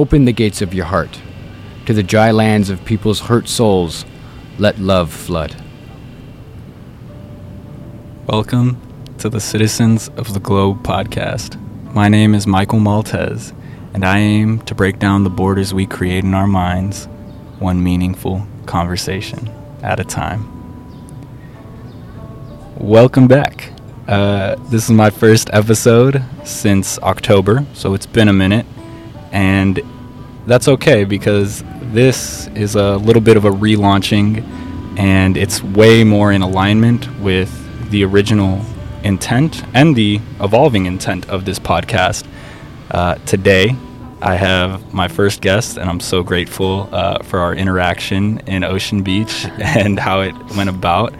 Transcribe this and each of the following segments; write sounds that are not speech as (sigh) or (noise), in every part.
Open the gates of your heart. To the dry lands of people's hurt souls, let love flood. Welcome to the Citizens of the Globe podcast. My name is Michael Maltez, and I aim to break down the borders we create in our minds, one meaningful conversation at a time. Welcome back. Uh, this is my first episode since October, so it's been a minute, and that's okay because this is a little bit of a relaunching, and it's way more in alignment with the original intent and the evolving intent of this podcast. Uh, today, I have my first guest, and I'm so grateful uh, for our interaction in Ocean Beach (laughs) and how it went about.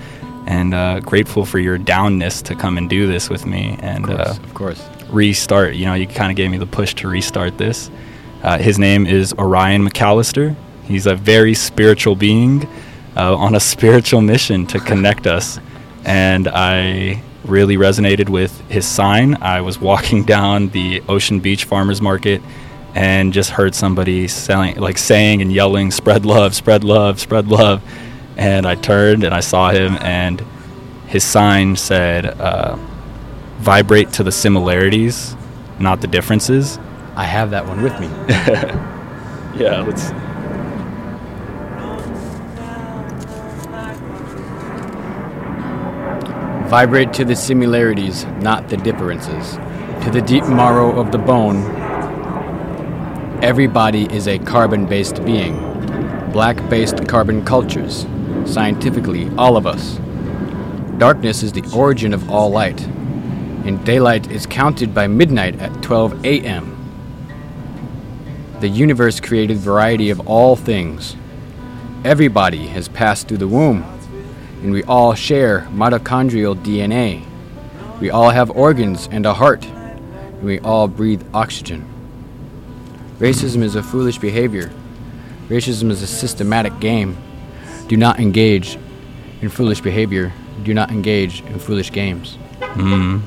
And uh, grateful for your downness to come and do this with me and Of course, uh, of course. Restart. You know, you kind of gave me the push to restart this. Uh, his name is Orion McAllister. He's a very spiritual being uh, on a (laughs) spiritual mission to connect us. And I really resonated with his sign. I was walking (laughs) down the Ocean Beach Farmers Market and just heard somebody selling, like saying and yelling, "Spread love, spread love, spread love." And I turned and I saw him, and his sign said, uh, "Vibrate to the similarities, not the differences." I have that one with me. (laughs) Yeah, let's. Vibrate to the similarities, not the differences. To the deep marrow of the bone, everybody is a carbon based being. Black based carbon cultures. Scientifically, all of us. Darkness is the origin of all light, and daylight is counted by midnight at 12 a.m. The universe created variety of all things. Everybody has passed through the womb, and we all share mitochondrial DNA. We all have organs and a heart, and we all breathe oxygen. Racism is a foolish behavior. Racism is a systematic game. Do not engage in foolish behavior. Do not engage in foolish games. Mm.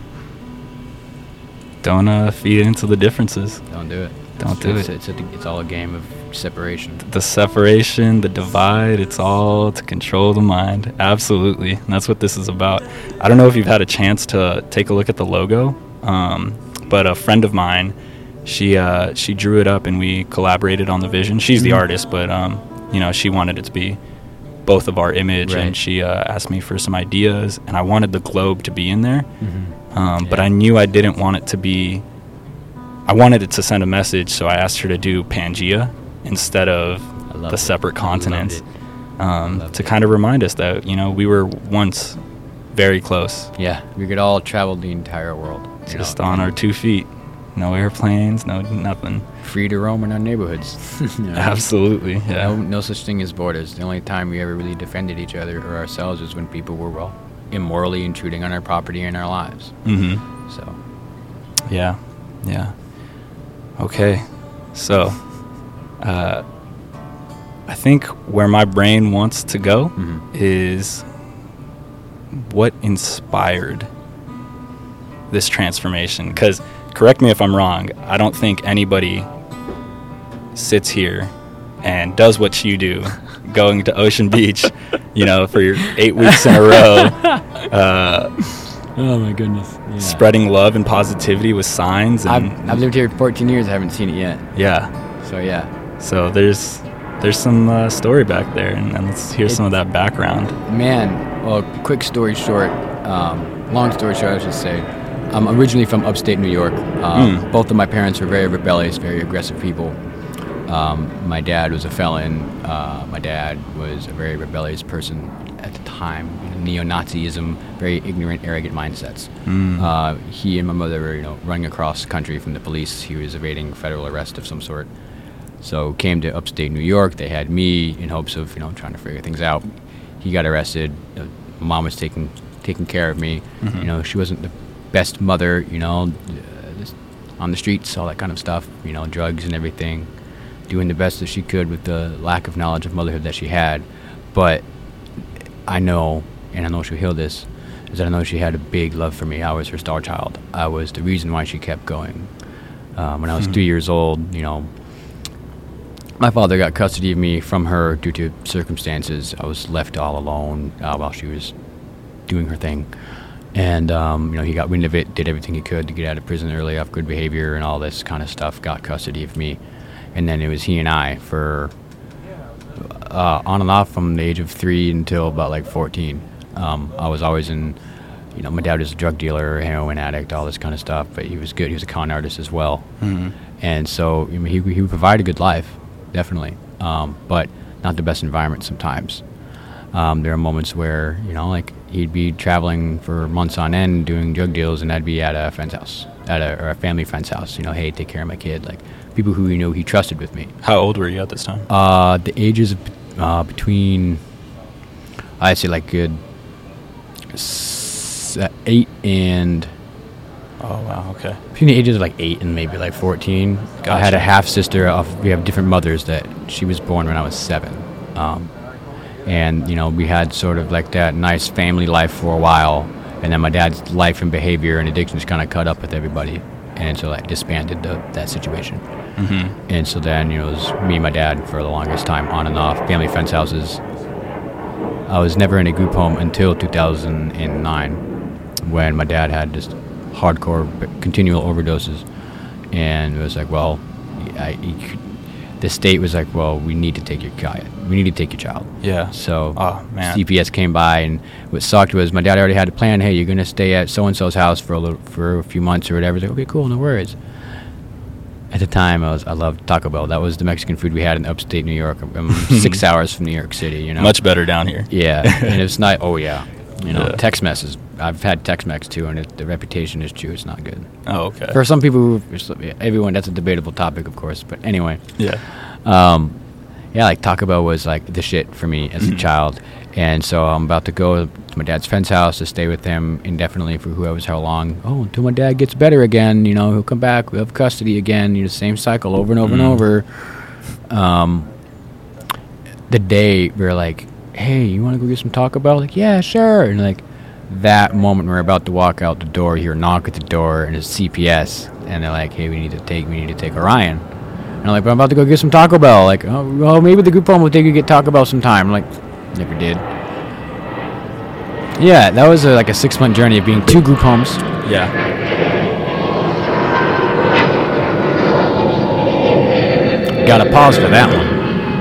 Don't uh, feed into the differences. Don't do it. Don't do it's, it. It's, a, it's all a game of separation. The separation, the divide, it's all to control the mind. Absolutely. And that's what this is about. I don't know if you've had a chance to take a look at the logo, um, but a friend of mine, she uh, she drew it up and we collaborated on the vision. She's the Mhm. artist, but um, you know she wanted it to be both of our image, Right. and she uh, asked me for some ideas, and I wanted the globe to be in there. Mm-hmm. Um, But I knew I didn't want it to be. I wanted it to send a message, so I asked her to do Pangea instead of the separate continents, um, to it. kind of remind us that you know we were once very close, Yeah, we could all travel the entire world. just know, on our two feet, no airplanes, no nothing. free to roam in our neighborhoods. (laughs) Absolutely, yeah. No, no such thing as borders. The only time we ever really defended each other or ourselves was when people were well immorally intruding on our property and our lives. hmm So Yeah, yeah. Okay, so uh, I think where my brain wants to go Mhm. is what inspired this transformation. Because, correct me if I'm wrong, I don't think anybody sits here and does what you do, going to Ocean Beach, you know, for your eight weeks in a row. (laughs) Uh, Oh my goodness. Yeah. spreading love and positivity with signs and I've, I've lived here 14 years. I haven't seen it yet. yeah So yeah. so there's there's some uh, story back there and, and let's hear some of that background Man, well, quick story short, um, long story short, I should say. I'm originally from upstate New York. Um, Mm. Both of my parents were very rebellious, very aggressive people. Um, my dad was a felon. Uh, my dad was a very rebellious person at the time. Neo-Nazism, very ignorant, arrogant mindsets. Mm. Uh, he and my mother were, you know, running across the country from the police. He was evading federal arrest of some sort. So came to upstate New York. They had me in hopes of, you know, trying to figure things out. He got arrested. Uh, my mom was taking taking care of me. Mhm. You know, she wasn't the best mother. You know, uh, on the streets, all that kind of stuff. You know, drugs and everything. Doing the best that she could with the lack of knowledge of motherhood that she had. But I know, and I know she'll heal this, is that I know she had a big love for me. I was her star child. I was the reason why she kept going. Um, when I was Hmm. three years old, you know, my father got custody of me from her due to circumstances. I was left all alone uh, while she was doing her thing, and um, you know he got wind of it, did everything he could to get out of prison early off good behavior and all this kind of stuff. Got custody of me, and then it was he and I for uh, on and off from the age of three until about like 14. Um, I was always in, you know, my dad was a drug dealer, heroin addict, all this kind of stuff, but he was good. He was a con artist as well. Mhm. And so I mean, he, he would provide a good life, definitely, um, but not the best environment sometimes. Um, there are moments where, you know, like he'd be traveling for months on end doing drug deals, and I'd be at a friend's house, at a, or a family friend's house, you know, hey, take care of my kid. Like people who he knew he trusted with me. How old were you at this time? Uh, the ages uh, between, I'd say like good s- eight and Oh wow, okay. between the ages of like eight and maybe like fourteen. I had a half sister. Of we have different mothers. That she was born when I was seven, um, and you know we had sort of like that nice family life for a while, and then my dad's life and behavior and addictions kind of caught up with everybody, and so like disbanded the, that situation. Mm-hmm. And so then, you know, it was me and my dad for the longest time, on and off, family friends houses. I was never in a group home until 2009, when my dad had just hardcore, continual overdoses. And it was like, well, I, the state was like, well, we need to take your child. We need to take your child. Yeah. So Oh. CPS came by, and what sucked was my dad already had a plan. Hey, you're gonna stay at so and so's house for a little, for a few months or whatever. It's like, okay, cool, no worries. At the time, I was I loved Taco Bell. That was the Mexican food we had in upstate New York. I'm (laughs) six hours from New York City. You know, Much better down here. Yeah, (laughs) and it's not. Oh yeah, you know, Yeah. Tex-Mex is. I've had Tex-Mex too, and it, the reputation is true. It's not good. Oh, okay. For some people, everyone, that's a debatable topic, of course. But anyway, yeah. um, yeah, like Taco Bell was like the shit for me as a Mhm. child, and so I'm about to go to my dad's friend's house to stay with him indefinitely for who knows how long. Oh, until my dad gets better again, you know, he'll come back, we'll have custody again. You know, same cycle over and over Mm. and over. Um, the day we are like, hey, you want to go get some Taco Bell? Like, yeah, sure. And like that moment we're about to walk out the door, you hear a knock at the door, and it's CPS, and they're like, hey, we need to take, we need to take Orion. And I'm like, but I'm about to go get some Taco Bell. Like, oh, well, maybe the group home will take you get Taco Bell sometime. I'm like, never did. Yeah, that was a, like a six month journey of being two group homes. Yeah. Got to pause for that one.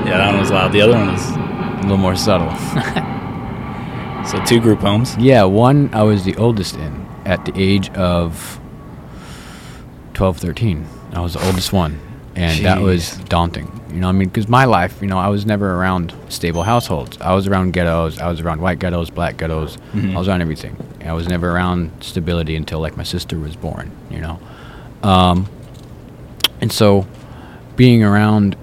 Yeah, that one was loud. The other one was A little more subtle. (laughs) so two group homes. yeah, one I was the oldest in at the age of 12, 13. I was the oldest one. And that was daunting. You know, I mean, because my life, you know, I was never around stable households. I was around ghettos. I was around white ghettos, black ghettos. Mhm. I was around everything. And I was never around stability until like my sister was born. You know, um, and so being around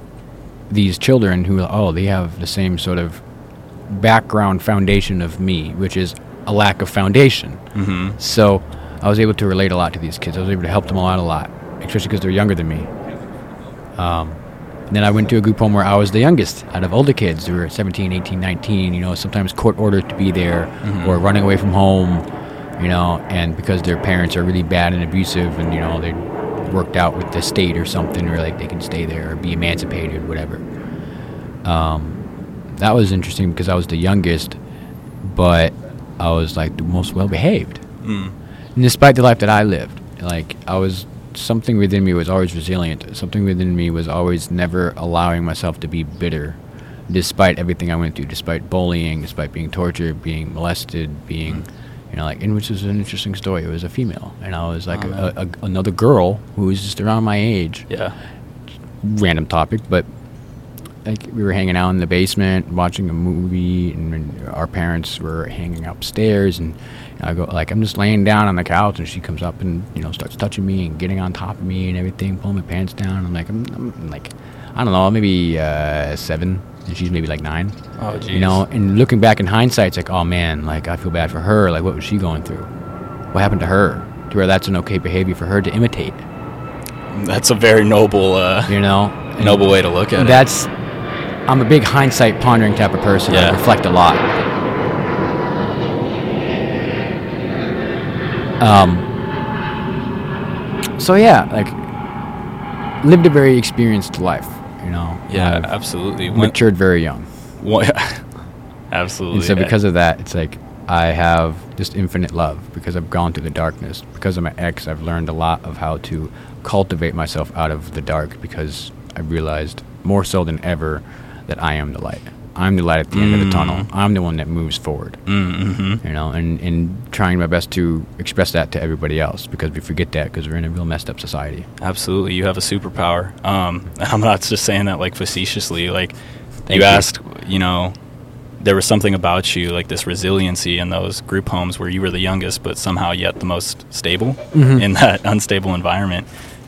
these children who oh they have the same sort of background foundation of me, which is a lack of foundation. Mm-hmm. So I was able to relate a lot to these kids. I was able to help them a lot, a lot, especially because they're younger than me. Um, then I went to a group home where I was the youngest out of older kids who were 17, 18, 19, you know, sometimes court ordered to be there Mhm. or running away from home, you know, and because their parents are really bad and abusive and, you know, they worked out with the state or something or like they can stay there or be emancipated, whatever. Um, that was interesting because I was the youngest, but I was like the most well behaved. Mm. Despite the life that I lived, like I was something within me was always resilient. Something within me was always never allowing myself to be bitter, despite everything I went through, despite bullying, despite being tortured, being molested, being, you know, like, and which was an interesting story. It was a female, and I was like Oh, a, a, another girl who was just around my age. Yeah. Random topic, but like we were hanging out in the basement watching a movie, and, and our parents were hanging upstairs, and I go like I'm just laying down on the couch, and she comes up and you know starts touching me and getting on top of me and everything, pulling my pants down. I'm like I'm, I'm like I don't know, maybe uh, seven, and she's maybe like nine. Oh, geez. You know, and looking back in hindsight, it's like, oh man, like I feel bad for her. Like, what was she going through? What happened to her? To where that's an okay behavior for her to imitate. That's a very noble, uh, You know, noble way to look at it. That's. I'm a big hindsight pondering type of person. I reflect a lot. Um. So yeah, like lived a very experienced life, You know. Yeah, I've absolutely. Matured very young. What- (laughs) absolutely. And so because of that, it's like I have just infinite love because I've gone through the darkness. Because of my ex, I've learned a lot of how to cultivate myself out of the dark because I realized more so than ever that I am the light. I'm the light at the end of the tunnel. I'm the one that moves forward. mm-hmm. You know, and, and trying my best to express that to everybody else because we forget that because we're in a real messed up society. Absolutely, you have a superpower. Um, (laughs) I'm not just saying that like facetiously. Like Thank you, you. asked, you know, there was something about you, like this resiliency in those group homes where you were the youngest, but somehow yet the most stable Mhm. in (laughs) that unstable environment.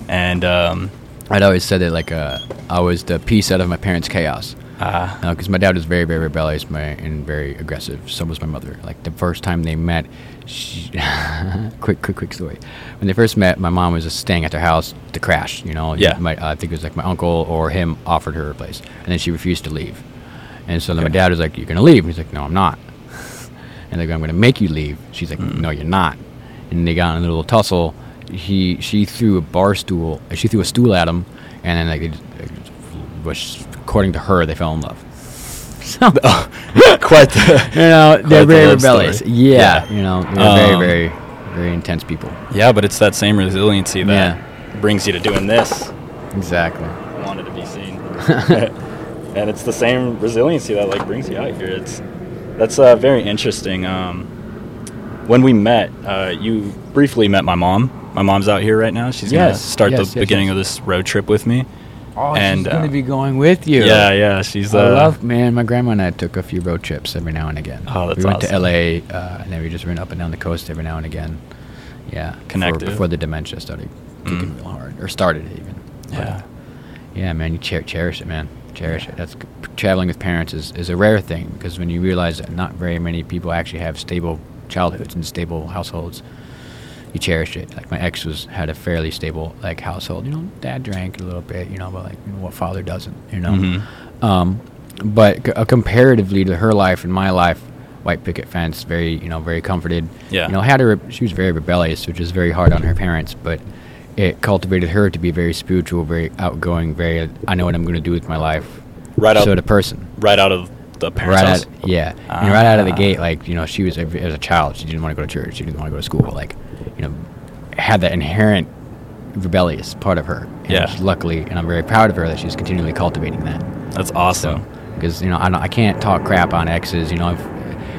And um, I'd always said that like uh, I was the piece out of my parents' chaos. Uh, because my dad was very, very rebellious my, and very aggressive. So was my mother. Like the first time they met, she, (laughs) quick, quick, quick story. When they first met, my mom was just staying at their house to crash. You know, Yeah. My, I think it was like my uncle or him offered her a place, and then she refused to leave. And so then my dad was like, "You're gonna leave?" And He's like, "No, I'm not." (laughs) And they're go, "I'm gonna make you leave." She's like, Mm. "No, you're not." And they got in a little tussle. He, she threw a bar stool. She threw a stool at him, and then like, was according to her, they fell in love. So, (laughs) quite the (laughs) you know, they're Quite the very rebellious. Yeah, Yeah. you know, they're very, Um, very, very intense people. yeah, but it's that same resiliency that Yeah. brings you to doing this. Exactly. wanted to be seen. (laughs) and it's the same resiliency that like brings you out here. It's that's uh, very interesting. Um, when we met, uh, you briefly met my mom. My mom's out here right now. She's gonna start yes, the yes, beginning yes. of this road trip with me. Oh, And, she's uh, be going with you. Yeah, yeah. She's uh, I love, man. My grandma and I took a few road trips every now and again. Oh, that's we went to. L.A. Uh, and then we just went up and down the coast every now and again. Yeah, before- Connected. before the dementia started kicking Mm. real hard, or started even. Yeah. uh, yeah, man. You cher- cherish it, man. Cherish it. That's traveling with parents is, is a rare thing because when you realize that not very many people actually have stable childhoods and stable households, you cherish it. Like my ex was had a fairly stable like household. You know, dad drank a little bit. You know, but like you know, what father doesn't. You know. Mhm. Um, but c- uh, comparatively to her life and my life, white picket fence, very you know very comforted. Yeah. You know, had her. She was very rebellious, which is very hard on her parents, but it cultivated her to be very spiritual, very outgoing, very. I know what I'm going to do with my life. Right out- of person. right out of the parents' Right house. out, yeah, and right out of the gate, like you know, she was as a child, she didn't want to go to church, she didn't want to go to school, like, you know, had that inherent rebellious part of her. And Yeah. luckily, and I'm very proud of her that she's continually cultivating that. That's awesome. because you know I, don't, I can't talk crap on exes. You know, if,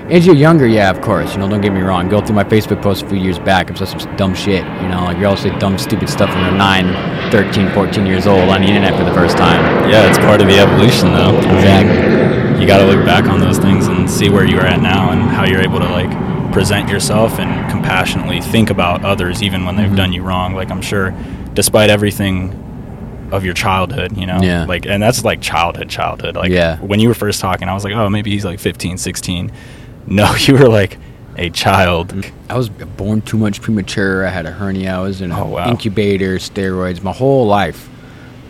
as you're younger, yeah, of course. You know, don't get me wrong. Go through my Facebook post a few years back. I'm just some dumb shit. You know, like girls say dumb, stupid stuff when they're 9, 13, 14 years old on the internet for the first time. Yeah, it's part of the evolution, though. Exactly. you got to look back on those things and see where you are at now and how you're able to like present yourself and compassionately think about others even when they've Mhm. done you wrong like i'm sure despite everything of your childhood you know Yeah. like and that's like childhood childhood like Yeah. when you were first talking i was like oh maybe he's like 15 16 no (laughs) you were like a child I was born too much premature. I had a hernia. I was in an Oh, wow. incubator, steroids. My whole life,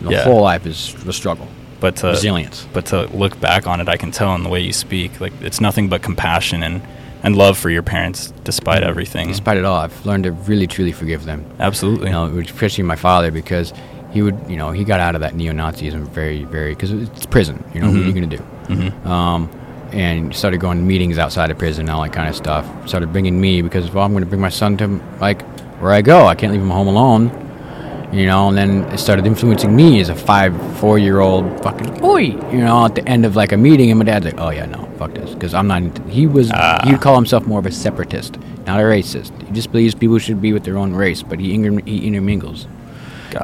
the Yeah. whole life is a struggle. but to, Resilience. but to look back on it i can tell in the way you speak like it's nothing but compassion and and love for your parents despite everything Despite it all, I've learned to really, truly forgive them. absolutely you know, especially my father, because he would, you know, he got out of that neo-Nazism very, very, because it's prison. You know, what are you Mhm. gonna do? Mhm. Um, and started going to meetings outside of prison, and all that kind of stuff. Started bringing me because, well, I'm gonna bring my son to like where I go. I can't leave him home alone. You know, and then it started influencing me as a five, four-year-old fucking boy. You know, at the end of like a meeting, and my dad's like, "Oh yeah, no, fuck this," because I'm not. Into, he was. Ah. He'd call himself more of a separatist, not a racist. He just believes people should be with their own race, but he, inter- he intermingles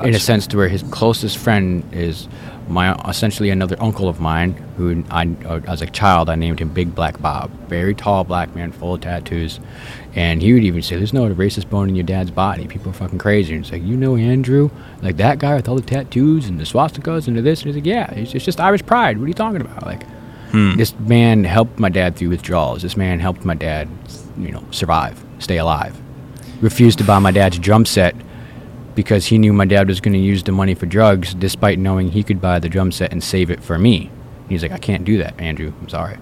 in a sense to where his closest friend is my essentially another uncle of mine who I uh, as a child I named him Big Black Bob. Very tall black man full of tattoos. And he would even say there's no racist bone in your dad's body. People are fucking crazy. And it's like you know Andrew like that guy with all the tattoos and the swastikas and the this and he's like yeah it's, it's just Irish pride. What are you talking about? Like Hmm. this man helped my dad through withdrawals. This man helped my dad you know survive stay alive. Refused to buy my dad's drum set because he knew my dad was going to use the money for drugs, despite knowing he could buy the drum set and save it for me. He's like, I can't do that, Andrew. I'm sorry.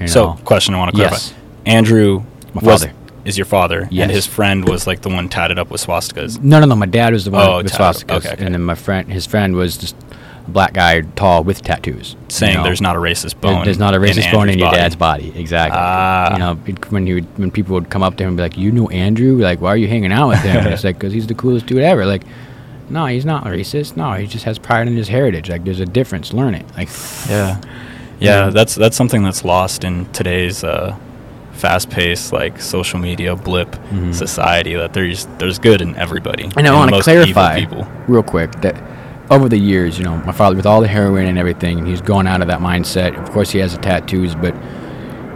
You So, question I want to clarify. Yes. Andrew My was, father. is your father, Yes. and his friend was like the one tatted up with swastikas. no, no, no. My dad was the one Oh, with tatted- swastikas, okay, okay. and then my friend, his friend was just black guy, tall with tattoos. you Saying know? there's not a racist There- bone. There's not a racist bone in your body. dad's body. Exactly. Ah. You know, when he would, when people would come up to him and be like, "You know Andrew? Like, why are you hanging out with him?" and it's (laughs) like, "Cause he's the coolest dude ever." Like, no, he's not racist. No, he just has pride in his heritage. Like, there's a difference. Learn it. Like, Yeah. Yeah, Yeah. that's that's something that's lost in today's uh, fast-paced like social media blip Mhm. society. That there's there's good in everybody. And I want to clarify people. real quick that over the years, you know, my father with all the heroin and everything, he's gone out of that mindset. Of course, he has the tattoos, but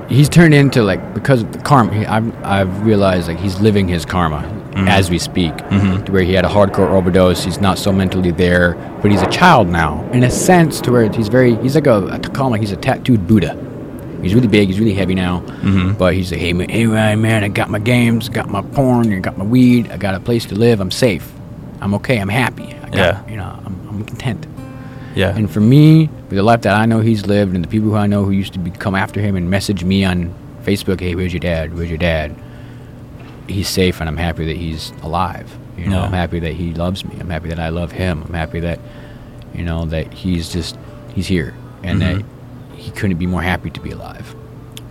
he's turned into like because of the karma. He, I've I've realized like he's living his karma Mhm. as we speak. Mhm. To where he had a hardcore overdose, he's not so mentally there, but he's a child now in a sense. To where he's very he's like a I call him like he's a tattooed Buddha. He's really big. He's really heavy now. Mhm. But he's like, hey man, hey man, I got my games, got my porn, I got my weed, I got a place to live. I'm safe. I'm okay. I'm happy. I got, Yeah. You know, I'm, I'm content. Yeah. And for me, with the life that I know he's lived, and the people who I know who used to be, come after him and message me on Facebook, hey, where's your dad? Where's your dad? He's safe, and I'm happy that he's alive. You know, Yeah. I'm happy that he loves me. I'm happy that I love him. I'm happy that, you know, that he's just he's here, and Mhm. that he couldn't be more happy to be alive.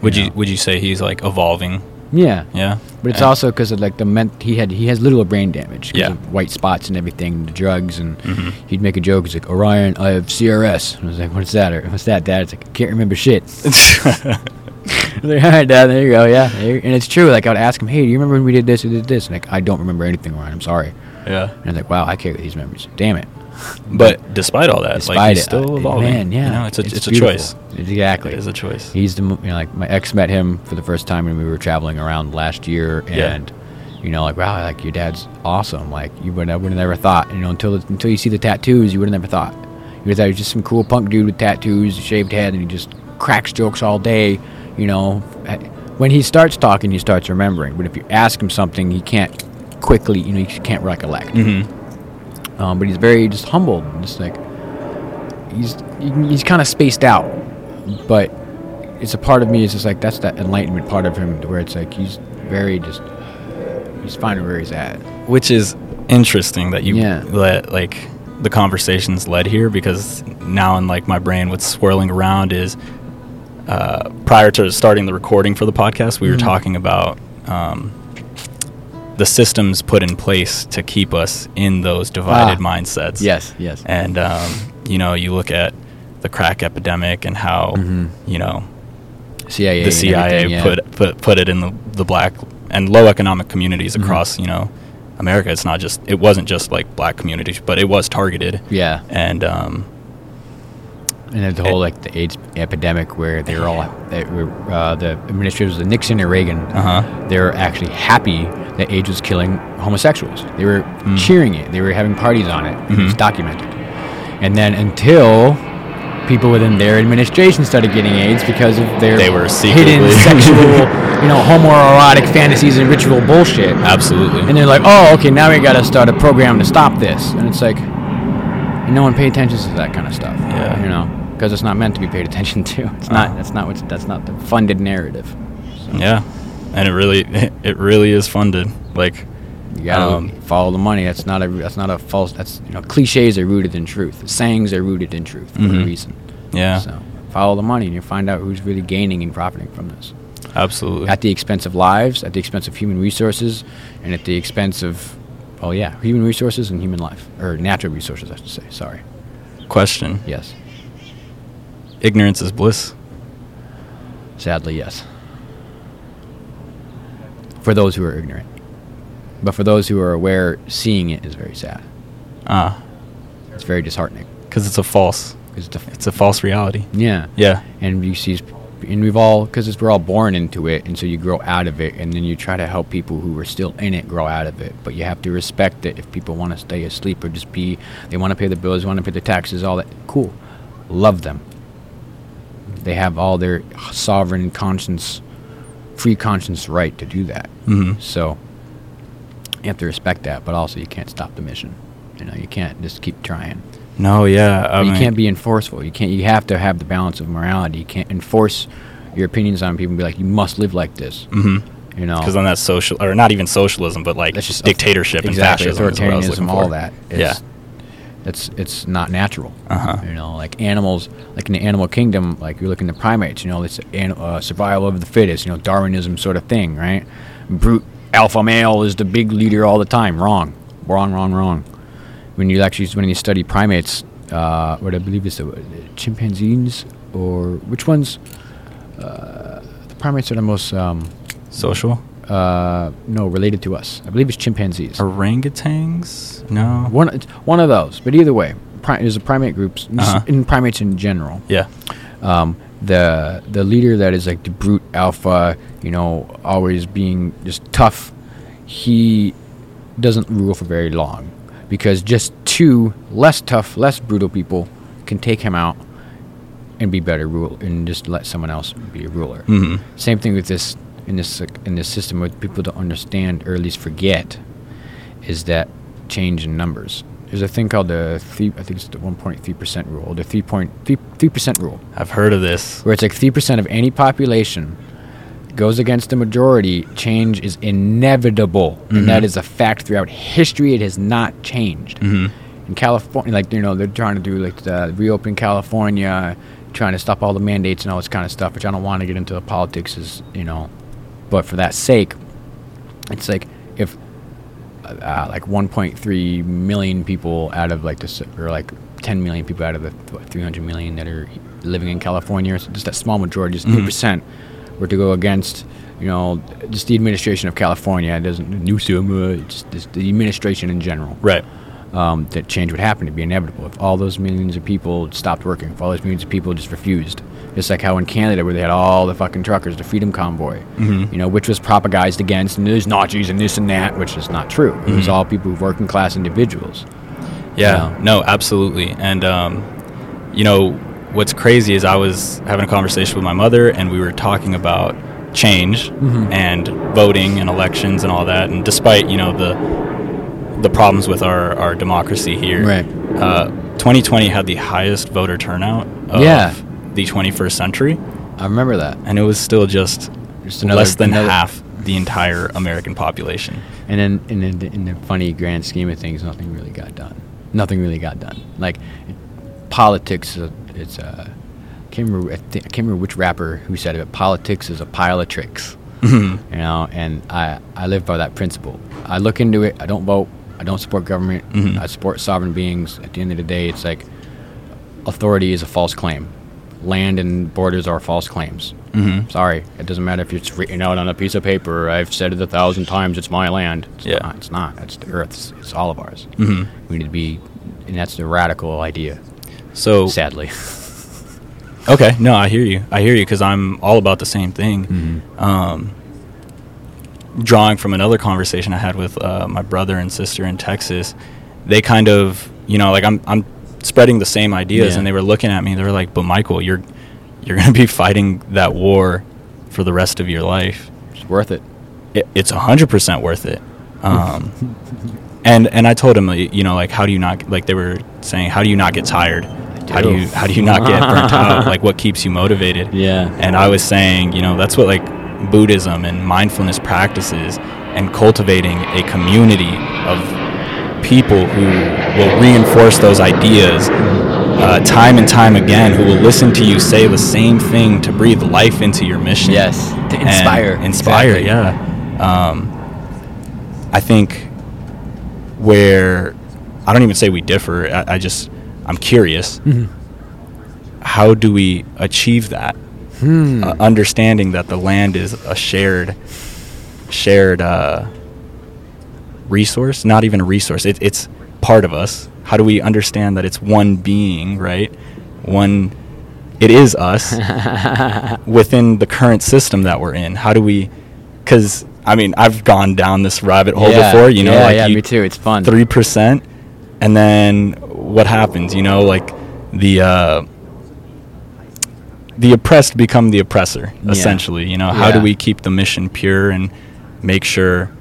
would you know? would you say he's like evolving? Yeah. Yeah. But it's And- also because of like the ment he had he has little brain damage. Yeah. of white spots and everything, the drugs, and Mhm. he'd make a joke. He's like, Orion, I have CRS. And I was like, what's that? Or what's that, Dad? It's like I can't remember shit. (laughs) (laughs) Like, all right, Dad, there you go, yeah. And it's true. Like I would ask him, hey, do you remember when we did this or did this? And like I don't remember anything, Orion. I'm sorry. yeah. And I was like, wow, I carry these memories. Damn it. But despite all that, Despite like he's it, still uh, evolving. Man, yeah, You know, it's a it's, a choice. Exactly. It is a choice. He's the you know like my ex met him for the first time when we were traveling around last year, Yeah. and you know like wow like your dad's awesome like you would I would have never thought you know until until you see the tattoos you would have never thought you would thought he was just some cool punk dude with tattoos, shaved head, and he just cracks jokes all day, you know. When he starts talking, he starts remembering, but if you ask him something, he can't quickly you know he can't recollect. Mm-hmm. Um, but he's very just humbled, just like he's he's kind of spaced out, but it's a part of me. Is just like that's that enlightenment part of him, where it's like he's very just he's finding where he's at. Which is interesting that you Yeah. let like the conversations led here because now in like my brain what's swirling around is uh, prior to starting the recording for the podcast we were Mhm. talking about um, the systems put in place to keep us in those divided Ah. mindsets Yes, yes. and um, you know you look at the crack epidemic and how Mhm. you know CIA. the CIA yeah. put put put it in the, the black and low economic communities Mhm. across you know America. It's not just it wasn't just like black communities, but it was targeted. yeah, And um, and the whole like the AIDS epidemic where they were all they were, uh, the administrators of Nixon and Reagan. uh huh, They were actually happy that AIDS was killing homosexuals. They were Mm. cheering it. They were having parties on it. It was Mhm. documented. And then until people within their administration started getting AIDS because of their They were hidden (laughs) sexual, you know, homoerotic fantasies and ritual bullshit. absolutely. And they're like, oh, okay, now we got to start a program to stop this. And it's like, and no one pay attention to that kind of stuff. Yeah. You know, because it's not meant to be paid (laughs) attention to. It's not. Uh. That's not what's. That's not the funded narrative. So yeah, and it really (laughs) it really is funded. Like You gotta Um, follow the money. That's not a. That's not a false. That's you know, cliches are rooted in truth. Sayings are rooted in truth for a Mhm. reason. yeah, So follow the money, and you find out who's really gaining and profiting from this. absolutely. At the expense of lives, at the expense of human resources, and at the expense of, oh yeah, human resources and human life, or natural resources, I should say. Sorry. Question: Yes. Ignorance is bliss. Sadly, yes. For those who are ignorant. But for those who are aware, seeing it is very sad. Ah, It's very disheartening. because it's a false. it's a- It's a false reality. yeah. Yeah. And you see, and we've all, because we're all born into it, and so you grow out of it, and then you try to help people who are still in it grow out of it. But you have to respect it if people want to stay asleep or just be, they want to pay the bills, want to pay the taxes, all that. Cool. Love them. They have all their sovereign conscience, free conscience right to do that. hmm So you have to respect that, but also you can't stop the mission. You know, you can't just keep trying. No, yeah. I you mean, can't be enforceful. You can't. You have to have the balance of morality. You can't enforce your opinions on people and be like, you must live like this. hmm You know, Because then that's social, or not even socialism, but like That's just dictatorship exactly and fascism. is what I was authoritarianism, all that. Is, Yeah. It's it's not natural. Uh-huh. You know, like animals, like in the animal kingdom, like you look in the primates. You know, it's an, uh, survival of the fittest. You know, Darwinism sort of thing, right? Brute alpha male is the big leader all the time. Wrong, wrong, wrong, wrong. When you actually when you study primates, uh, what I believe is the chimpanzees or which ones? Uh, the primates are the most um, Social? uh, no related to us. I believe it's chimpanzees. Orangutans? No. One, one of those. But either way, pri- there's a primate groups Uh-huh. in primates in general. Yeah. Um, the the leader that is like the brute alpha, you know, always being just tough. He doesn't rule for very long because just two less tough, less brutal people can take him out and be better rule and just let someone else be a ruler. Mhm. Same thing with this in this in this system. What people don't understand or at least forget is that change in numbers. There's a thing called the three. I think it's the 1.3 percent rule, the 3.3 percent rule, I've heard of this. where it's like three percent of any population goes against the majority. Change is inevitable, and that Mhm. is a fact throughout history. It has not changed hmm in California, like you know, they're trying to do like the reopen California, trying to stop all the mandates and all this kind of stuff, which I don't want to get into the politics, is you know, but for that sake, it's like if uh, like 1.3 million people out of like this, or like 10 million people out of the 300 million that are living in California, so just that small majority, just 3 Mhm. percent, were to go against. You know, just the administration of California it doesn't Newsom, uh, just this, the administration in general Right. um, that change would happen to be inevitable if all those millions of people stopped working, if all those millions of people just refused. Just like how in Canada, where they had all the fucking truckers, the Freedom Convoy, Mhm. you know, which was propagandized against, and there's Nazis and this and that, which is not true. It was Mhm. all people, working class individuals. Yeah, Yeah. no, absolutely. And um, you know, what's crazy is I was having a conversation with my mother, and we were talking about change Mhm. and voting and elections and all that. And despite you know the the problems with our, our democracy here, Right. Uh, 2020 had the highest voter turnout of Yeah. the 21st century, I remember that. and it was still just, Just another- less than another- half the entire American population. And then, in the, in the funny grand scheme of things, nothing really got done. Nothing really got done. Like it, politics, it's uh, I can't remember. I, I can't remember which rapper who said it. But politics is a pile of tricks. Mhm. You know, and I I live by that principle. I look into it. I don't vote. I don't support government. Mhm. I support sovereign beings. At the end of the day, it's like authority is a false claim. Land and borders are false claims. Mhm. Sorry, it doesn't matter if it's written out on a piece of paper. I've said it a thousand times. It's my land. It's Yeah. not. It's not. It's the Earth's. It's all of ours. Mhm. We need to be, and that's the radical idea. So Sadly. Okay, no, I hear you. I hear you because I'm all about the same thing. Mhm. Um, drawing from another conversation I had with uh, my brother and sister in Texas, they kind of, you know, like I'm, I'm spreading the same ideas, Yeah. and they were looking at me. They were like, "But Michael, you're, you're going to be fighting that war for the rest of your life. It's worth it. It, it's hundred percent worth it." Um, and and I told him, you know, like how do you not like they were saying, how do you not get tired? How do you how do you not get burnt out? (laughs) Like what keeps you motivated? Yeah. And I was saying, you know, that's what like Buddhism and mindfulness practices and cultivating a community of people who will reinforce those ideas uh, time and time again, who will listen to you say the same thing to breathe life into your mission. Yes, to inspire. Inspire, Exactly. yeah. Um, I think where I don't even say we differ. I, I just I'm curious. Mhm. How do we achieve that? Hmm. uh, understanding that the land is a shared shared uh, resource not even a resource it, it's part of us how do we understand that it's one being right one it is us (laughs) within the current system that we're in how do we because i mean i've gone down this rabbit hole Yeah, before you know yeah, like yeah, you, me too. It's fun. three percent, and then what happens? You know, like the uh, the oppressed become the oppressor. Yeah. Essentially, you know, how do we keep the mission pure and make sure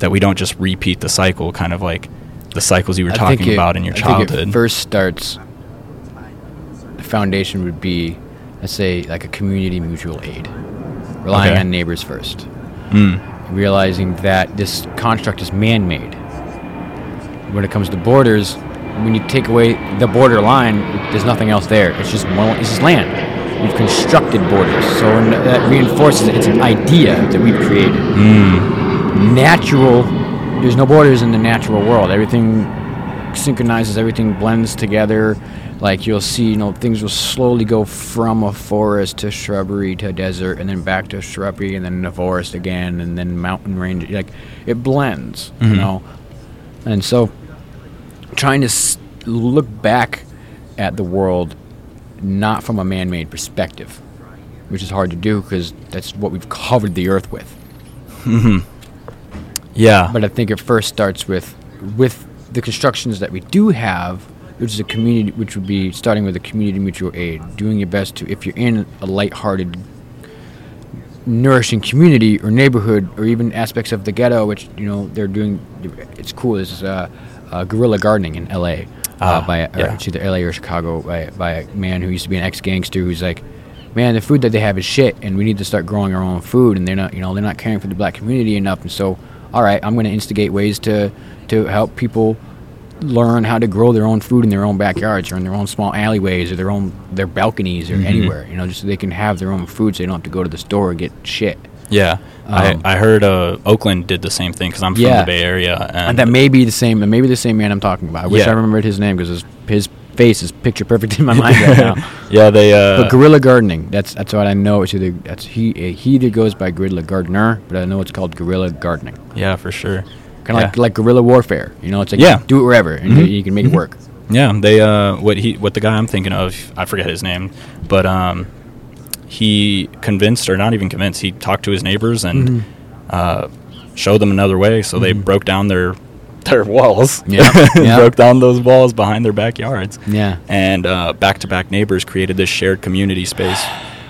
that we don't just repeat the cycle, kind of like the cycles you were I talking it- about in your I think childhood? it first starts. The foundation would be, let's say, like a community mutual aid, relying Okay. on neighbors first, Mm. realizing that this construct is man-made. When it comes to borders, when you take away the border line, there's nothing else there. It's just one, it's just land. We've constructed borders, so that reinforces it. It's an idea that we've created. Hmm. Natural. There's no borders in the natural world. Everything synchronizes. Everything blends together. Like you'll see, you know, things will slowly go from a forest to shrubbery to desert, and then back to shrubbery, and then the forest again, and then mountain range. Like it blends, you mm-hmm. know. And so, trying to look back at the world not from a man-made perspective, which is hard to do because that's what we've covered the earth with. Yeah. But I think it first starts with with the constructions that we do have, which is a community, which would be starting with a community mutual aid, doing your best to, if you're in a light-hearted, nourishing community or neighborhood, or even aspects of the ghetto, which you know they're doing. It's cool. This is uh, uh, guerrilla gardening in L.A. Ah, uh, by yeah. it's either L.A. or Chicago by by a man who used to be an ex-gangster who's like. Man, the food that they have is shit, and we need to start growing our own food. And they're not, you know, they're not caring for the black community enough. And so, all right, I'm going to instigate ways to to help people learn how to grow their own food in their own backyards or in their own small alleyways or their own their balconies or anywhere. You know, just so they can have their own food, so they don't have to go to the store and get shit. Yeah. Um, I, I heard uh, Oakland did the same thing because I'm from Yeah. the Bay Area. And, And that may be the same. Maybe the same man I'm talking about. I wish Yeah. I remembered his name because his his face is picture perfect in my mind right now. (laughs) yeah, they. Uh, But guerrilla gardening. That's that's what I know. It's either that's he uh, he either goes by guerrilla gardener, but I know it's called guerrilla gardening. yeah, for sure. Kind of like Yeah. like guerrilla warfare. You know, it's like Yeah. do it wherever and Mhm. you can make it work. Yeah, they uh what he what the guy I'm thinking of, I forget his name, but um he convinced or not even convinced, he talked to his neighbors and Mm-hmm. uh showed them another way, so they broke down their (laughs) their walls. Yeah, (laughs) yeah. broke down those walls behind their backyards. Yeah. And uh back-to-back neighbors created this shared community space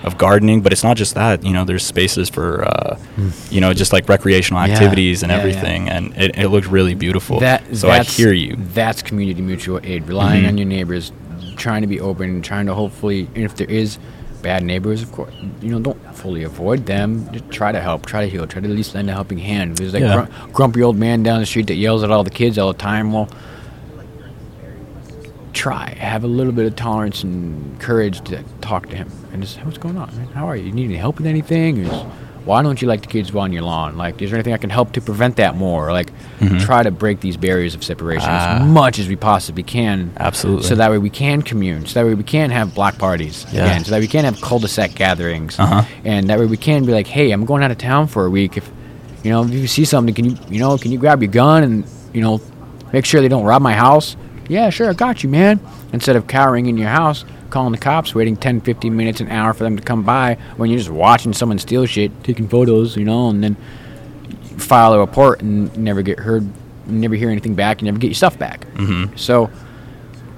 of gardening, but it's not just that, you know, there's spaces for uh you know, just like recreational Yeah, activities and yeah, yeah. everything and it, it looked really beautiful. That so I hear you. That's community mutual aid, relying Mhm. on your neighbors, trying to be open, trying to hopefully, if there is bad neighbors, of course, you know, don't fully avoid them. Just try to help, try to heal, try to at least lend a helping hand. There's that Yeah. gru- grumpy old man down the street that yells at all the kids all the time. Well, try have a little bit of tolerance and courage to talk to him and just say, what's going on man? how are you you need any help with anything or just, why don't you like the kids on your lawn like is there anything i can help to prevent that more like try to break these barriers of separation Ah. as much as we possibly can Absolutely. so that way we can commune so that way we can have block parties Yeah. again so that we can have cul-de-sac gatherings Uh-huh. and that way we can be like hey i'm going out of town for a week if you know if you see something can you you know can you grab your gun and you know make sure they don't rob my house yeah sure i got you man instead of cowering in your house calling the cops waiting 10 15 minutes an hour for them to come by when you're just watching someone steal shit taking photos you know and then file a report and never get heard never hear anything back you never get your stuff back Mhm. so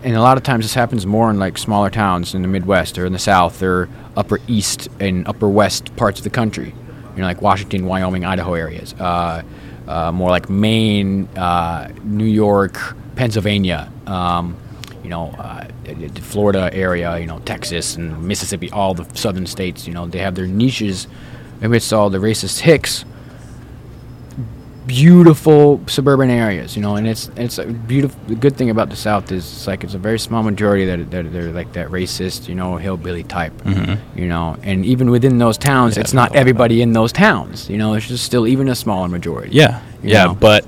and a lot of times this happens more in like smaller towns in the Midwest or in the South or upper East and upper West parts of the country. You know, like Washington, Wyoming, Idaho areas. Uh, uh, more like Maine, uh, New York, Pennsylvania. Um, know, uh, the Florida area. You know, Texas and Mississippi. All the southern states. You know, they have their niches amidst all the racist hicks beautiful suburban areas, you know, and it's it's a beautiful. The good thing about the South is it's like it's a very small majority that that they're like that racist, you know, hillbilly type, Mhm. you know, and even within those towns, Yeah, it's not there's a lot of everybody in those towns, you know, it's just still even a smaller majority. Yeah, yeah, know. but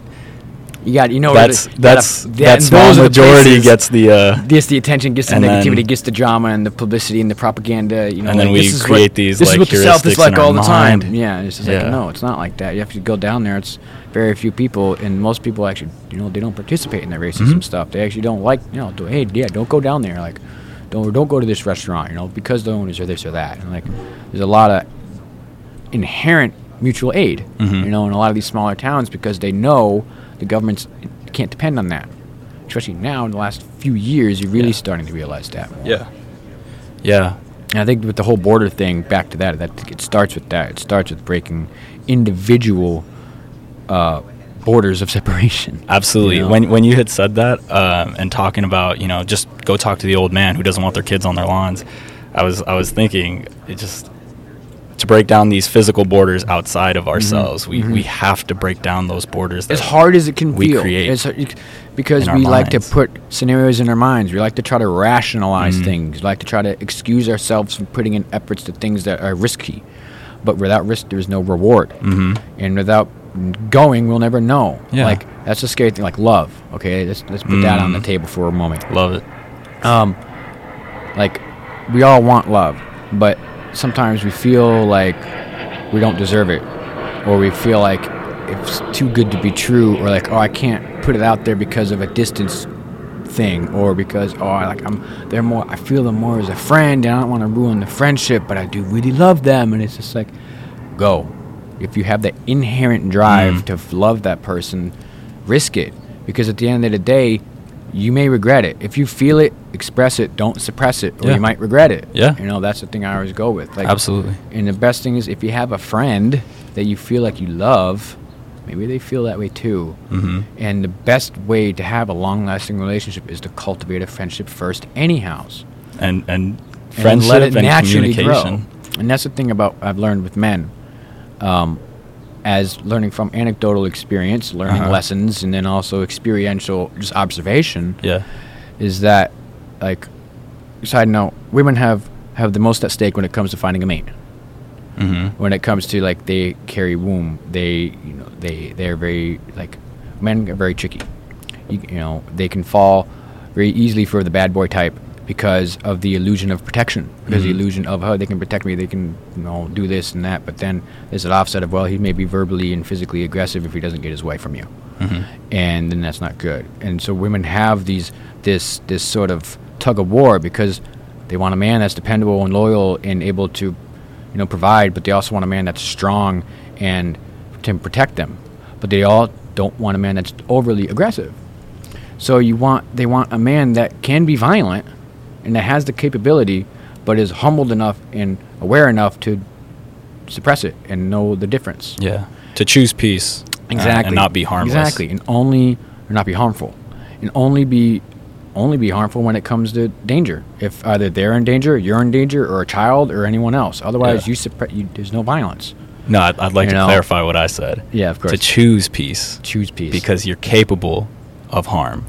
you got you know that's gotta- that's that- that small those the majority places- gets the uh, gets the attention, gets the negativity, then- gets the drama and the publicity and the propaganda. You know, And then we this is what- these, This is what the South is like all the time. Yeah, it's just Yeah. like no, it's not like that. You have to go down there. It's very few people, and most people actually, you know, they don't participate in the racism Mhm. stuff. They actually don't like, you know, do, hey, yeah, don't go down there. Like, don't don't go to this restaurant. You know, because the owners are this or that. And like, there's a lot of inherent mutual aid. Mhm. You know, in a lot of these smaller towns because they know the governments can't depend on that. Especially now in the last few years, you're really Yeah. starting to realize that. more. yeah, yeah, And I think with the whole border thing, back to that, that it starts with that. It starts with breaking individual uh, borders of (laughs) separation. absolutely. You know? When when you had said that um, and talking about you know just go talk to the old man who doesn't want their kids on their lawns, I was I was thinking it just to break down these physical borders outside of ourselves. We we have to break down those borders. as hard as it can we feel. create hard- because we like to put scenarios in our minds. We like to try to rationalize Mm-hmm. things. We like to try to excuse ourselves from putting in efforts to things that are risky. But without risk, there's no reward. Mm-hmm. And without going, we'll never know. Yeah. Like that's the scary thing. Like love. Okay, let's let's put that on the Mm. table for a moment. Love it. Um, like we all want love, but sometimes we feel like we don't deserve it, or we feel like it's too good to be true, or like oh I can't put it out there because of a distance thing, or because oh I like I'm they're more I feel them more as a friend, and I don't want to ruin the friendship, but I do really love them, and it's just like go. If you have the inherent drive Mm. to love that person, risk it. Because at the end of the day, you may regret it. If you feel it, express it. Don't suppress it, or Yeah. you might regret it. Yeah. You know, that's the thing I always go with. Like, Absolutely. And the best thing is if you have a friend that you feel like you love, maybe they feel that way too. Mm-hmm. And the best way to have a long-lasting relationship is to cultivate a friendship first, anyhow And and and let it and naturally communication. grow. And that's the thing about I've learned with men, um, as learning from anecdotal experience, learning Uh-huh. lessons, and then also experiential just observation, Yeah. is that like side note, women have have the most at stake when it comes to finding a mate. Mm-hmm. When it comes to like they carry womb, they you know they they're very like men are very tricky. You, you know they can fall very easily for the bad boy type because of the illusion of protection. Because the Mhm. illusion of oh they can protect me, they can you know do this and that. But then there's an offset of well he may be verbally and physically aggressive if he doesn't get his way from you Mm-hmm. and then that's not good. And so women have these this this sort of tug of war because they want a man that's dependable and loyal and able to, you know, provide, but they also want a man that's strong and can protect them. But they all don't want a man that's overly aggressive. So you want they want a man that can be violent and that has the capability, but is humbled enough and aware enough to suppress it and know the difference. Yeah. To choose peace. uh, Exactly. and not be harmless. Exactly, and only or not be harmful, and only be only be harmful when it comes to danger. If either they're in danger, you're in danger, or a child, or anyone else. Otherwise, Yeah. you suppress. You, there's no violence. No, I'd, I'd like You to know? clarify what I said. Yeah, of course. To choose peace Choose peace because you're capable of harm.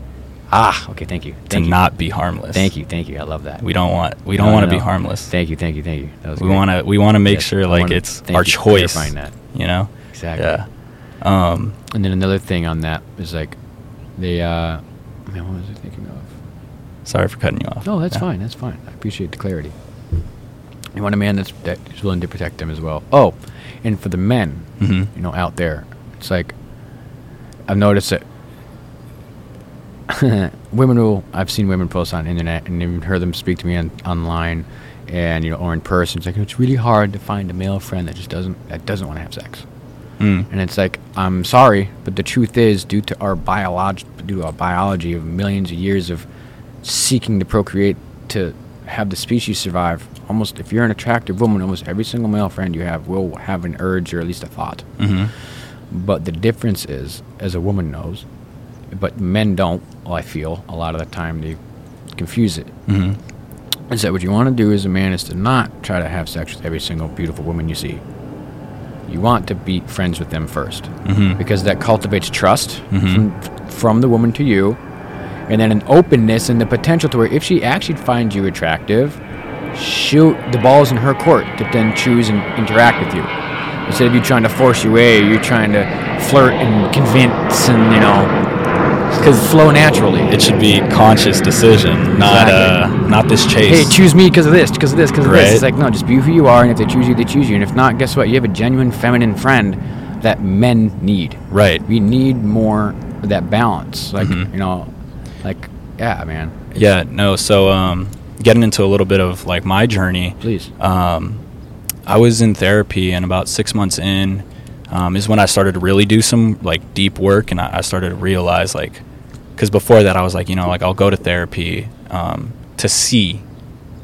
Ah, okay. Thank you. To you. not be harmless. Thank you. Thank you. I love that. We don't want. We don't No, want to no, be harmless. Thank you. Thank you. Thank you. That was we want to. We want to make Yes, sure like wanna- it's thank our you choice. that. You know. Exactly. Yeah. Um. And then another thing on that is like, they. uh Man, what was I thinking of? Sorry for cutting you off. No, that's Yeah. fine. That's fine. I appreciate the clarity. You want a man that's that is willing to protect them as well. Oh, and for the men, Mhm. you know, out there, it's like I've noticed that (laughs) women will. I've seen women post on internet and even heard them speak to me on, online, and you know, or in person. It's like it's really hard to find a male friend that just doesn't that doesn't want to have sex. Mm. And it's like, I'm sorry, but the truth is, due to our biology, due to our biology of millions of years of seeking to procreate to have the species survive, almost if you're an attractive woman, almost every single male friend you have will have an urge or at least a thought. Mhm. But the difference is, as a woman knows, but men don't. Well, I feel a lot of the time they confuse it. Mhm. Is that what you want to do as a man is to not try to have sex with every single beautiful woman you see. You want to be friends with them 1st Mhm. because that cultivates trust Mhm. from, from the woman to you, and then an openness and the potential to where if she actually finds you attractive, shoot the balls in her court to then choose and interact with you. Instead of you trying to force your way, you're trying to flirt and convince and you know, because flow naturally. It should be conscious decision, not uh, not this chase. hey, choose me because of this, because of this, because of this. It's like, no, just be who you are, and if they choose you, they choose you. And if not, guess what? You have a genuine feminine friend that men need. Right. We need more of that balance. Like, Mhm. you know, like, yeah, man. Yeah, no. So, um, getting into a little bit of like my journey, Please. um, I was in therapy, and about six months in um, is when I started to really do some like deep work, and I, I started to realize like, because before that I was like, you know, like I'll go to therapy um, to see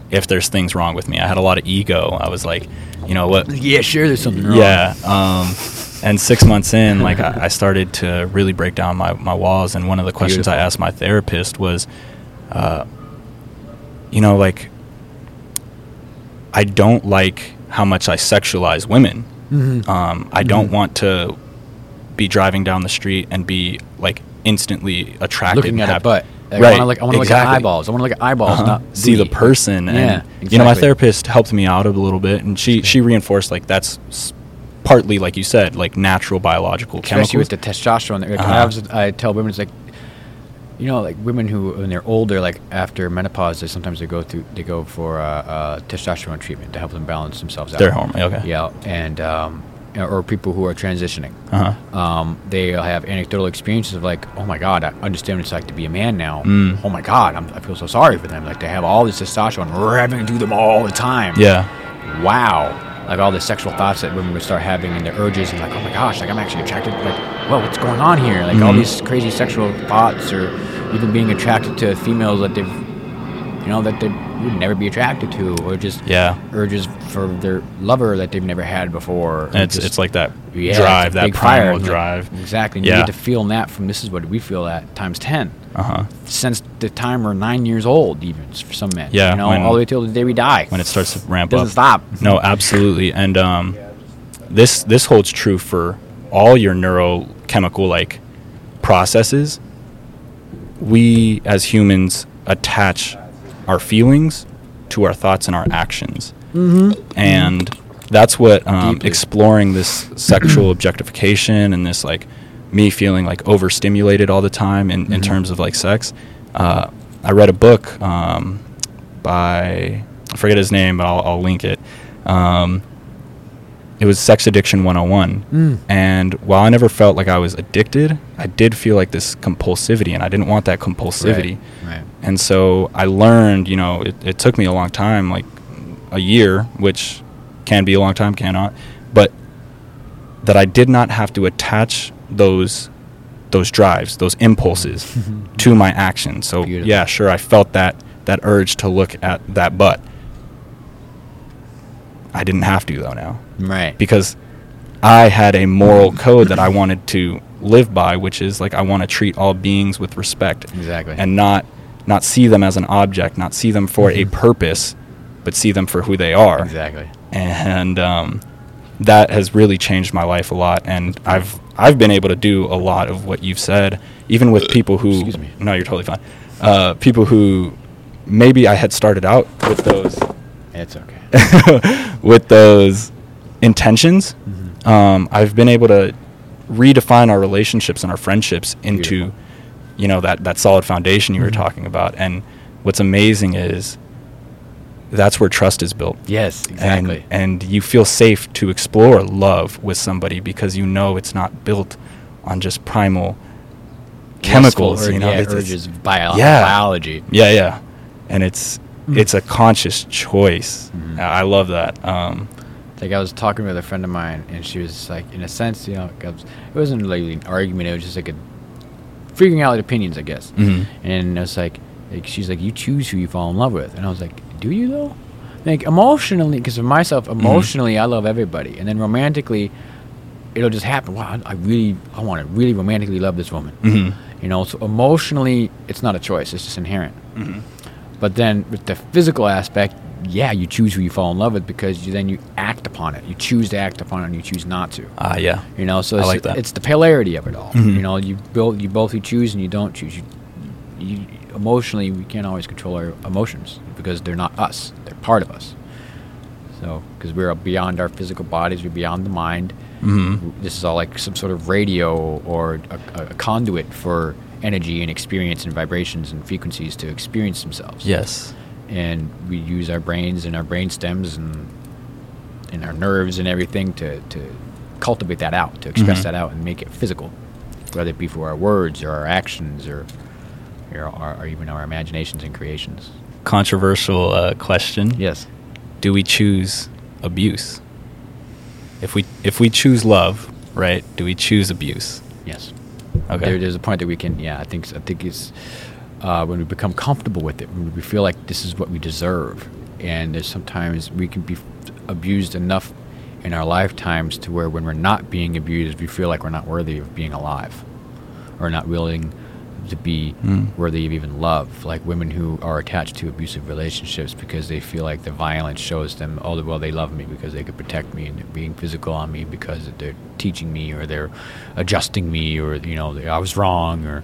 if there's things wrong with me. I had a lot of ego. I was like, you know what? Yeah, sure, there's something wrong. Yeah. Um, and six months in, like I, I started to really break down my, my walls. And one of the questions I asked my therapist was, uh, you know, like I don't like how much I sexualize women. Mm-hmm. Um, I don't want to be driving down the street and be like instantly attracted Looking at a butt. Like, right. I want to look, I wanna look at eyeballs. I want to look at eyeballs, Uh-huh. not see the person. And Yeah, you know, my therapist helped me out a little bit, and she she reinforced like that's partly like you said, like natural biological especially chemicals. with the testosterone. Like, Uh-huh. I, was, I tell women it's like, you know, like women who when they're older, like after menopause, they sometimes they go through they go for uh, uh, testosterone treatment to help them balance themselves out. Their hormone, okay. Yeah, and um, or people who are transitioning. Uh-huh. Um, they have anecdotal experiences of like, oh my god, I understand what it's like to be a man now. Mm. Oh my god, I'm, I feel so sorry for them. Like they have all this testosterone revving through them all the time Yeah. wow like all the sexual thoughts that women would start having and the urges and like oh my gosh like i'm actually attracted like whoa what's going on here like all Mhm. these crazy sexual thoughts or even being attracted to females that they've you know that they would never be attracted to or just Yeah. urges for their lover that they've never had before And it's just- it's like that yeah, drive, that primal like, drive. exactly and Yeah. you get to feel that from this is what we feel at times 10 Uh huh. since the time we're nine years old even for some men Yeah, you know when- all the way till the day we die When it starts to ramp doesn't up. stop No, absolutely. And um, this this holds true for all your neurochemical like processes. We as humans attach our feelings to our thoughts and our actions, mm-hmm. and that's what um, exploring this sexual (clears throat) objectification and this like me feeling like overstimulated all the time in, in terms of like sex. Uh, I read a book um, by I forget his name, but I'll, I'll link it. Um, it was Sex Addiction 101. Mm. And while I never felt like I was addicted, I did feel like this compulsivity, and I didn't want that compulsivity. right, right. And so I learned, you know, it, it took me a long time, like a year, which can be a long time, cannot, but that I did not have to attach those those drives, those impulses (laughs) to my actions. So Beautiful. yeah, sure, I felt that that urge to look at that butt. I didn't have to though now right because I had a moral code that I wanted to live by, which is like I want to treat all beings with respect exactly and not not see them as an object, not see them for a (laughs) purpose, but see them for who they are. exactly And um, that has really changed my life a lot. And I've I've been able to do a lot of what you've said, even with people who. Excuse me. No, you're totally fine. Uh, people who maybe I had started out with those it's okay (laughs) with those intentions, Mm-hmm. um, I've been able to redefine our relationships and our friendships into, Beautiful. you know, that that solid foundation you were Mhm. talking about. And what's amazing is that's where trust is built. yes exactly And, and you feel safe to explore love with somebody because you know it's not built on just primal chemicals. Ur- you know, yeah, It's- it's- urges bio- Yeah. biology yeah, yeah, and it's Mm. it's a conscious choice. Mhm. I I love that. Um, like I was talking with a friend of mine, and she was like, in a sense, you know, it was- wasn't really an argument. It was just like a figuring out opinions, I guess. Mhm. And it's like, like she's like, you choose who you fall in love with, and I was like, do you though? Like emotionally, because of myself, Mm-hmm. emotionally, I love everybody, and then romantically, it'll just happen. Wow, I, really, I want to really romantically love this woman. Mhm. You know, so emotionally, it's not a choice; it's just inherent. Mm-hmm. But then with the physical aspect, yeah, you choose who you fall in love with because you, then you act upon it. You choose to act upon it, and you choose not to. Ah, yeah. You know, so it's, like that. it's the polarity of it all. Mhm. You know, you both you both you choose and you don't choose. You, you emotionally, we can't always control our emotions because they're not us; they're part of us. So, because we're beyond our physical bodies, we're beyond the mind. hmm This is all like some sort of radio or a, a conduit for energy and experience and vibrations and frequencies to experience themselves Yes. and we use our brains and our brain stems and and our nerves and everything to, to cultivate that out, to express Mhm. that out and make it physical, whether it be for our words or our actions or, or, or even our imaginations and creations. Controversial uh, question. Yes. Do we choose abuse? If we if we choose love, right? Do we choose abuse? Yes. Okay. There, there's a point that we can. Yeah, I think. I think it's uh, when we become comfortable with it, when we feel like this is what we deserve, and there's sometimes we can be abused enough in our lifetimes to where when we're not being abused, we feel like we're not worthy of being alive, or not willing to be Mm. worthy of even love. Like women who are attached to abusive relationships because they feel like the violence shows them, oh, well, they love me because they could protect me and they're being physical on me because they're teaching me or they're adjusting me or, you know, they, I was wrong or,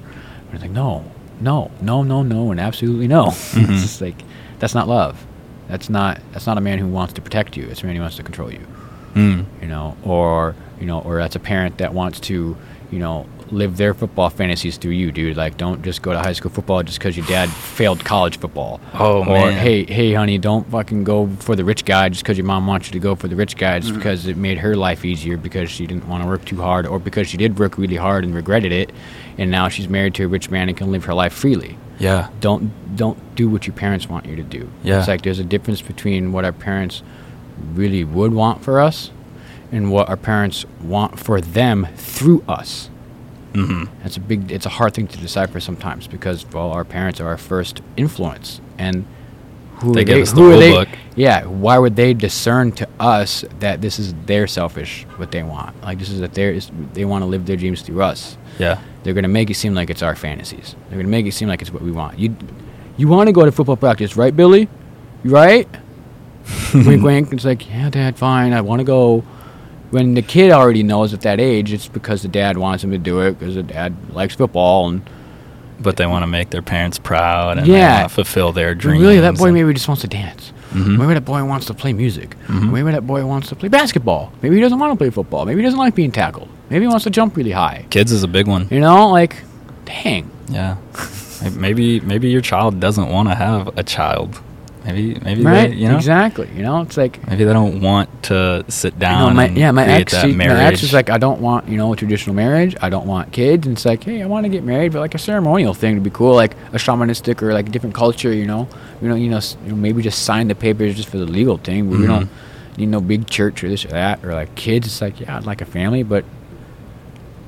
it's like, no, no, no, no, no, and absolutely no. Mhm. (laughs) it's just like, that's not love. That's not, that's not a man who wants to protect you. It's a man who wants to control you Mm. you know, or you know, or that's a parent that wants to, you know, live their football fantasies through you, dude. Like, don't just go to high school football just because your dad failed college football. Oh, or, man. hey, hey, honey, don't fucking go for the rich guy just because your mom wants you to go for the rich guy just mm-hmm. because it made her life easier because she didn't want to work too hard or because she did work really hard and regretted it, and now she's married to a rich man and can live her life freely Yeah. don't don't do what your parents want you to do. Yeah. It's like there's a difference between what our parents really would want for us and what our parents want for them through us. Hmm It's a big it's a hard thing to decipher sometimes because well our parents are our first influence and who They are give they, us the are they book. yeah why would they discern to us that this is their selfish what they want like this is that they they want to live their dreams through us Yeah. they're gonna make it seem like it's our fantasies. They're gonna make it seem like it's what we want. You, you want to go to football practice, right, Billy? Right? (laughs) wink, wink. It's like, yeah, Dad, fine. I want to go. When the kid already knows at that age, it's because the dad wants him to do it because the dad likes football and But they want to make their parents proud and Yeah. they fulfill their dreams. really, that boy maybe just wants to dance. Mhm. Maybe that boy wants to play music. Mhm. Maybe that boy wants to play basketball. Maybe he doesn't want to play football. Maybe he doesn't like being tackled. Maybe he wants to jump really high. Kids is a big one. You know, like, dang. Yeah. maybe maybe your child doesn't want to have a child. Maybe maybe Right? they, you know Exactly. You know, it's like maybe they don't want to sit You down know, my, and yeah, my ex, that she, my ex is like, I don't want, you know, a traditional marriage. I don't want kids. And it's like, hey, I want to get married, but like a ceremonial thing to be cool, like a shamanistic or like a different culture, you know. You know, you know, you know, maybe just sign the papers just for the legal thing. But we mm-hmm. don't need no big church or this or that or like kids. It's like, yeah, I'd like a family, but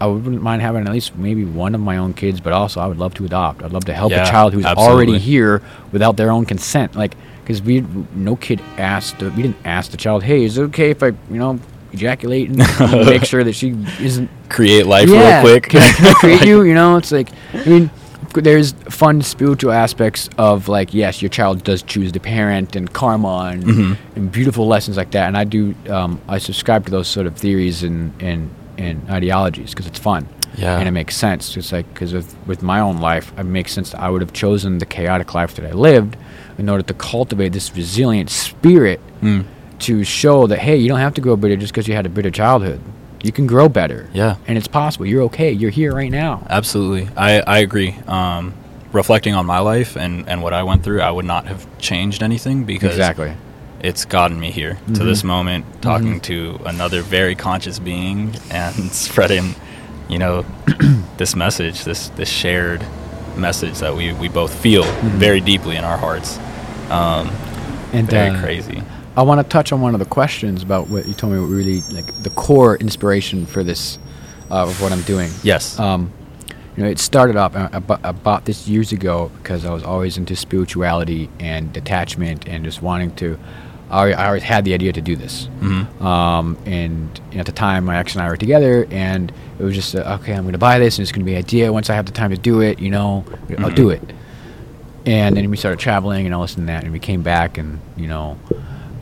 I wouldn't mind having at least maybe one of my own kids. But also, I would love to adopt. I'd love to help Yeah, a child who's absolutely. already here without their own consent. Like, because we no kid asked we didn't ask the child, hey, is it okay if I you know ejaculate and (laughs) make sure that she isn't create life yeah, real quick. Can I, can I (laughs) create you? You know, it's like I mean, there's fun spiritual aspects of like yes, your child does choose the parent and karma and, Mhm. and beautiful lessons like that. And I do um, I subscribe to those sort of theories and and and ideologies because it's fun. Yeah. and it makes sense. It's like because with with my own life, it makes sense that I would have chosen the chaotic life that I lived in order to cultivate this resilient spirit Mm. to show that hey, you don't have to grow bitter just because you had a bitter childhood. You can grow better. Yeah. and it's possible. You're okay. You're here right now. Absolutely, I I agree. Um, reflecting on my life and and what I went through, I would not have changed anything because Exactly. It's gotten me here to this moment, talking Mhm. to another very conscious being and (laughs) spreading, you know, (clears throat) this message, this this shared message that we we both feel Mhm. very deeply in our hearts. Um, And very uh, crazy. I want to touch on one of the questions about what you told me. What really like the core inspiration for this uh, of what I'm doing. Yes. Um, you know, it started off. I, I, I bought this years ago because I was always into spirituality and detachment and just wanting to. I, I always had the idea to do this. Mhm. Um, and you know, at the time, my ex and I were together, and it was just uh, okay. I'm going to buy this, and it's going to be an idea. Once I have the time to do it, you know, I'll Mhm. do it. And then we started traveling and all this and that, and we came back, and you know,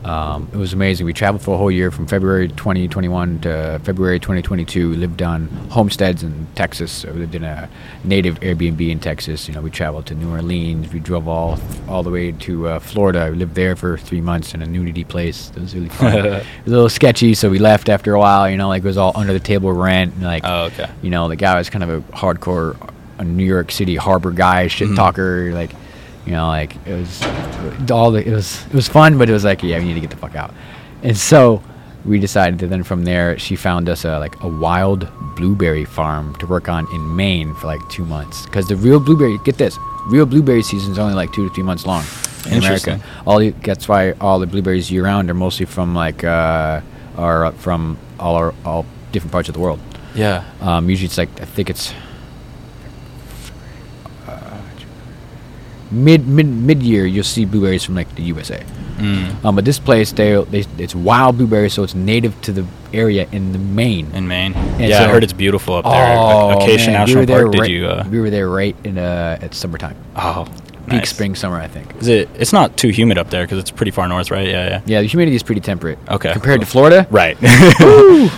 um, it was amazing. We traveled for a whole year from February 2021 to February 2022. We lived on homesteads in Texas. So we lived in a native Airbnb in Texas. You know, we traveled to New Orleans. We drove all all the way to uh, Florida. We lived there for three months in a nudity place. It was really fun. (laughs) it was a little sketchy, so we left after a while. You know, like it was all under the table rent. And like, Oh, okay. you know, the guy was kind of a hardcore a New York City harbor guy, shit Mhm. talker, like you know, like it was all the it was it was fun, but it was like yeah, we need to get the fuck out. And so we decided that then from there she found us a like a wild blueberry farm to work on in Maine for like two months because the real blueberry get this real blueberry season is only like two to three months long in America. All the, that's why all the blueberries year round are mostly from like uh, are from all our, all different parts of the world. Yeah. Um, usually it's like I think it's uh, mid mid mid year. You'll see blueberries from like the USA. Mm. Um, but this place, they, they it's wild blueberry, so it's native to the area in the Maine. In Maine. And yeah, I heard it's beautiful up there. Oh, Acadia man, we National there Park. Did right, you? Uh, we were there right in uh, at summertime, oh, peak nice. spring summer, I think. Is it? It's not too humid up there because it's pretty far north, right? Yeah, yeah. Yeah, the humidity is pretty temperate. Okay, Compared to. Florida. Right. (laughs)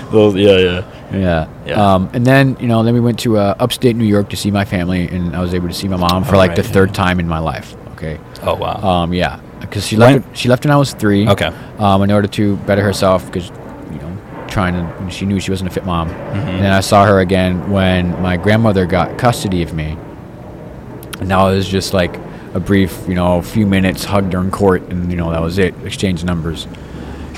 Yeah, yeah. Yeah. Yeah. Um, and then you know, then we went to uh, upstate New York to see my family, and I was able to see my mom for Oh, like right, the yeah. third time in my life. Okay. Oh wow. Um, yeah, because she When- left. She left when I was three. Okay. Um, in order to better herself, because you know, trying to, she knew she wasn't a fit mom. Mm-hmm. And then I saw her again when my grandmother got custody of me. And now it was just like a brief, you know, few minutes, hugged her in court, and you know that was it. Exchanged numbers.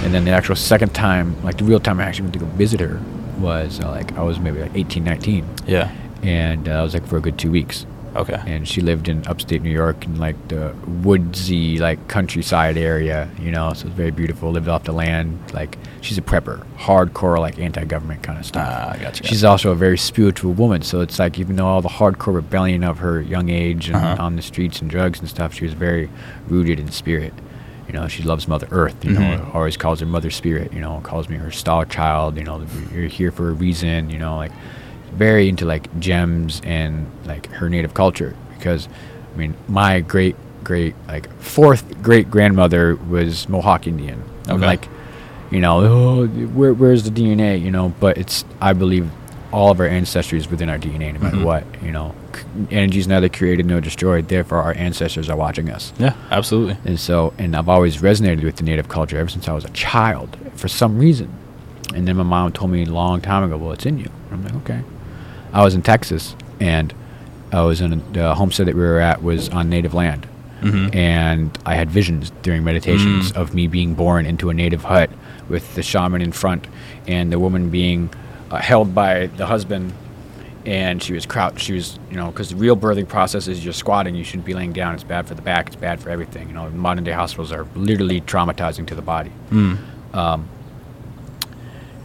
And then the actual second time, like the real time I actually went to go visit her, was uh, like I was maybe like 18, 19, yeah. and uh, I was like for a good two weeks Okay. and she lived in upstate New York in like the woodsy like countryside area, you know. So it's very beautiful. Lived off the land. Like she's a prepper, hardcore like anti-government kind of stuff. Ah, gotcha. She's also a very spiritual woman. So it's like even though all the hardcore rebellion of her young age and Uh-huh. on the streets and drugs and stuff, she was very rooted in spirit. You know, she loves Mother Earth. You know, Mhm. always calls her Mother Spirit. You know, calls me her star child. You know, you're here for a reason. You know, like very into like gems and like her native culture because I mean my great great like fourth great grandmother was Mohawk Indian. I'm Okay. like you know oh, where, where's the DNA you know but it's I believe all of our ancestry is within our DNA no matter Mhm. what you know energy is neither created nor destroyed therefore our ancestors are watching us Yeah, absolutely. and so, and I've always resonated with the native culture ever since I was a child for some reason. And then my mom told me a long time ago, well, it's in you. And I'm like, okay. I was in Texas and I was in a, the homestead that we were at was on native land. Mhm. And I had visions during meditations Mm. of me being born into a native hut with the shaman in front and the woman being uh, held by the husband and she was crouched. She was, you know, because the real birthing process is you're squatting. You shouldn't be laying down. It's bad for the back. It's bad for everything. You know, modern day hospitals are literally traumatizing to the body. Mm. Um,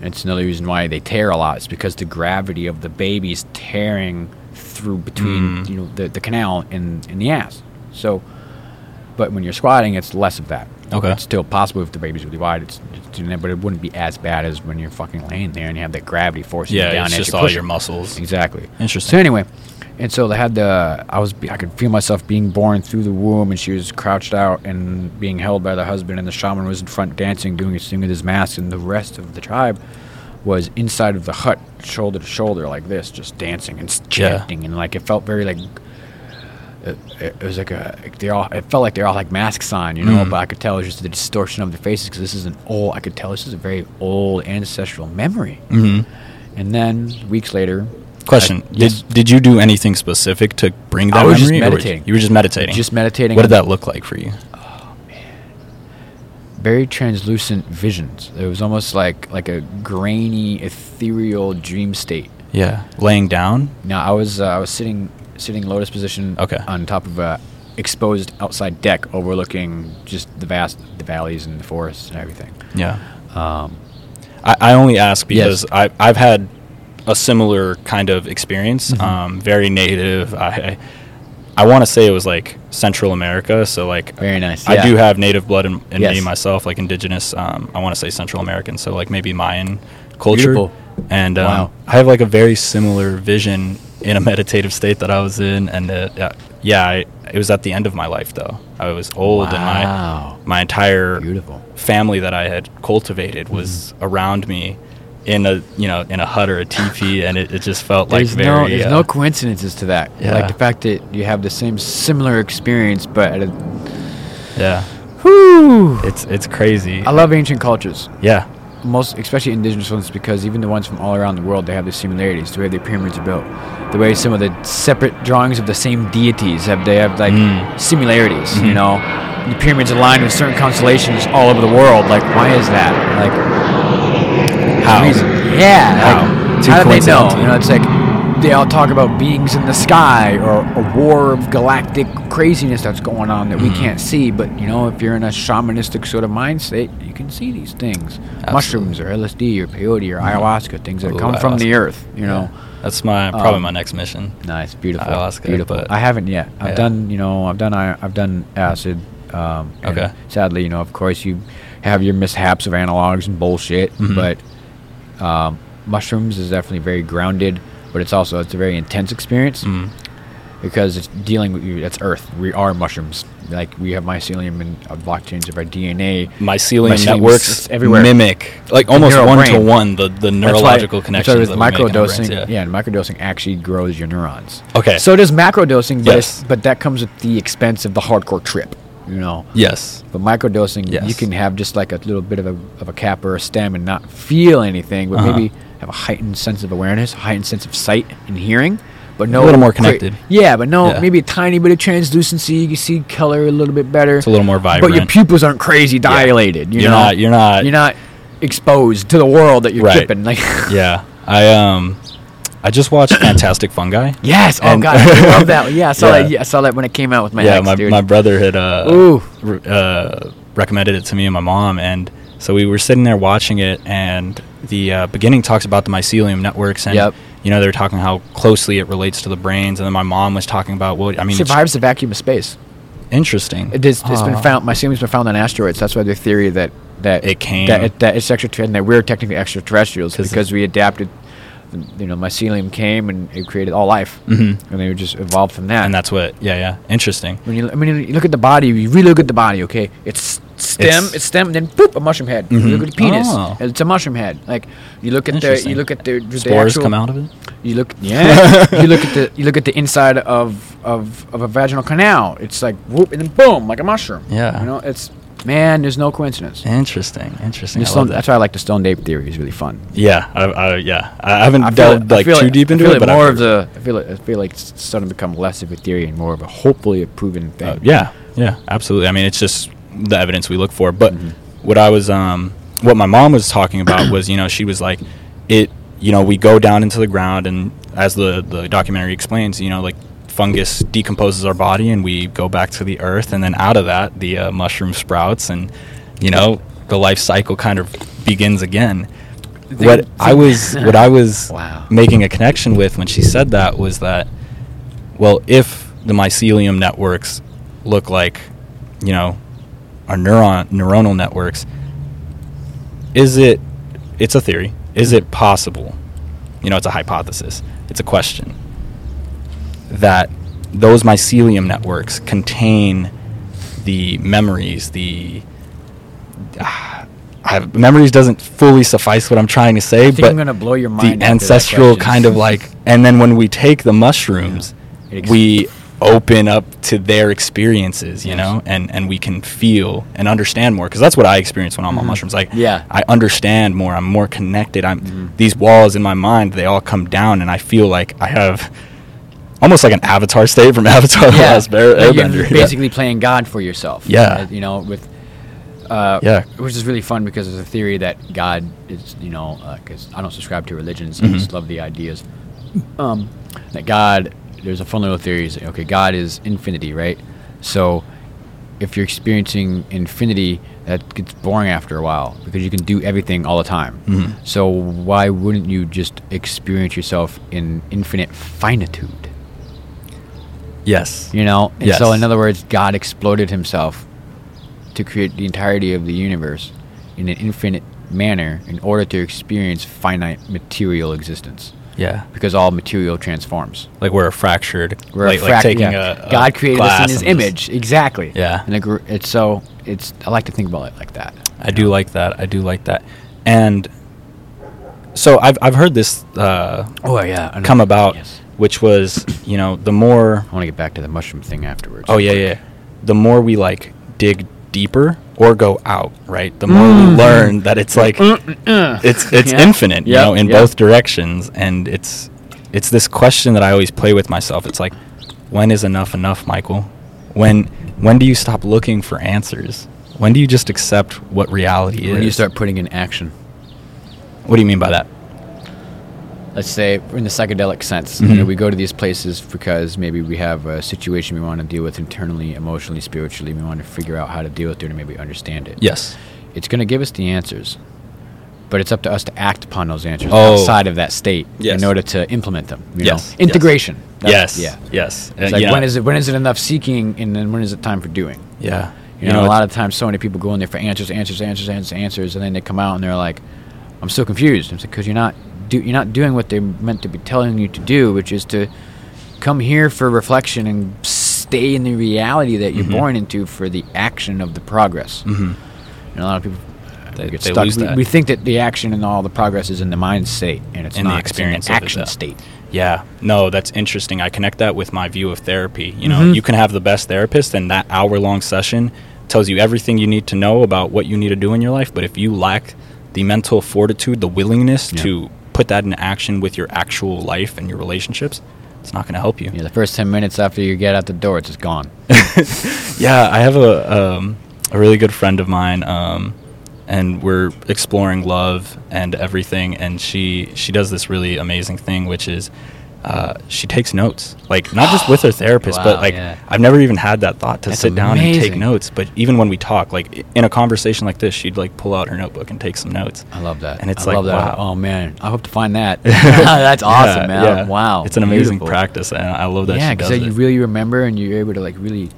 and it's another reason why they tear a lot. It's because the gravity of the baby's tearing through between, Mm. you know, the, the canal and, and the ass. So, but when you're squatting, it's less of that. Okay. It's still possible if the baby's really wide. It's, it's doing that, but it wouldn't be as bad as when you're fucking laying there and you have that gravity forcing Yeah, you down. it's just all your muscles. Exactly. Interesting. So anyway, and so they had the I was I could feel myself being born through the womb, and she was crouched out and being held by the husband, and the shaman was in front dancing, doing his thing with his mask, and the rest of the tribe was inside of the hut, shoulder to shoulder, like this, just dancing and s- Yeah. chanting, and like it felt very like. It, it was like a they all it felt like they're all like masks on you know Mm. but I could tell it was just the distortion of their faces because this is an old I could tell this is a very old ancestral memory hmm and then weeks later Question: I- yes. Did did you do anything specific to bring that I was just memory, or meditating. You were just meditating. Just meditating What did that look like for you? Oh man. Very translucent visions. It was almost like like a grainy, ethereal dream state. Yeah, laying down. Now I was uh, I was sitting sitting lotus position Okay. on top of a exposed outside deck overlooking just the vast the valleys and the forests and everything. Yeah. Um, I, I only ask because Yes. I I've had a similar kind of experience. Mhm. Um, very native. I I, I want to say it was like Central America. So like very nice. I yeah. do have native blood in, in me myself, like indigenous. Um, I want to say Central American, so like maybe Mayan culture. Beautiful. And um, Wow. I have like a very similar vision in a meditative state that I was in, and uh, yeah, I, it was at the end of my life though. I was old, and my my entire Beautiful. family that I had cultivated was Mm-hmm. around me in a you know in a hut or a teepee, (laughs) and it, it just felt like There's very no there's uh, no coincidences to that. Yeah. Like the fact that you have the same similar experience, but at a, yeah. whew, It's it's crazy. I love ancient cultures. yeah. Most especially indigenous ones because even the ones from all around the world they have the similarities the way the pyramids are built the way some of the separate drawings of the same deities have they have like Mm. similarities Mhm. you know the pyramids align with certain constellations all over the world like why is that like How? yeah How? like, how do they know you know it's like they all talk about beings in the sky or a war of galactic craziness that's going on that we Mhm. can't see but you know if you're in a shamanistic sort of mind state you can see these things mushrooms or LSD or peyote or ayahuasca, things that Ooh, come from the earth. You know, That's my probably Um, my next mission. nice, beautiful, Ayahuasca, beautiful. I haven't yet. I've Yeah. done, you know, I've done, I- I've done acid, Um, Okay. Sadly, you know, of course, you have your mishaps of analogs and bullshit, Mhm. but um, mushrooms is definitely very grounded. But it's also it's a very intense experience Mm. because it's dealing with you. It's Earth. We are mushrooms. Like we have mycelium and uh, blockchains of our DNA. Mycelium Mycelium, networks everywhere. mimic like almost one to one the, the neurological that's why connections with that we make in our microdosing, brains, yeah. microdosing actually grows your neurons. Okay. So does macrodosing, but Yes. but that comes at the expense of the hardcore trip. You know. Yes. But microdosing, you can have just like a little bit of a, of a cap or a stem and not feel anything, but Uh-huh. maybe have a heightened sense of awareness, a heightened sense of sight and hearing, but no A little more connected. yeah, but no, Yeah. maybe a tiny bit of translucency. You can see color a little bit better. It's a little more vibrant. But your pupils aren't crazy dilated. You You're know? not- you're not- You're not exposed to the world that you're Right. tripping. Like. (laughs) yeah. I um I just watched (coughs) Fantastic Fungi. Yes. Oh God, I love that. Yeah, I saw (laughs) Yeah. that. Yeah, I saw that when it came out with my yeah, ex, my, dude. my brother had uh, Ooh. re- uh, recommended it to me and my mom, and so we were sitting there watching it, and the uh, beginning talks about the mycelium networks, and Yep. you know they're talking how closely it relates to the brains, and then my mom was talking about what I mean. it's survives the vacuum of space. interesting. It is, it's been found. Mycelium's been found on asteroids. That's why the theory that that It came- that, it, that it's extraterrestrial and that we're technically extraterrestrials because we adapted. You know, mycelium came and it created all life, Mhm. and they just evolved from that. and that's what. Yeah, yeah. Interesting. when you, I mean, you look at the body. You really look at the body. Okay, it's stem. It's- It's, stem. Then boop, a mushroom head. You Mhm. look at the penis. Oh. It's a mushroom head. Like you look at the. You look at the, the Spores actual, come out of it. You look, yeah. (laughs) you look at the you look at the inside of of of a vaginal canal. It's like whoop, and then boom, like a mushroom. Yeah. You know, it's man. There's no coincidence. Interesting. Interesting. I stone, that. that's why I like the stone ape theory. It's really fun. Yeah, I, I, yeah. I haven't I delved it- like too it- deep into it, but more of the. I feel it, I feel like it's starting to become less of a theory and more of a hopefully a proven thing. Uh, yeah, yeah, absolutely. I mean, it's just the evidence we look for. But Mhm. what I was, um, what my mom was talking about was, you know, she was like, it, you know, we go down into the ground, and as the the documentary explains, you know, like fungus decomposes our body, and we go back to the earth, and then out of that, the uh, mushroom sprouts, and you know, the life cycle kind of begins again. What I was, (laughs) what I was Wow. making a connection with when she said that was that well, if the mycelium networks look like, you know, our neuron neuronal networks, is it? It's a theory. Is it possible? You know, it's a hypothesis. It's a question that those mycelium networks contain the memories, the I have, memories doesn't fully suffice what I'm trying to say, but I'm gonna blow your mind. the ancestral kind of like and then when we take the mushrooms ex- we open up to their experiences you Yes. know and and we can feel and understand more because that's what i experience when i'm on Mhm. mushrooms like Yeah. i understand more i'm more connected i'm Mhm. these walls in my mind they all come down and i feel like i have almost like an avatar state from (laughs) avatar the yeah, last Air- like airbender you're yeah. basically playing God for yourself. Yeah. Uh, you know, with uh, Yeah. which is really fun because there's a theory that God is, you know, because I don't subscribe to religions, I just love the ideas. Um, that God, there's a fun little theory. Is, okay, God is infinity, right? So, if you're experiencing infinity, that gets boring after a while because you can do everything all the time. Mhm. So why wouldn't you just experience yourself in infinite finitude? yes You know? And so, in other words, God exploded himself to create the entirety of the universe in an infinite manner in order to experience finite material existence. Yeah Because all material transforms. like we're a fractured We're like, like taking yeah. a, a God created us in His image, exactly. Yeah. and it gr- it's so it's. I like to think about it like that. I do like that. I do like that. And so I've I've heard this uh, Oh yeah, come about, Yes. which was you know the more I want to get back to the mushroom thing afterwards. oh yeah yeah, the more we like dig deeper or go out right, the more Mm. we learn that it's like it's it's Yeah. infinite, you know, in yep. both directions, and it's it's this question that I always play with myself. It's like, when is enough enough, Michael? When when do you stop looking for answers? When do you just accept what reality is? When you start putting in action. what do you mean by that? Let's say in the psychedelic sense you know, Mhm. we go to these places because maybe we have a situation we want to deal with internally emotionally spiritually we want to figure out how to deal with it and maybe understand it Yes. it's going to give us the answers but it's up to us to act upon those answers Oh. outside of that state Yes. in order to implement them you Yes, know integration yes. yeah Yes. it's Uh, like yeah. when is it when is it enough seeking and then when is it time for doing Yeah. You, You know, know, a lot of times, so many people go in there for answers, answers, answers, answers, answers, and then they come out and they're like, "I'm so confused." It's because you're not do, you're not doing what they're meant to be telling you to do, which is to come here for reflection and stay in the reality that you're Mhm. born into for the action of the progress. hmm And a lot of people They- get stuck. we, that. we think that the action and all the progress is in the mind state, and it's In the not. experience it's in the it, action though. state. Yeah, no, that's interesting. I connect that with my view of therapy. You know, Mhm. you can have the best therapist, and that hour long session tells you everything you need to know about what you need to do in your life. But if you lack the mental fortitude, the willingness Yeah. to put that in action with your actual life and your relationships, it's not going to help you. Yeah, the first ten minutes after you get out the door, it's just gone. (laughs) yeah, I have a um, a really good friend of mine, um, and we're exploring love and everything. And she she does this really amazing thing, which is uh, she takes notes, like not just with her (gasps) therapist, Wow, but like yeah. I've never even had that thought to That's sit down and take notes. But even when we talk, like in a conversation like this, she'd like pull out her notebook and take some notes. I love that. And it's I like, love that. wow. Oh man, I hope to find that. (laughs) (laughs) That's awesome, Yeah, man. yeah. Wow, it's an amazing Beautiful. practice, and I love that yeah, because you really remember and you're able to like really,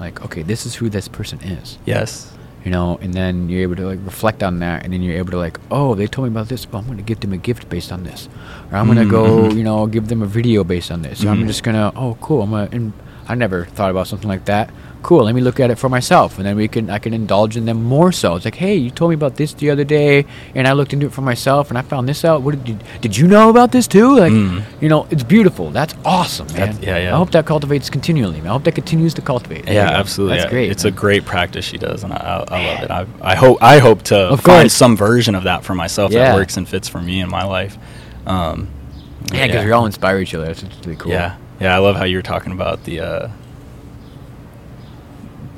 like, okay, this is who this person is. yes, You know, and then you're able to like reflect on that, and then you're able to like, oh, they told me about this, but I'm gonna give them a gift based on this, or I'm gonna Mhm, go, mhm. you know, give them a video based on this. Or I'm just gonna, oh, cool. I'm gonna. And I never thought about something like that. Cool. Let me look at it for myself, and then we can I can indulge in them more so. It's like, hey, you told me about this the other day, and I looked into it for myself, and I found this out. What did you, did you know about this too? Like, Mm. you know, it's beautiful. That's awesome, man. That's- yeah, yeah. I hope that cultivates continually. man. I hope that continues to cultivate. Yeah, absolutely. That's yeah. great. It's man. a great practice she does, and I, I, I love it. I, I hope I hope to Of find course. some version of that for myself Yeah. that works and fits for me in my life. Um, Yeah, because we all inspire each other. That's really cool. Yeah, yeah. I love how you're talking about the uh,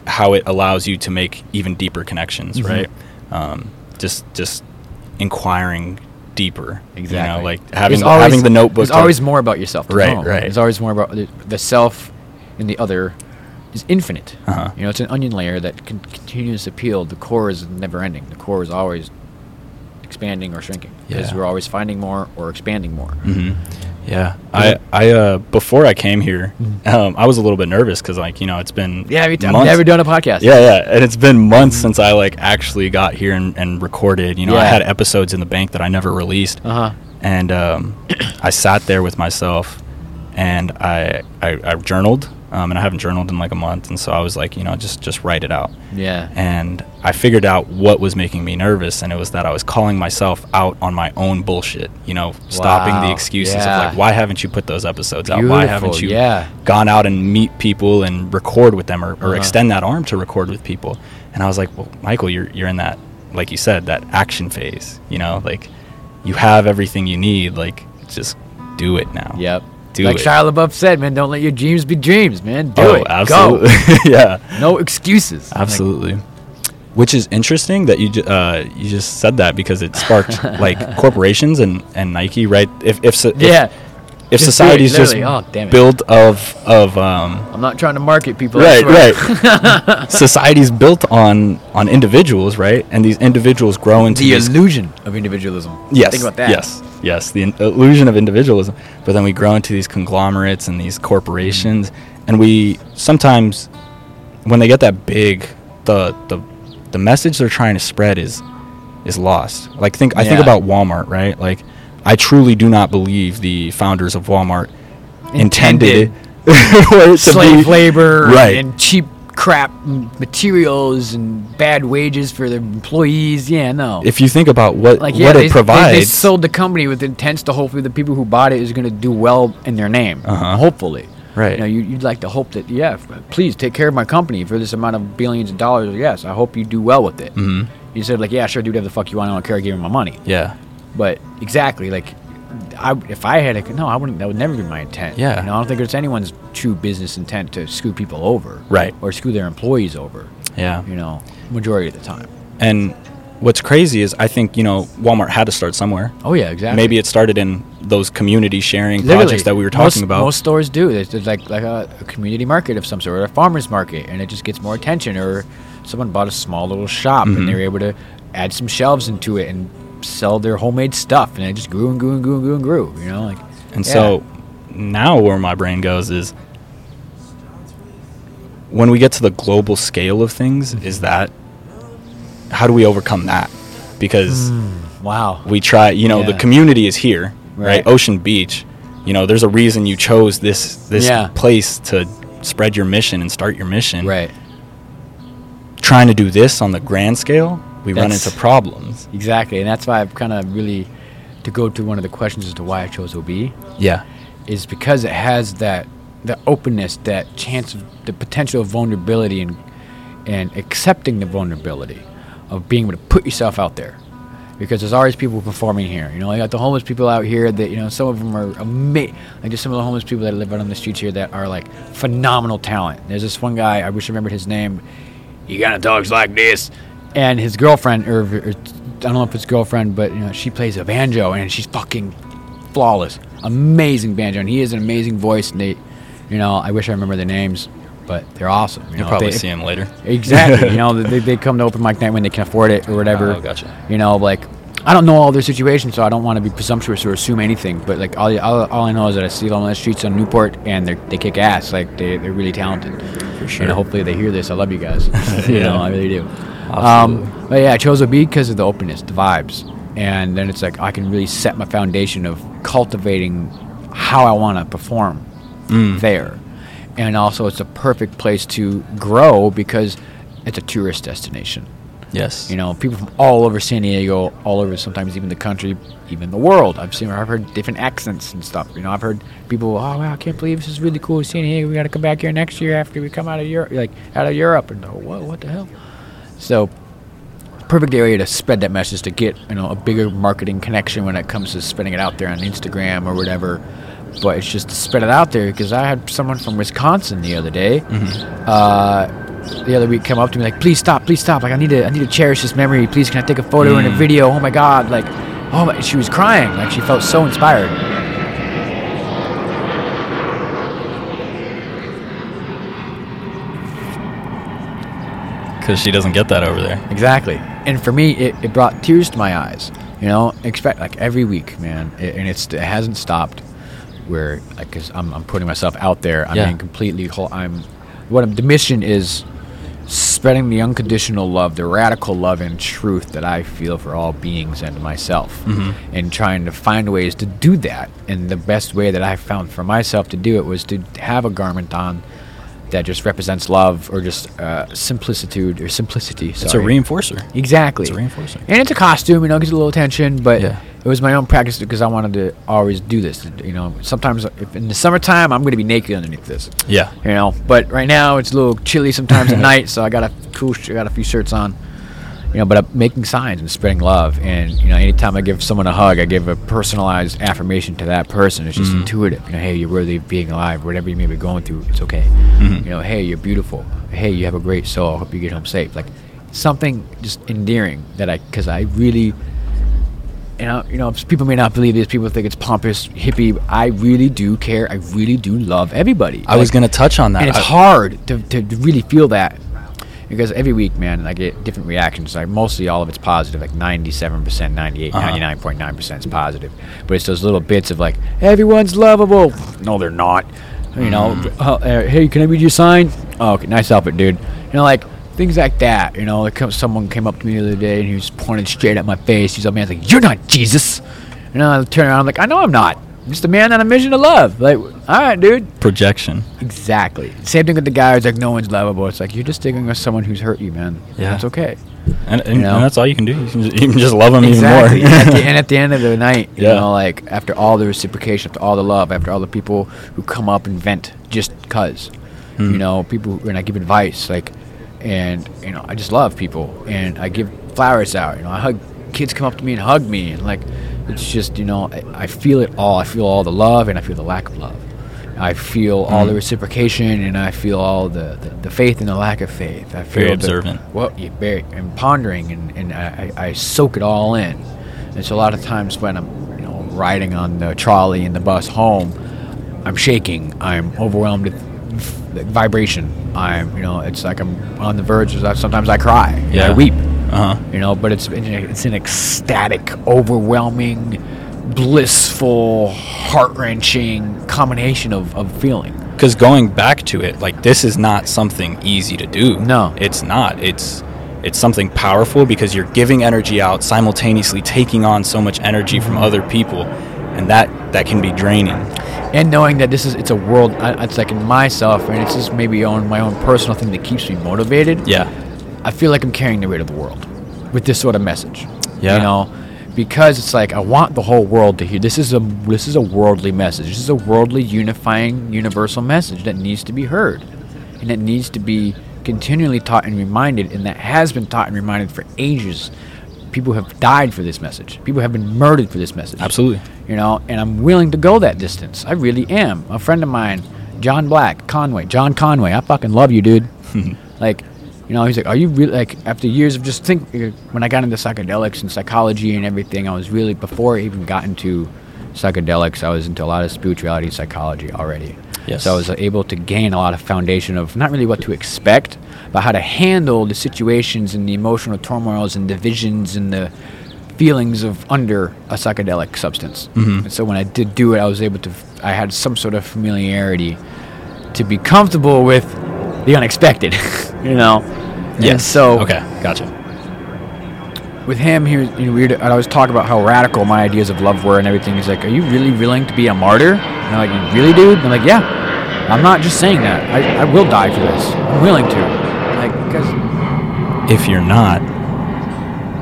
how it allows you to make even deeper connections, Mhm. right? Um, just just inquiring deeper. Exactly. You know, like having the, always- having the notebook. There's always more about yourself. Right, know. right. There's always more about the, self and the other is infinite. Uh-huh. You know, it's an onion layer that con- continues to peel. The core is never ending. The core is always expanding or shrinking because Yeah. we're always finding more or expanding more. hmm Yeah, I, I, uh, before I came here, um, I was a little bit nervous because, like, you know, it's been. Yeah. I've never done a podcast. Yeah, yeah, and it's been months since I like actually got here and, and recorded. You know, I Yeah. had episodes in the bank that I never released, Uh huh. and um, I sat there with myself, and I I, I journaled, um, and I haven't journaled in like a month, and so I was like, you know, just just write it out, Yeah. and I figured out what was making me nervous, and it was that I was calling myself out on my own bullshit. You know, stopping the excuses yeah. of like, why haven't you put those episodes out? Why haven't you yeah. gone out and meet people and record with them, or, or Uh-huh. extend that arm to record with people? And I was like, well, Michael, you're you're in that, like you said, that action phase. You know, like you have everything you need. Like just do it now. Yep. Do like it. Shia LaBeouf said, man, don't let your dreams be dreams, man. Do oh, it. absolutely. Go. (laughs) yeah. No excuses. Like, Absolutely. Which is interesting that you uh, you just said that because it sparked (laughs) like corporations and, and Nike, right? If if if, yeah. If Just do it, society's just. Oh, built of of um, I'm not trying to market people. Right right (laughs) society's built on on individuals, right? And these individuals grow into the illusion of individualism. Yes. Think about that. Yes. Yes. The in- illusion of individualism. But then we grow into these conglomerates and these corporations, and we sometimes, when they get that big, the the the message they're trying to spread is is lost. Like think I think about Walmart, right? Like I truly do not believe the founders of Walmart intended, Intended (laughs) to Slave be- labor Right. and cheap crap materials and bad wages for their employees. Yeah, no. If you think about what like yeah, what they, it they- provides, They, sold the company with intents to hopefully the people who bought it is going to do well in their name. Uh-huh. Hopefully. Right. You know, you, you'd like to hope that yeah, please take care of my company for this amount of billions of dollars. Yes, I hope you do well with it. Mhm. You said like yeah, sure, do whatever the fuck you want. I don't care. Give me my money. yeah, But exactly, like, I if I had a no, I wouldn't. That would never be my intent. Yeah. you know, I don't think it's anyone's true business intent to screw people over, Right. Or screw their employees over. yeah. You know, majority of the time. And what's crazy is I think you know Walmart had to start somewhere. Oh yeah, exactly. Maybe it started in those community sharing Literally, projects that we were most- talking about. Most stores do. There's, there's like like a, a community market of some sort, or a farmers market, and it just gets more attention. Or someone bought a small little shop, Mhm. and they were able to add some shelves into it and sell their homemade stuff, and it just grew and grew and grew and grew and grew. You know, like. and yeah. so now where my brain goes is when we get to the global scale of things, mm-hmm. is that how do we overcome that? Because mm, Wow. we try, you know, the community is here, right? Right. Ocean Beach. You know, there's a reason you chose this this Yeah. place to spread your mission and start your mission. Right. Trying to do this on the grand scale, we run into problems. Exactly, and that's why I've kind of really to go to one of the questions as to why I chose OB Yeah. is because it has that the openness, that chance of the potential of vulnerability and and accepting the vulnerability of being able to put yourself out there. Because there's always people performing here. You know, you got the homeless people out here that, you know, some of them are amazing. Like just some of the homeless people that live out on the streets here that are like phenomenal talent. There's this one guy, I wish I remembered his name. He kind of talks like this. And his girlfriend, or, or I don't know if it's girlfriend, but, you know, she plays a banjo and she's fucking flawless. Amazing banjo. And he has an amazing voice. And they, you know, I wish I remember their names, but they're awesome. You You'll probably they- see him later. Exactly. you (laughs) know, they, they come to open mic night when they can afford it or whatever. Oh, gotcha. You know, like I don't know all their situations, so I don't want to be presumptuous or assume anything. But like all, all, all I know is that I see them on the streets on Newport, and they they kick ass. Like they they're really talented. For sure. And hopefully they hear this. I love you guys. (laughs) you Yeah. know, I really do. Absolutely. Um, but yeah, I chose a OB because of the openness, the vibes, and then it's like I can really set my foundation of cultivating how I want to perform Mm. there, and also it's a perfect place to grow because it's a tourist destination. Yes. You know, people from all over San Diego, all over sometimes even the country, even the world. I've seen, I've heard different accents and stuff. You know, I've heard people, oh wow, I can't believe this is really cool, San Diego. We got to come back here next year after we come out of Europe, like out of Europe, and oh, what, what the hell? So, perfect area to spread that message to get you know a bigger marketing connection when it comes to spreading it out there on Instagram or whatever. But it's just to spread it out there because I had someone from Wisconsin the other day uh, the other week come up to me like, "Please stop, please stop! Like I need to, I need to cherish this memory. Please, can I take a photo and a video? Oh my God! Like, oh my!" She was crying. Like she felt so inspired. Because she doesn't get that over there. Exactly. And for me, it, it brought tears to my eyes. You know, expect like every week, man, it, and it's it hasn't stopped. Where like, cause I'm I'm putting myself out there. I'm Yeah. being completely whole. I'm what I'm, the mission is spreading the unconditional love, the radical love and truth that I feel for all beings and myself, mm-hmm. and trying to find ways to do that. And the best way that I found for myself to do it was to have a garment on that just represents love or just uh, simplicitude or simplicity. It's a reinforcer. Exactly. It's a reinforcer. And it's a costume, you know, gives a little attention, but Yeah. it was my own practice because I wanted to always do this. You know, sometimes if in the summertime, I'm going to be naked underneath this. Yeah. You know, but right now it's a little chilly sometimes at (laughs) night, so I got a cool, sh- I got a few shirts on. You know, but I'm making signs and spreading love, and you know, anytime I give someone a hug, I give a personalized affirmation to that person. It's just Mhm. intuitive. You know, hey, you're worthy of being alive. Whatever you may be going through, it's okay. Mhm. You know, hey, you're beautiful. Hey, you have a great soul. I hope you get home safe. Like something just endearing that I, because I really you know, you know, people may not believe this. People think it's pompous, hippie. I really do care. I really do love everybody. I was going to touch on that. and it's I- hard to, to really feel that because every week, man, I get different reactions. Like mostly all of it's positive, like 97%, 98, Uh-huh. 99.9% is positive. But it's those little bits of like, everyone's lovable. No, they're not. You know, Mm. uh, uh, hey, can I read your sign? Oh, okay, nice outfit, dude. You know, like things like that. You know, like someone came up to me the other day and he was pointing straight at my face. He's like, man, like, you're not Jesus. Know, I turn around, I'm like, I know I'm not. Just a man on a mission to love. Like, all right, dude. projection. Exactly. Same thing with the guy who's like, no one's lovable. It's like, you're just sticking with someone who's hurt you, man. Yeah. It's okay. And, and, You know? and that's all you can do. You can just, you can just love them exactly. even more. and, at the, (laughs) and at the end of the night, you Yeah. know, like, after all the reciprocation, after all the love, after all the people who come up and vent just because, Hmm. you know, people, when I give advice, like, and, you know, I just love people. And I give flowers out. You know, I hug, kids come up to me and hug me. And, like, it's just, you know, I, I feel it all. I feel all the love and I feel the lack of love. I feel all the Mm. reciprocation and I feel all the, the, the faith and the lack of faith. I feel Very the- observant. well, you very and pondering and, and I, I soak it all in. And so a lot of times when I'm you know riding on the trolley and the bus home, I'm shaking. I'm overwhelmed with vibration. I'm you know it's like I'm on the verge. Of, sometimes I cry. and I weep. Uh huh. You know, but it's it's an ecstatic, overwhelming, blissful, heart wrenching combination of, of feeling. because going back to it, like this is not something easy to do. No. it's not. It's it's something powerful because you're giving energy out simultaneously, taking on so much energy from other people, and that that can be draining. and knowing that this is it's a world I- it's like in myself and it's just maybe on my own personal thing that keeps me motivated Yeah, i feel like i'm carrying the weight of the world with this sort of message Yeah. you know because it's like i want the whole world to hear this is a this is a worldly message this is a worldly unifying universal message that needs to be heard and that needs to be continually taught and reminded and that has been taught and reminded for ages people have died for this message people have been murdered for this message absolutely. you know, and I'm willing to go that distance. I really am. A friend of mine, John Black, Conway, John Conway, I fucking love you, dude. (laughs) like, you know, he's like, are you really like after years of just think when I got into psychedelics and psychology and everything, I was really before I even got into psychedelics, I was into a lot of spirituality and psychology already. Yes. So I was able to gain a lot of foundation of not really what to expect, but how to handle the situations and the emotional turmoils and divisions and the feelings of under a psychedelic substance. Mm-hmm. And so when I did do it, I was able to, I had some sort of familiarity to be comfortable with the unexpected, (laughs) you know? And so okay, gotcha. with him, he was, you know, we'd, I'd always talk about how radical my ideas of love were and everything. He's like, "Are you really willing to be a martyr?" And I'm like, "Really, dude?" And I'm like, "Yeah." I'm not just saying that. I, I will die for this. I'm willing to. Like, because If you're not,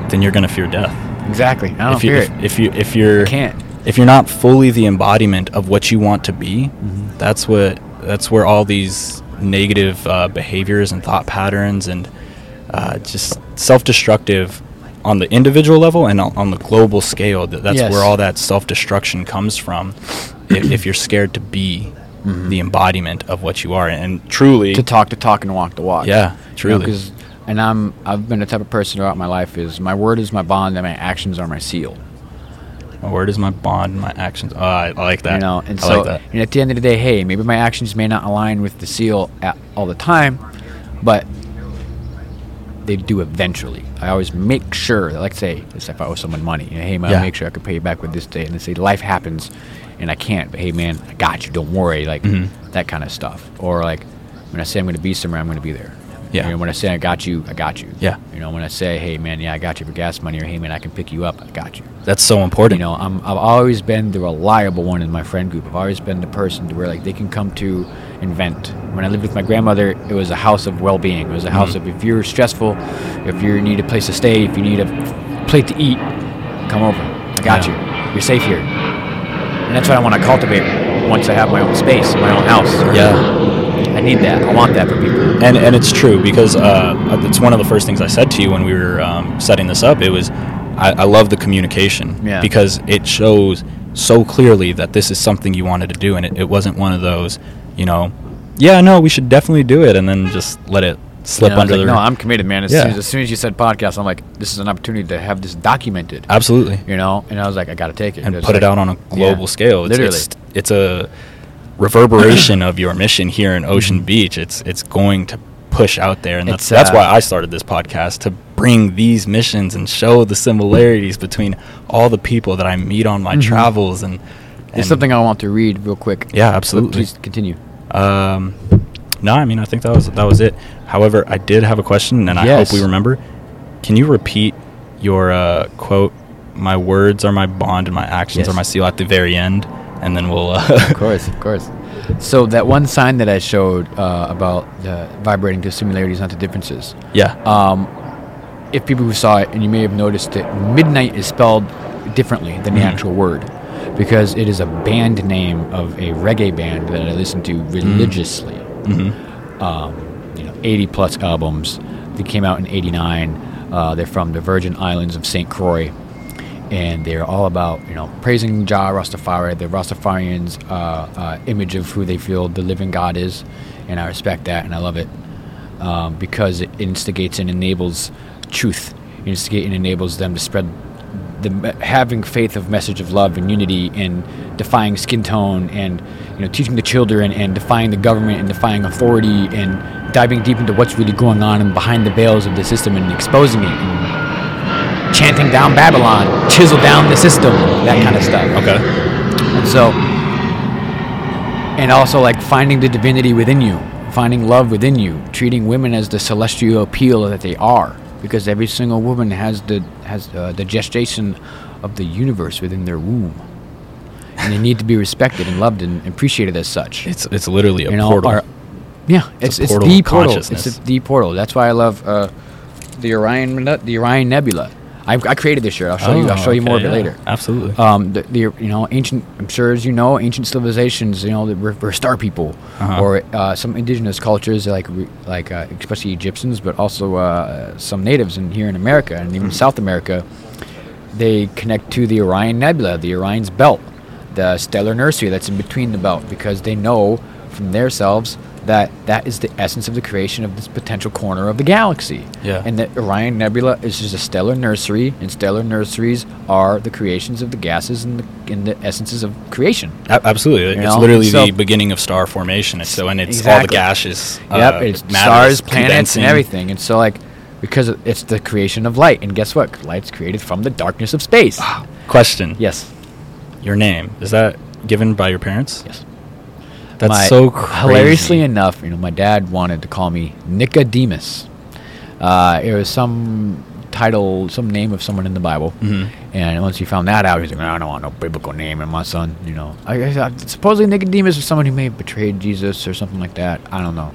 then you're gonna fear death. exactly, I don't if you fear if, it. if you if you're I can't. if you're not fully the embodiment of what you want to be, Mm-hmm. that's what that's where all these negative uh, behaviors and thought patterns and uh, just self-destructive on the individual level and on, the global scale. That's Yes. where all that self-destruction comes from. if, if you're scared to be the embodiment of what you are, and truly, Mm-hmm. to talk the talk and walk the walk. yeah, truly, Because, and I'm I've been the type of person throughout my life is my word is my bond and my actions are my seal. My word is my bond, my actions. Oh, I, I like that. You know, and I so like that. and at the end of the day, hey, maybe my actions may not align with the seal at, all the time, but they do eventually. I always make sure, like say, if I owe someone money, you know, hey man, Yeah. I'll make sure I can pay you back with this day. And they say life happens, and I can't, but hey man, I got you. Don't worry, like Mm-hmm. that kind of stuff. Or like when I say I'm going to be somewhere, I'm going to be there. Yeah. You know, when I say I got you, I got you. Yeah. You know, when I say, hey man, yeah, I got you for gas money, or hey man, I can pick you up, I got you. That's so important. You know, I'm, I've always been the reliable one in my friend group. I've always been the person to where like they can come to and vent. When I lived with my grandmother, it was a house of well-being. It was a mm-hmm. house of if you're stressful, if you need a place to stay, if you need a plate to eat, come over. I got Yeah. you. You're safe here. And that's what I want to cultivate once I have my own space, my own house. yeah. I need that. I want that for people. and and it's true because uh, it's one of the first things I said to you when we were um, setting this up. It was I, I love the communication Yeah. because it shows so clearly that this is something you wanted to do, and it, it wasn't one of those, you know, yeah, no, we should definitely do it, and then just let it slip You know, I was under like, the. no, I'm committed, man. As, Yeah. soon as, as soon as you said podcast, I'm like, this is an opportunity to have this documented. Absolutely, You know, and I was like, I got to take it and It's put it out on a global Yeah, scale. It's, literally. it's it's a reverberation of your mission here in Ocean Mm-hmm. Beach. It's it's going to push out there, and that's It's, that's uh, why I started this podcast to bring these missions and show the similarities between all the people that I meet on my Mhm. travels and. It's something I want to read real quick. Yeah, absolutely. Please continue. Um, no, I mean I think that was that was it. However, I did have a question, and I Yes. hope we remember. Can you repeat your uh, quote? My words are my bond, and my actions Yes. are my seal. At the very end, and then we'll. Uh, Of course, of course. So that one sign that I showed uh, about uh, vibrating to similarities, not to differences. yeah. Um, if people who saw it, and you may have noticed it, midnight is spelled differently than the Mhm. actual word, because it is a band name of a reggae band that I listen to religiously. hmm um, you know, 80 plus albums. They came out in 89. Uh, they're from the Virgin Islands of St. Croix. And they're all about, you know, praising Jah Rastafari, the Rastafarians' uh, uh, image of who they feel the living God is. And I respect that and I love it um, because it instigates and enables truth. Instigates and enables them to spread the having faith of message of love and unity and defying skin tone and you know teaching the children and defying the government and defying authority and diving deep into what's really going on and behind the veils of the system and exposing it and chanting down Babylon, chisel down the system, that kind of stuff. Okay. And so and also like finding the divinity within you, finding love within you, treating women as the celestial appeal that they are, because every single woman has the has uh, the gestation of the universe within their womb, and they need to be respected and loved and appreciated as such. It's it's literally a You know, portal. our- yeah, it's it's, portal the of portal. It's the portal. That's why I love uh, the Orion the Orion Nebula. I, I created this shirt. I'll show you. I'll Oh, show you more okay, of it yeah, later. Absolutely. Um, the, the you know ancient. I'm sure as you know, ancient civilizations. You know, were, were star people, Uh-huh. or uh, some indigenous cultures like like uh, especially Egyptians, but also uh, some natives in here in America and even South America. They connect to the Orion Nebula, the Orion's belt, the stellar nursery that's in between the belt, because they know from themselves that that is the essence of the creation of this potential corner of the galaxy. Yeah. And the Orion Nebula is just a stellar nursery, and stellar nurseries are the creations of the gases and the, and the essences of creation. A- absolutely. You it's know, literally so- the beginning of star formation. It's so and it's all the Exactly. gaseous. yep, uh, it's stars, planets, condensing. and everything. And so, like, because it's the creation of light, and guess what? Light's created from the darkness of space. Question. yes, Your name is that given by your parents? yes. That's My- so crazy. Hilariously enough, you know, my dad wanted to call me Nicodemus. Uh, it was some title, some name of someone in the Bible. Mhm. And once he found that out, he's like, I don't want no biblical name in my son. You know, I, I, I- supposedly Nicodemus was someone who may have betrayed Jesus or something like that. I don't know.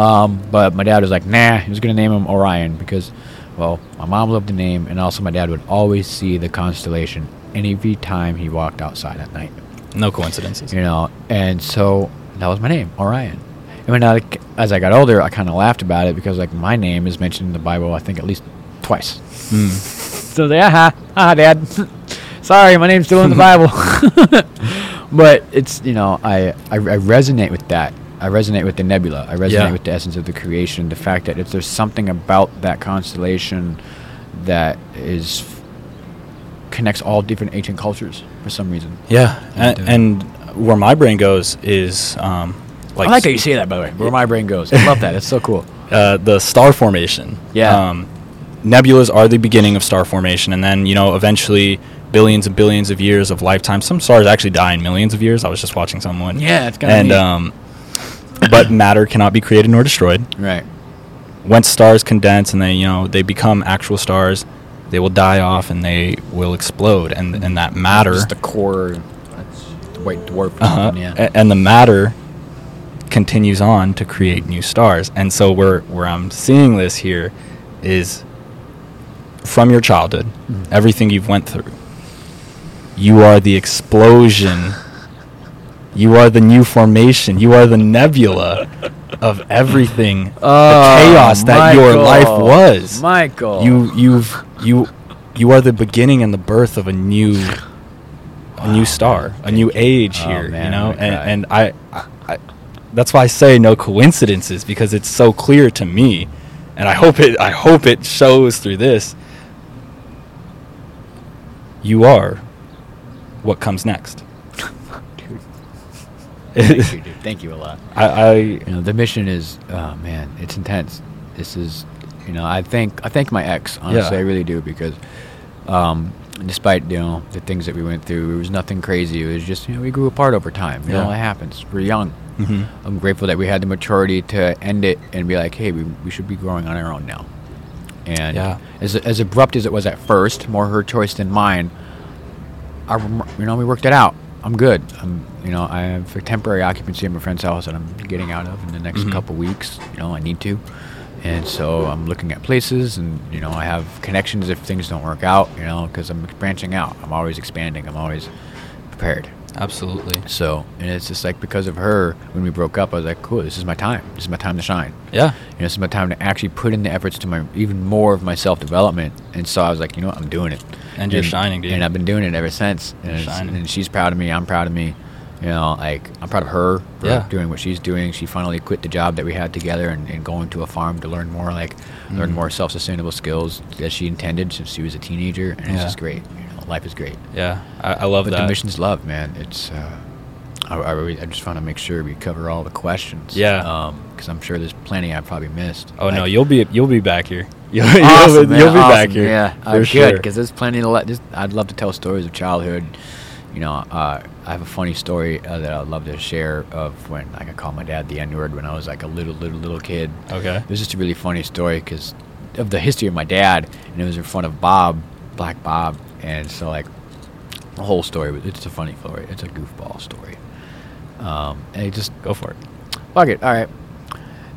Um, but my dad was like, nah, he was gonna name him Orion because, well, my mom loved the name, and also my dad would always see the constellation every time he walked outside at night No coincidences. you know and so that was my name orion and when I, as i got older i kind of laughed about it because like my name is mentioned in the bible i think at least twice Mm. so yeah ha, ha dad (laughs) sorry my name's still in the bible (laughs) but it's you know I, I i resonate with that i resonate with the nebula i resonate Yeah. with the essence of the creation the fact that if there's something about that constellation that is connects all different ancient cultures for some reason Yeah, and, And, and where my brain goes is um, like I like that you say that, by the way. Where my brain goes. I love that. It's so cool. (laughs) uh, the star formation. Yeah. Um, nebulas are the beginning of star formation, and then you know eventually billions and billions of years of lifetime. Some stars actually die in millions of years. I was just watching someone. Yeah, it's kinda and neat. um, but (coughs) matter cannot be created nor destroyed. Right. Once stars condense and they you know they become actual stars, they will die off and they will explode, and and that matter. Just the core. That's the white dwarf. Uh-huh. something, Yeah. And the matter continues on to create new stars. And so where where I'm seeing this here is from your childhood, Mm-hmm. everything you've went through. You are the explosion. You are the new formation. You are the nebula of everything. the chaos that your life was. Oh, Michael. You you've you you are the beginning and the birth of a new a new star, a new age Oh, here, you know? And, and I, I, I that's why I say no coincidences because it's so clear to me and I hope it I hope it shows through this. You are what comes next. (laughs) Thank you, (laughs) dude. Thank you a lot. I, I You know, the mission is, oh man, it's intense. This is, you know, I thank I thank my ex. Honestly, Yeah. I really do because, um, despite you know the things that we went through, it was nothing crazy. It was just you know we grew apart over time. You know, Yeah. it happens. We're young. mhm. I'm grateful that we had the maturity to end it and be like, hey, we, we should be growing on our own now. And Yeah. as, as abrupt as it was at first, more her choice than mine, I, you know, we worked it out. I'm good. I'm, you know, I have a temporary occupancy in my friend's house that I'm getting out of in the next Mhm. couple weeks. You know, I need to. And so I'm looking at places and, you know, I have connections if things don't work out, you know, because I'm branching out. I'm always expanding. I'm always prepared. Absolutely. So, and it's just like because of her, when we broke up, I was like, cool, this is my time. This is my time to shine. Yeah. You know, this is my time to actually put in the efforts to my even more of my self development. And so I was like, you know what, I'm doing it. And you're shining, dude. And I've been doing it ever since. And, You're shining. and she's proud of me. I'm proud of me. You know, like I'm proud of her for Yeah. doing what she's doing. She finally quit the job that we had together and, and going to a farm to learn more, like learn Mhm. more self-sustainable skills that she intended since she was a teenager. And it's Yeah. just great. You know, life is great. Yeah. I, I love But that. the mission's love, man. It's. Uh, I, I, really, I just want to make sure we cover all the questions. Yeah. Because I'm sure there's plenty I've probably missed. Oh no, you'll be you'll be back here. (laughs) You'll, Awesome, you'll, be- you'll be awesome. back here. Yeah, for uh, sure. good. Because there's plenty to let. Just, I'd love to tell stories of childhood. You know, uh, I have a funny story uh, that I'd love to share of when like, I called my dad the N word when I was like a little, little, little kid. Okay. It was just a really funny story because of the history of my dad, and it was in front of Bob, Black Bob, and so like the whole story. was It's a funny story. It's a goofball story. Um, and just Go for it. fuck it. All right.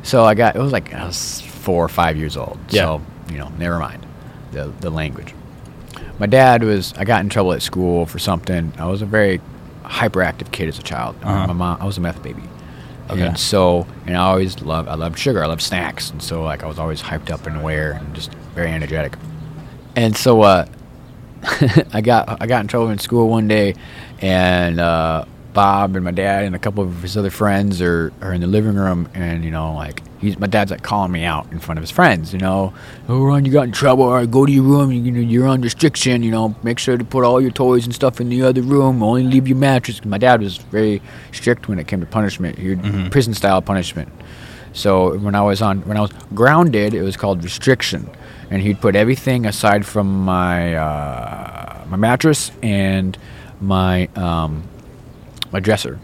So I got it was like I was four or five years old. Yeah. So you know, never mind the the language. My dad was. I got in trouble at school for something. I was a very hyperactive kid as a child. Uh-huh. My mom. I was a meth baby. Okay. And so, and I always loved. I loved sugar. I loved snacks, and so like I was always hyped up and aware and just very energetic. And so, uh, (laughs) I got I got in trouble in school one day, and uh, Bob and my dad and a couple of his other friends are, are in the living room, and you know, like he's my dad's like calling me out in front of his friends. You know, oh Ron, you got in trouble. All right, go to your room. You, you know, you're on restriction. You know, make sure to put all your toys and stuff in the other room. Only leave your mattress. My dad was very strict when it came to punishment. Would prison style punishment. So when I was on when I was grounded, it was called restriction, and he'd put everything aside from my uh, my mattress and my um, my dresser.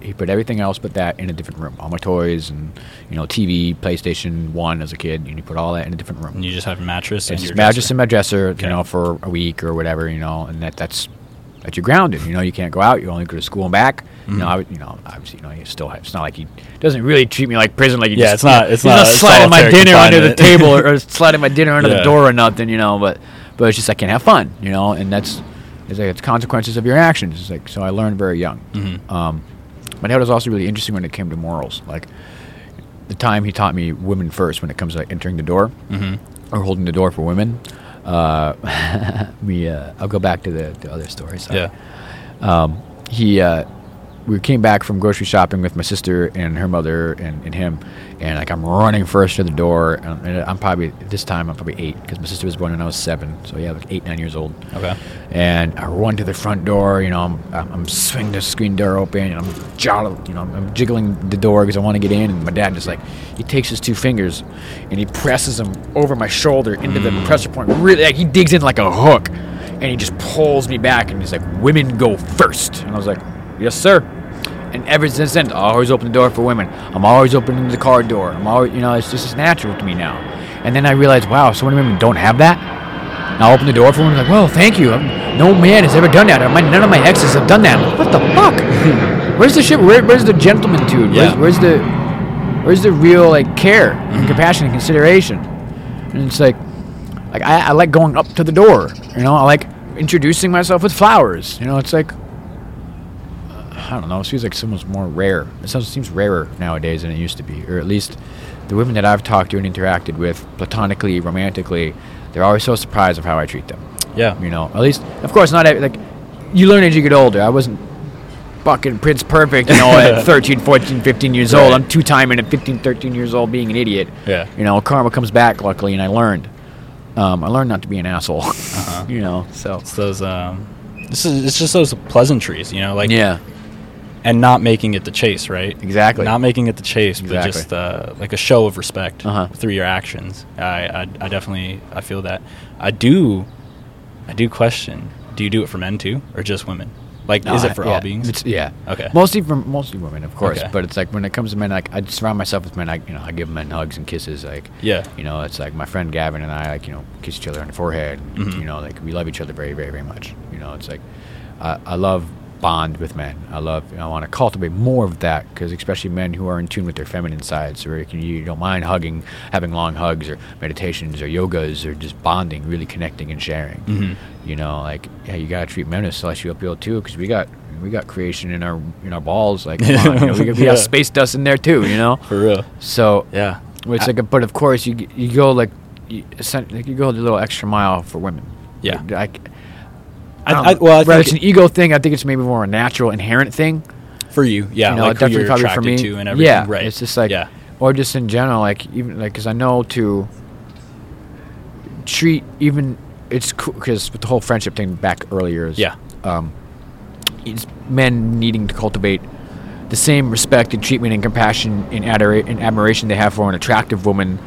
He put everything else but that in a different room. All my toys and you know TV, PlayStation One as a kid, and he put all that in a different room. And you just have a mattress and It's your just mattress in my dresser, Okay. you know, for a week or whatever, you know, and that that's that you're grounded. You know, you can't go out. You only go to school and back. You know, Mhm. I, you know, obviously, you know, you still have. It's not like he doesn't really treat me like prison. Like he Yeah, just, it's not- it's he's not sliding my dinner under the table (laughs) or, or sliding my dinner under Yeah. the door or nothing. You know, but but it's just I can't have fun. You know, and that's it's like it's consequences of your actions. It's like so I learned very young. Mhm. Um, my dad was also really interesting when it came to morals. Like the time he taught me women first when it comes to like, entering the door Mhm. or holding the door for women. Uh, (laughs) we uh, I'll go back to the, the other story. Sorry. Yeah. Um, he uh, we came back from grocery shopping with my sister and her mother and, and him, and like I'm running first to the door, and, and I'm probably this time I'm probably eight because my sister was born when I was seven, so yeah, like eight nine years old. Okay. And I run to the front door. You know, I'm, I'm, I'm swinging the screen door open. And I'm jolly, you know, I'm jiggling the door because I want to get in. And my dad just like, he takes his two fingers and he presses them over my shoulder into the mm. pressure point. Really, like he digs in like a hook, and he just pulls me back. And he's like, "Women go first. And I was like, "Yes, sir." And ever since then, I always open the door for women. I'm always opening the car door. I'm always, you know, it's just it's natural to me now. And then I realized, wow, so many women don't have that. And I'll open the door for them. Like, well, thank you. Um, no man has ever done that. My, none of my exes have done that. I'm like, what the fuck? (laughs) where's the shit? Where, where's the gentleman dude? Yeah. Where's, where's the where's the real like care and compassion and consideration? And it's like, like I, I like going up to the door. You know, I like introducing myself with flowers. You know, it's like I don't know. It seems like someone's more rare. It sounds, seems rarer nowadays than it used to be, or at least the women that I've talked to and interacted with, platonically, romantically, they're always so surprised of how I treat them. Yeah. You know, at least, of course, not every, like you learn as you get older. I wasn't fucking Prince Perfect, you know, at (laughs) 13, 14, 15 years old. I'm two timing at 15, 13 years old being an idiot. Yeah. You know, karma comes back, luckily, and I learned. Um, I learned not to be an asshole. Uh-huh. (laughs) you know, so. It's those. Um, this is. It's just those pleasantries, you know, like yeah, and not making it the chase, right? exactly. Not making it the chase, but just uh, like a show of respect Uh-huh. through your actions. I, I, I definitely, I feel that. I do, I do question. Do you do it for men too, or just women? Like, No, is it for yeah, all beings? It's, yeah. Okay. Mostly for mostly women, of course. Okay. But it's like when it comes to men, like I surround myself with men. I you know I give men hugs and kisses. Like Yeah. you know it's like my friend Gavin and I like you know kiss each other on the forehead. Mhm. You know like we love each other very very very much. You know it's like I I love bond with men. I love I want to cultivate more of that because especially men who are in tune with their feminine sides, where you, can, you don't mind hugging, having long hugs or meditations or yogas or just bonding, really connecting and sharing. Mhm. You know, like yeah, you gotta treat men as celestial appeal too, because we got we got creation in our in our balls. Like on, you know, we, got, we (laughs) Yeah. got space dust in there too. You know, For real. so Yeah. it's I- like, a, but of course you you go like you, like you go a little extra mile for women. Yeah. Like, I, I, well, I think it's an ego thing. I think it's maybe more a natural, inherent thing. for you, yeah, you know, like definitely probably for me. to and everything. yeah, right. It's just like, yeah, or just in general, like even like because I know to treat even it's cool because with the whole friendship thing back earlier is Yeah. um, it's men needing to cultivate the same respect and treatment and compassion and, adora- and admiration they have for an attractive woman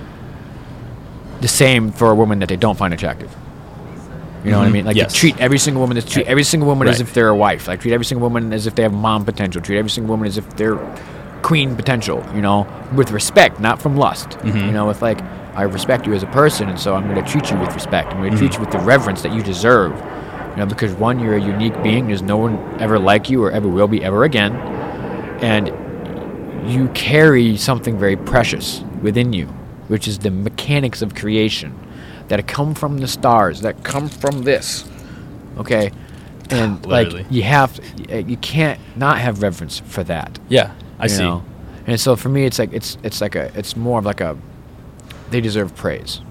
the same for a woman that they don't find attractive You know what I Mhm. mean? Like Yes. treat every single woman, treat every single woman as if they're a wife. Like treat every single woman as if they have mom potential. Treat every single woman as if they're queen potential. You know, with respect, not from lust. Mhm. You know, with like I respect you as a person, and so I'm going to treat you with respect. I'm going to Mm-hmm. treat you with the reverence that you deserve. You know, because one, you're a unique being. There's no one ever like you or ever will be ever again, and you carry something very precious within you, which is the mechanics of creation that come from the stars, that come from this. Okay? And (sighs) like you have you can't not have reverence for that. Yeah, I see. know? And so for me it's like it's it's like a it's more of like a they deserve praise,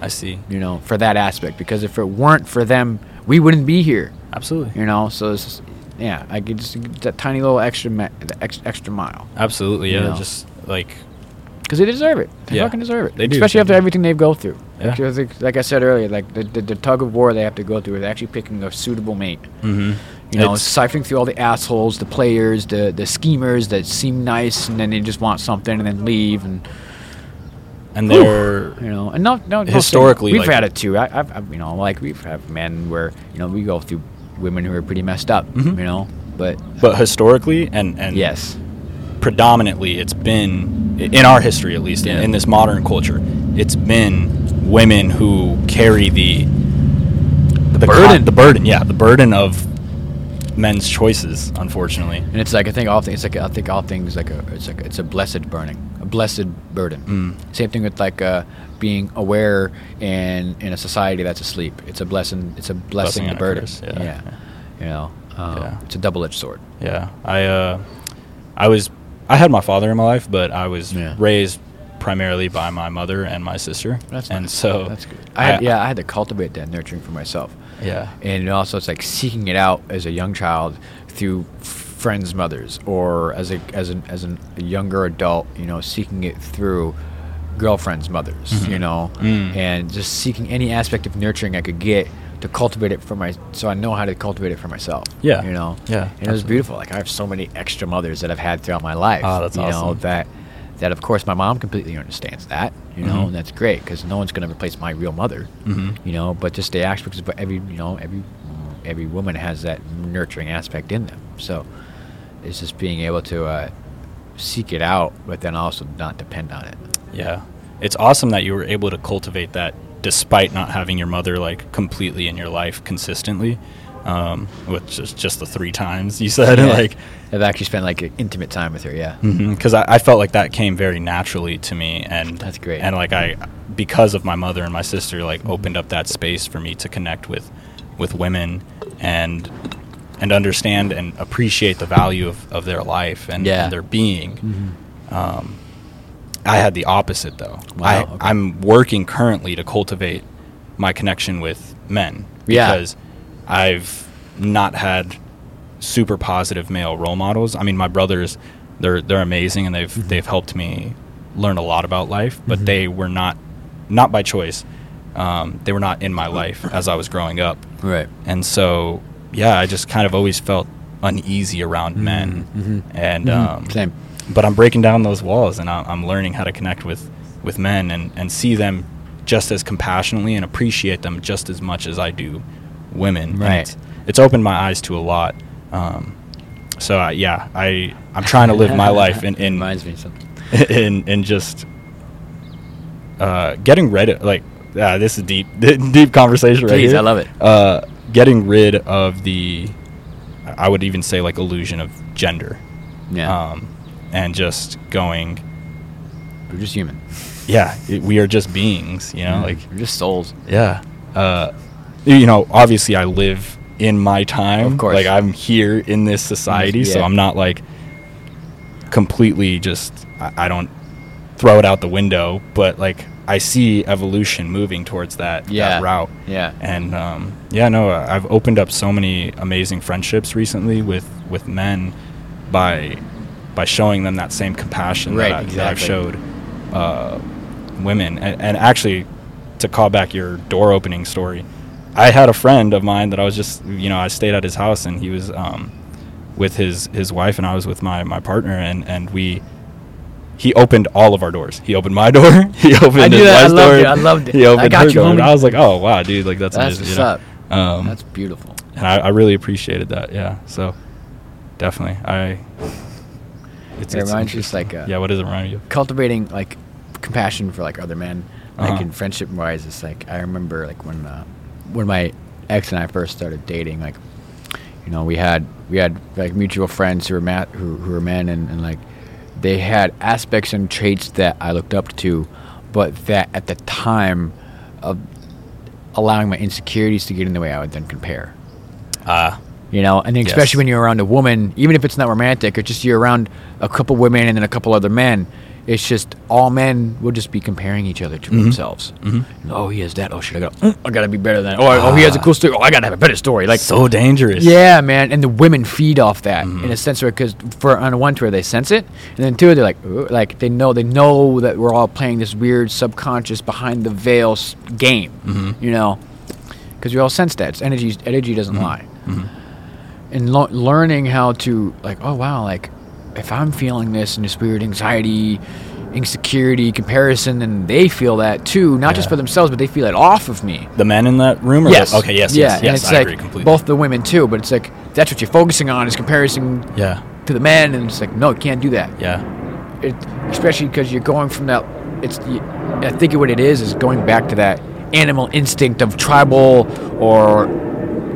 I see. you know, for that aspect because if it weren't for them, we wouldn't be here. Absolutely. You know, so it's just, yeah, I could just that tiny little extra ma- the ex- extra mile. Absolutely. You Yeah. know. Just like Because they deserve it. They Yeah. fucking deserve it. They do. Especially after everything they've go through. Yeah. Like, I like I said earlier, like the, the, the tug of war they have to go through is actually picking a suitable mate. mhm. You know, It's- siphoning through all the assholes, the players, the the schemers that seem nice and then they just want something and then leave and and they're you know and no no no Historically, we've like- had it too. I, I've, I've you know like we've had men where you know we go through women who are pretty messed up. Mhm. You know, but but historically and and yes, predominantly it's been in our history at least in, Yeah. in this modern culture it's been women who carry the the, burden. the burden yeah the burden of men's choices unfortunately and it's like I think all things it's like I think all things like a it's like it's a blessed burning, a blessed burden. Mm. Same thing with like uh, being aware in in a society that's asleep. It's a blessing. It's a blessing, Blessing a burden. curse, yeah. You know, um, Yeah. it's a double edged sword. yeah i uh i was i had my father in my life but i was Yeah. raised primarily by my mother and my sister That's and nice. so that's good. I had, yeah, I had to cultivate that nurturing for myself. yeah and also it's like seeking it out as a young child through friends' mothers or as a as an as an, a younger adult, you know, seeking it through girlfriends' mothers, you know, Mm. and just seeking any aspect of nurturing I could get to cultivate it for my so I know how to cultivate it for myself. Yeah. you know, Yeah, and it was beautiful. Like I have so many extra mothers that I've had throughout my life. Oh, that's you know that. That of course my mom completely understands that, you know, Mhm. and that's great because no one's gonna replace my real mother Mhm. you know but just the aspects but every you know every every woman has that nurturing aspect in them so it's just being able to uh, seek it out but then also not depend on it Yeah. It's awesome that you were able to cultivate that despite not having your mother like completely in your life consistently. Um, which is just the three times you said (laughs) Yeah. like i've actually spent like intimate time with her yeah because I, I felt like that came very naturally to me and That's great. and like I because of my mother and my sister like opened up that space for me to connect with with women and and understand and appreciate the value of, of their life and, Yeah. and their being um, I had the opposite though. Wow, I, okay. I'm working currently to cultivate my connection with men Yeah. because I've not had super positive male role models. I mean, my brothers, they're they're amazing and they've Mm-hmm. they've helped me learn a lot about life, but Mhm. they were not not by choice. Um, they were not in my life as I was growing up, right and so yeah, I just kind of always felt uneasy around men, Mhm. and Mhm. um, same but I'm breaking down those walls and I'm, I'm learning how to connect with, with men and, and see them just as compassionately and appreciate them just as much as I do women. Right. It's, it's opened my eyes to a lot. Um, so I, yeah, I I'm trying to live my (laughs) life in in reminds me something (laughs) in, in just uh, getting rid of like uh, this is deep (laughs) deep conversation right Please, here. I love it. Uh, getting rid of the I would even say like illusion of gender yeah um, and just going, we're just human. yeah, it, we are just beings, you know, Yeah, like, we're just souls. Yeah, uh, you know, obviously I live in my time, Of course. like I'm here in this society, so I'm not like completely just, I, I don't throw it out the window, but like I see evolution moving towards that, Yeah. that route. yeah. And um, yeah, no, I've opened up so many amazing friendships recently with, with men by by showing them that same compassion Right, that, I, that I've showed uh, women. And, and actually, to call back your door opening story, I had a friend of mine that I was just, you know, I stayed at his house and he was um, with his, his wife and I was with my, my partner and, and we. He opened all of our doors. He opened my (laughs) door. He opened I his wife's door. it. I loved it. He I got her you, door. and. I was like, "Oh wow, dude! Like that's, That's amazing." what's you know? up. Um, That's beautiful. and I, I really appreciated that. Yeah. So definitely, I. It's, It it's reminds you, it's interesting. like, uh, yeah. What does it remind you? of? cultivating like compassion for like other men like Uh-huh. in friendship wise it's like i remember like when uh, when my ex and i first started dating like you know we had we had like mutual friends who were who, who were men and, and like they had aspects and traits that i looked up to but that at the time of allowing my insecurities to get in the way i would then compare Ah. You know and then especially Yes. when you're around a woman even if it's not romantic or just you're around a couple women and then a couple other men it's just all men will just be comparing each other to Mhm. themselves Mhm. oh he has that oh shit i gotta mm, i gotta be better than oh, oh he has a Ah. cool story oh i gotta have a better story like so dangerous. yeah man and the women feed off that Mhm. in a sense because for on one tour they sense it and then two they're like "Ooh," like they know they know that we're all playing this weird subconscious behind the veil game Mhm. you know because we all sense that it's energy energy doesn't Mhm. lie Mhm. And lo- learning how to like oh wow like if i'm feeling this and this weird anxiety insecurity comparison and they feel that too not just for themselves but they feel it off of me The men in that room. Or yes The, okay. Yes. yeah Yes. and yes. it's I like agree completely. both the women too but it's like that's what you're focusing on is comparison Yeah. to the men and it's like no you can't do that Yeah. it, especially because you're going from that it's i think what it is is going back to that animal instinct of tribal or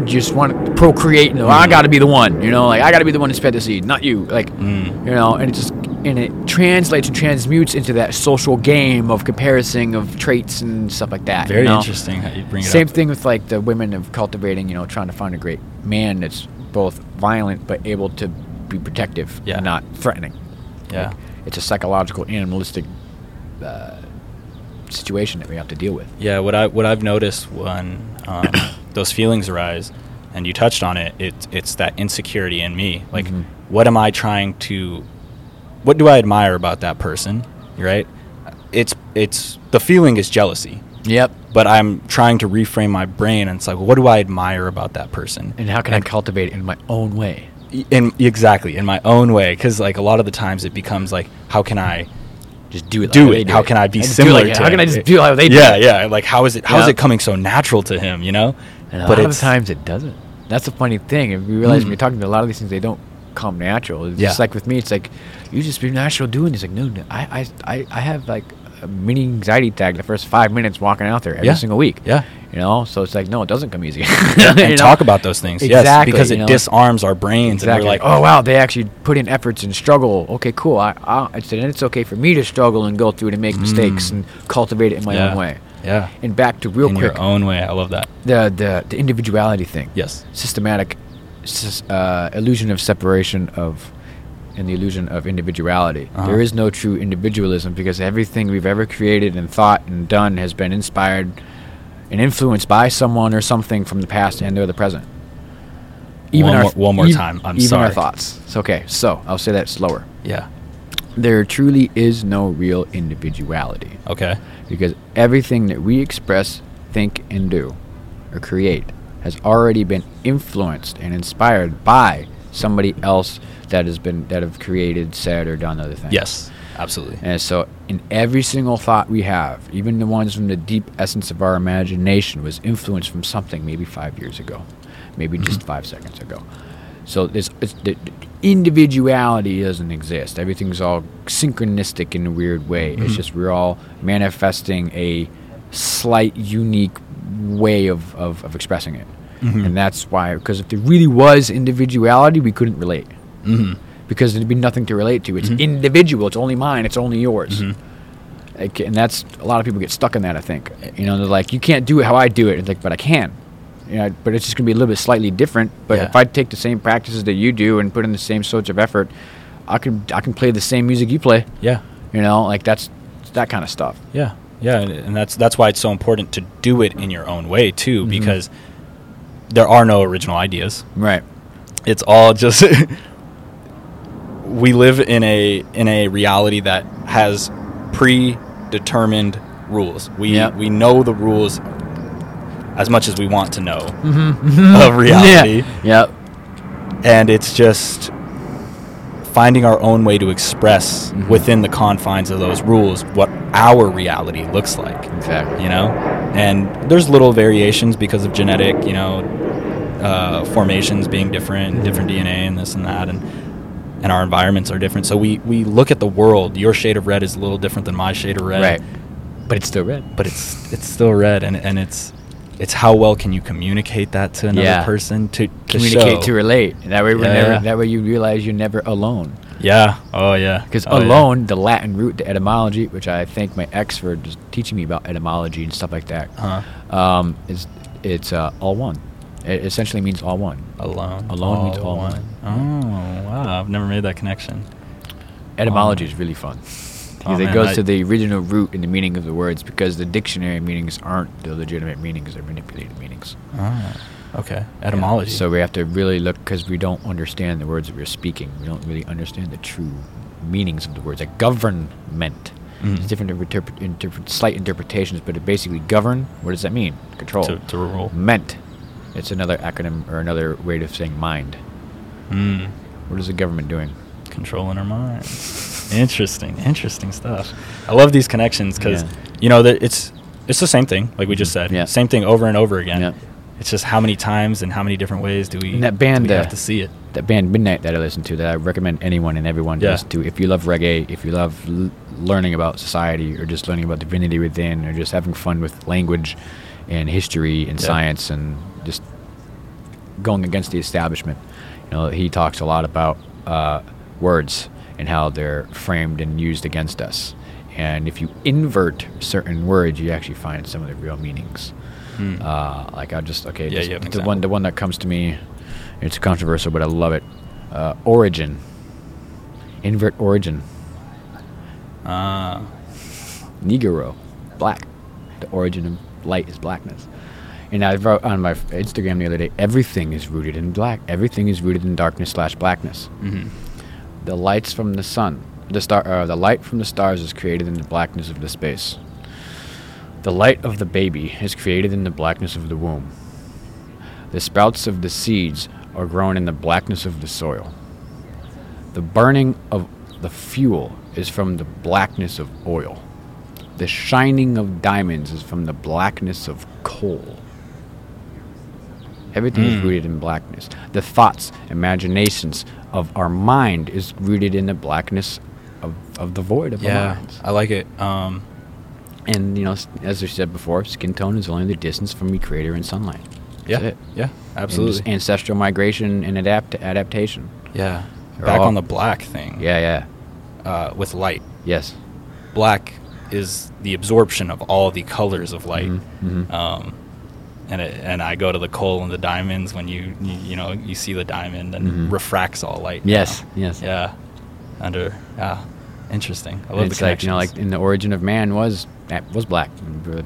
just want to procreate and i gotta be the one you know like i gotta be the one to spread the seed not you like Mm. you know and it just and it translates and transmutes into that social game of comparison of traits and stuff like that Very you know? interesting how you bring it Same up. thing with like the women of cultivating, you know, trying to find a great man that's both violent but able to be protective Yeah. and not threatening. Yeah. Like, it's a psychological, animalistic uh, situation that we have to deal with. Yeah, what I what I've noticed when um, those feelings arise, and you touched on it, it's it's that insecurity in me. Like, Mhm. what am I trying to? What do I admire about that person? Right? It's it's the feeling is jealousy, Yep. but I'm trying to reframe my brain, and it's like, what do I admire about that person? And how can I cultivate it in my own way? in exactly in my own way, because like a lot of the times it becomes like, how can I? Just do it. Do how it. How can I be similar like- to How can I just do how they do yeah, it? yeah. Like, how is it? How is Yeah. it coming so natural to him? You know? And a But lot of times it doesn't. That's the funny thing. If we realize Mm. when you're talking to a lot of these things, they don't come natural. It's Yeah. just like with me, it's like you just be natural doing. It's like no, no I, I, I, have like a mini anxiety attack the first five minutes walking out there every Yeah. single week. Yeah. You know, so it's like no, it doesn't come easy. (laughs) and know? talk about those things. Yes, because it know? disarms our brains, Exactly. and we're like, oh wow, they actually put in efforts and struggle. Okay, cool. I, I, I said, and it's okay for me to struggle and go through it and make mistakes Mm. and cultivate it in my yeah, own way. Yeah, And back to real in quick, your own way. I love that. the, the the individuality thing. Yes. systematic uh, illusion of separation of and the illusion of individuality. Uh-huh. There is no true individualism because everything we've ever created and thought and done has been inspired and influenced by someone or something from the past and or the present. One more- one more ev- time. I'm even our sorry. thoughts. It's okay. So I'll say that slower. Yeah. There truly is no real individuality Okay. Because everything that we express, think, and do, or create, has already been influenced and inspired by somebody else that has been that have created, said, or done other things. Yes. Absolutely. And so, in every single thought we have, even the ones from the deep essence of our imagination, was influenced from something maybe five years ago, maybe mm-hmm. just five seconds ago. So, this it's, the, individuality doesn't exist. Everything's all synchronistic in a weird way. It's Mhm. just we're all manifesting a slight, unique way of, of, of expressing it. Mhm. And that's why, because if there really was individuality, we couldn't relate Mm-hmm. because there'd be nothing to relate to. It's Mhm. individual. It's only mine. It's only yours. Mhm. Like, and that's a lot of people get stuck in that. I think you know they're like, you can't do it how I do it. It's like, but I can. You know, but it's just gonna be a little bit slightly different. But Yeah. if I take the same practices that you do and put in the same sorts of effort, I can I can play the same music you play. Yeah. You know, like that's that kind of stuff. Yeah. Yeah. And, that's that's why it's so important to do it in your own way too, Mhm. because there are no original ideas. Right. It's all just (laughs) we live in a in a reality that has predetermined rules. We Yep. we know the rules as much as we want to know Mm-hmm. of (laughs) reality, Yep. and it's just finding our own way to express Mhm. within the confines of those rules what our reality looks like. Exactly. You know, and there's little variations because of genetic, you know, uh, formations being different, different DNA, and this and that, and and our environments are different. So we we look at the world. Your shade of red is a little different than my shade of red, Right. But it's still red. But it's it's still red, and and it's it's how well can you communicate that to another Yeah. person to, to Communicate show. to relate. That way, we're Yeah. never, that way you realize you're never alone. Yeah. Oh yeah. Because Oh, yeah. alone, the Latin root to etymology, which I thank my ex for just teaching me about etymology and stuff like that, Uh-huh. um, is it's uh, all one. It essentially means all one. Alone. Alone means all one. Oh wow! I've never made that connection. Etymology Um, is really fun. Oh, Because it man, goes I- to the original root and the meaning of the words, because the dictionary meanings aren't the legitimate meanings, they're manipulated meanings. Oh, okay. Etymology. So we have to really look because we don't understand the words that we're speaking. We don't really understand the true meanings of the words. Like government. Mhm. There's different slight interpretations, but it basically govern. What does that mean? Control. to, to rule. Meant. It's another acronym or another way of saying mind. Mm. What is the government doing? Controlling our minds. interesting. Interesting stuff. I love these connections because Yeah. you know that it's it's the same thing, like we just said. Yeah. Same thing over and over again. Yeah. It's just how many times and how many different ways do we, And that band, we have uh, to see it. That band Midnite that I listen to, that I recommend anyone and everyone to Yeah. listen to. If you love reggae, if you love l- learning about society, or just learning about divinity within, or just having fun with language and history and Yeah. science, and just going against the establishment, you know, he talks a lot about uh, words and how they're framed and used against us. And if you invert certain words, you actually find some of the real meanings. Mm. Uh, like I just okay, Yeah, just an the one the one that comes to me, it's controversial, but I love it. Uh, origin, invert origin, Ah. Negro, black. The origin of light is blackness. And I wrote on my Instagram the other day, everything is rooted in black. Everything is rooted in darkness slash blackness. hmm The lights from the sun, the star, uh, the light from the stars is created in the blackness of the space. The light of the baby is created in the blackness of the womb. The sprouts of the seeds are grown in the blackness of the soil. The burning of the fuel is from the blackness of oil. The shining of diamonds is from the blackness of coal. Everything is Mm. rooted in blackness. The thoughts, imaginations of our mind is rooted in the blackness of, of the void of our Yeah, minds. I like it. Um, And, you know, as I said before, skin tone is only the distance from the creator and sunlight. That's yeah, it. yeah, absolutely. just ancestral migration and adapt adaptation. yeah, They're back all- on the black thing. Yeah, yeah. uh, with light. Yes. Black is the absorption of all the colors of light. Mhm, mhm. Um, and it, and I go to the coal and the diamonds when you you, you know you see the diamond and Mhm. refracts all light. Yes, now. yes. Yeah. Under yeah, interesting. I And love it's the like you know, like in the origin of man was that was black.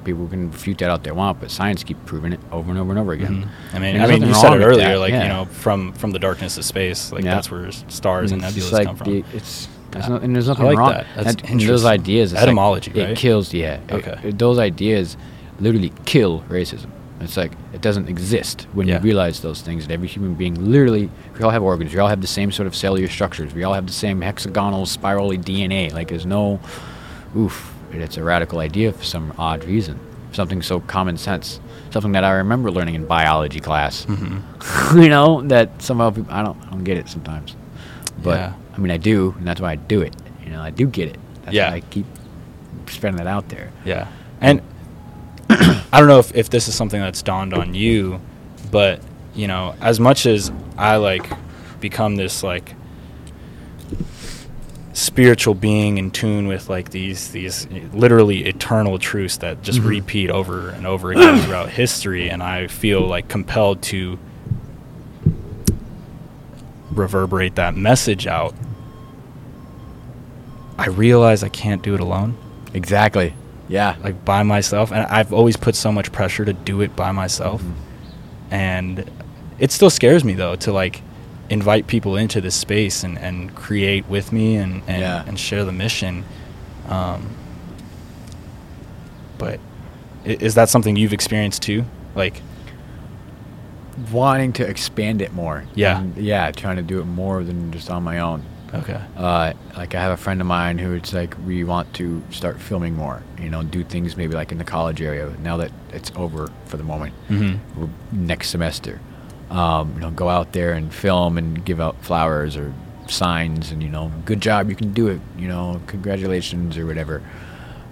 People can refute that out they want, but science keep proving it over and over and over again. Mhm. I mean, I mean, you said it earlier, that, like yeah. you know, from from the darkness of space, like Yeah. that's where stars and nebulas like come from. the- it's there's no, and there's nothing like wrong. that. That's and those ideas, it's like- Etymology, it kills. Yeah. Okay. it- those ideas literally kill racism. It's like it doesn't exist when Yeah. you realize those things. That every human being, literally, we all have organs. We all have the same sort of cellular structures. We all have the same hexagonal, spirally DNA. Like there's no, oof. It's a radical idea for some odd reason. Something so common sense. Something that I remember learning in biology class. Mhm. (laughs) you know that somehow people, I don't I don't get it sometimes, but Yeah. I mean I do, and that's why I do it. You know I do get it. That's Yeah. why I keep spreading it out there. Yeah. And I don't know if, if this is something that's dawned on you, but you know, as much as I like become this like spiritual being in tune with like these these literally eternal truths that just Mhm. repeat over and over again (clears throat) throughout history and I feel like compelled to reverberate that message out. I realize I can't do it alone Exactly. Yeah. like by myself and i've always put so much pressure to do it by myself Mhm. and it still scares me though to like invite people into this space and, and create with me and, and, Yeah. and share the mission um, but is that something you've experienced too like Wanting to expand it more. Yeah. And, yeah. Trying to do it more than just on my own. Okay. Uh, like I have a friend of mine who it's like we want to start filming more. You know, do things maybe like in the college area now that it's over for the moment. Mm-hmm. Next semester. Um, you know, go out there and film and give out flowers or signs and you know, good job, you can do it. You know, congratulations or whatever.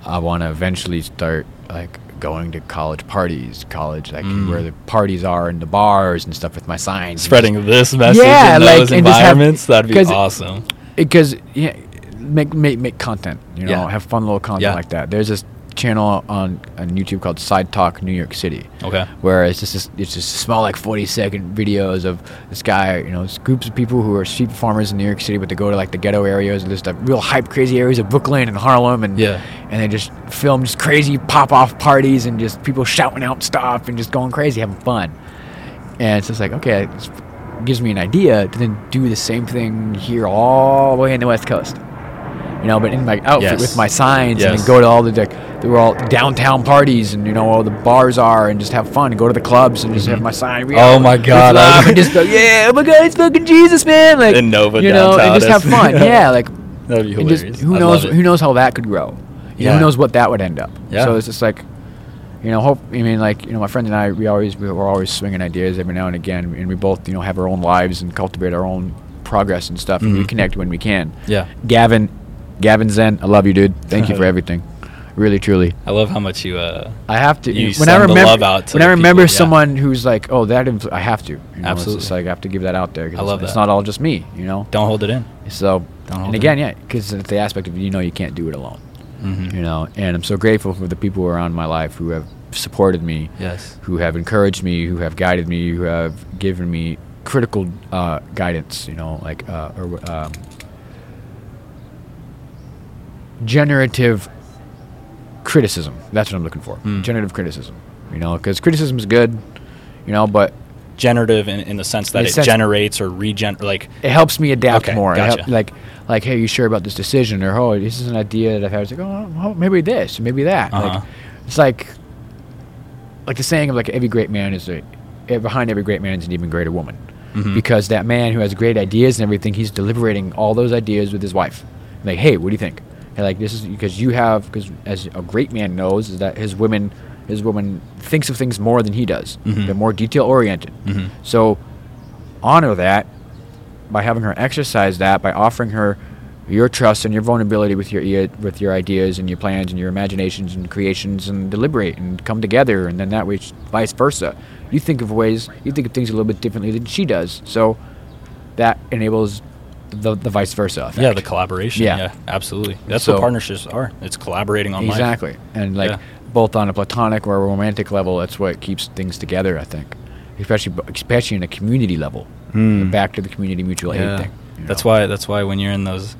I want to eventually start like going to college parties, college like Mm. where the parties are and the bars and stuff with my signs. Spreading this message Yeah, in like, those and just have- environments, that'd be awesome. because yeah, make make make content. You know, Yeah. have fun little content Yeah. like that. There's this channel on on YouTube called Side Talk New York City, Okay. where it's just it's just small like 40 second videos of this guy. You know, groups of people who are street performers in New York City, but they go to like the ghetto areas and just the real hype crazy areas of Brooklyn and Harlem, and Yeah. and they just film just crazy pop off parties and just people shouting out stuff and just going crazy, having fun. And it's just like okay, it gives me an idea to then do the same thing here all the way in the West Coast. You know, but in my outfit Yes. with my signs and Yes. then go to all the like they were all downtown parties and you know all the bars are and just have fun and go to the clubs and just have my sign. Oh my God, I and just go yeah, oh my god, it's fucking Jesus, man! Like In Nova you know, and just have fun. yeah, like (laughs) That'd be and hilarious. just who I knows who knows how that could grow. You Yeah. Who knows what that would end up? Yeah. So it's just like, you know, hope. I mean, like you know, my friend and I, we always we we're always swinging ideas every now and again, and we both you know have our own lives and cultivate our own progress and stuff, and we Mhm. connect when we can. Yeah. Gavin, Gavin Zen, I love you, dude. Thank you for (laughs) everything. Really, truly. I love how much you. Uh, I have to. You when send I the remember, love out to when I remember people, yeah. someone who's like, "Oh, that," influ- I have to. You know, It's Absolutely. just like I have to give that out there. 'cause I love it's, It's not all just me, you know. don't hold it in. So, Don't hold and again, in. yeah, because it's the aspect of you know you can't do it alone. Mm-hmm. You know, and I'm so grateful for the people around my life who have supported me, Yes. who have encouraged me, who have guided me, who have given me critical uh, guidance. You know, like uh, or um, generative criticism. That's what I'm looking for. Mm. Generative criticism. You know, because criticism is good. You know, but Generative in, in the sense that it sense- generates or regen like it helps me adapt Okay, more. It help- like, like, hey, you sure about this decision? Or oh, this is an idea that I've had. It's like, oh, well, maybe this, maybe that. Uh-huh. Like, it's like, like the saying of like every great man is a, eh, behind every great man is an even greater woman, Mhm. because that man who has great ideas and everything, he's deliberating all those ideas with his wife. Like, hey, what do you think? And like this is because you have because as a great man knows is that his women, his woman thinks of things more than he does. Mhm. They're more detail oriented. Mhm. So honor that by having her exercise that by offering her your trust and your vulnerability with your with your ideas and your plans and your imaginations and creations and deliberate and come together and then that way vice versa you think of ways you think of things a little bit differently than she does so that enables the, the vice versa effect. yeah, the collaboration. Yeah. Yeah, absolutely. That's So- what partnerships are. It's collaborating on life. exactly and like Yeah. both on a platonic or a romantic level that's what keeps things together i think especially especially in a community level Mm. back to the community mutual aid thing you That's know? why. That's why when you're in those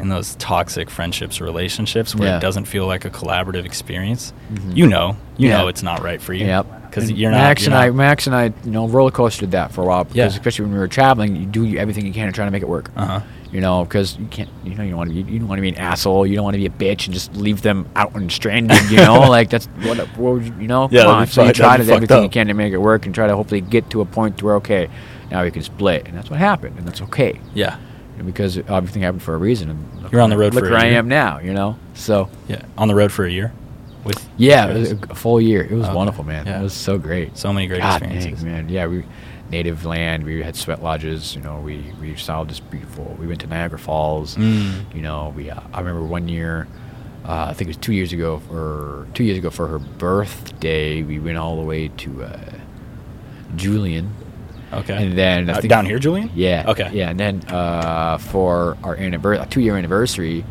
in those toxic friendships relationships where Yeah. it doesn't feel like a collaborative experience, Mhm. you know, you Yeah. know it's not right for you. Yep. Because you're not. Max you're and I, not- Max and I, you know, roller coastered that for a while because Yeah. especially when we were traveling, you do everything you can to try to make it work. Uh-huh. You know, because you can't, you know, you don't want to be, you don't want to be an asshole. You don't want to be a bitch and just leave them out and stranded. You know, (laughs) like that's what, what would you, you know? Yeah, Come on. be So you try to do everything fucked you can to make it work and try to hopefully get to a point where okay, now we can split, and that's what happened, and that's okay. Yeah. And because everything happened for a reason. And You're on the road Look for a where I am now. You know, so. Yeah. On the road for a year. With Yeah, it was a full year. It was Okay. wonderful, man. Yeah. It was so great. So many great God experiences. dang, man. Yeah, we native land. We had sweat lodges. You know, we we saw this beautiful. We went to Niagara Falls. Mm. You know, we. Uh, I remember one year. Uh, I think it was two years ago, or two years ago for her birthday. We went all the way to uh, Julian, Okay. and then Uh, think- down here, Julian. yeah. Okay. Yeah, and then uh, for our anniversary, two year anniversary,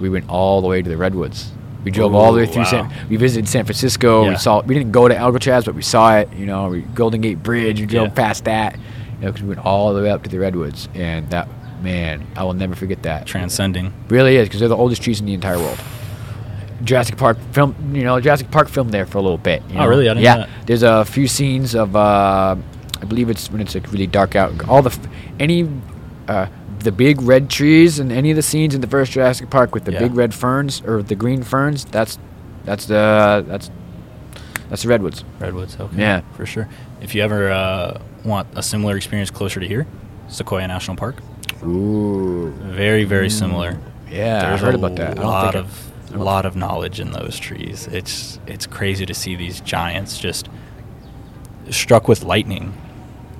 we went all the way to the redwoods. We drove all the way through. wow. San, we visited San Francisco. Yeah. We saw. We didn't go to Alcatraz, but we saw it. You know, we, Golden Gate Bridge. We drove Yeah. past that. You know, because we went all the way up to the redwoods, and that man, I will never forget that. Transcending. Really is because they're the oldest trees in the entire world. Jurassic Park film, you know, Jurassic Park filmed there for a little bit. you Oh, really? I didn't yeah, know that. there's a few scenes of, uh, I believe it's when it's like really dark out. All the, f- any, uh, the big red trees and any of the scenes in the first Jurassic Park with the Yeah. big red ferns or the green ferns. That's, that's the that's, that's the redwoods. Redwoods. Okay. Yeah. For sure. If you ever uh, want a similar experience closer to here, Sequoia National Park. Ooh. Very, very similar. Yeah, I There's heard about that. A lot of I a don't- lot of knowledge in those trees. It's it's crazy to see these giants just struck with lightning,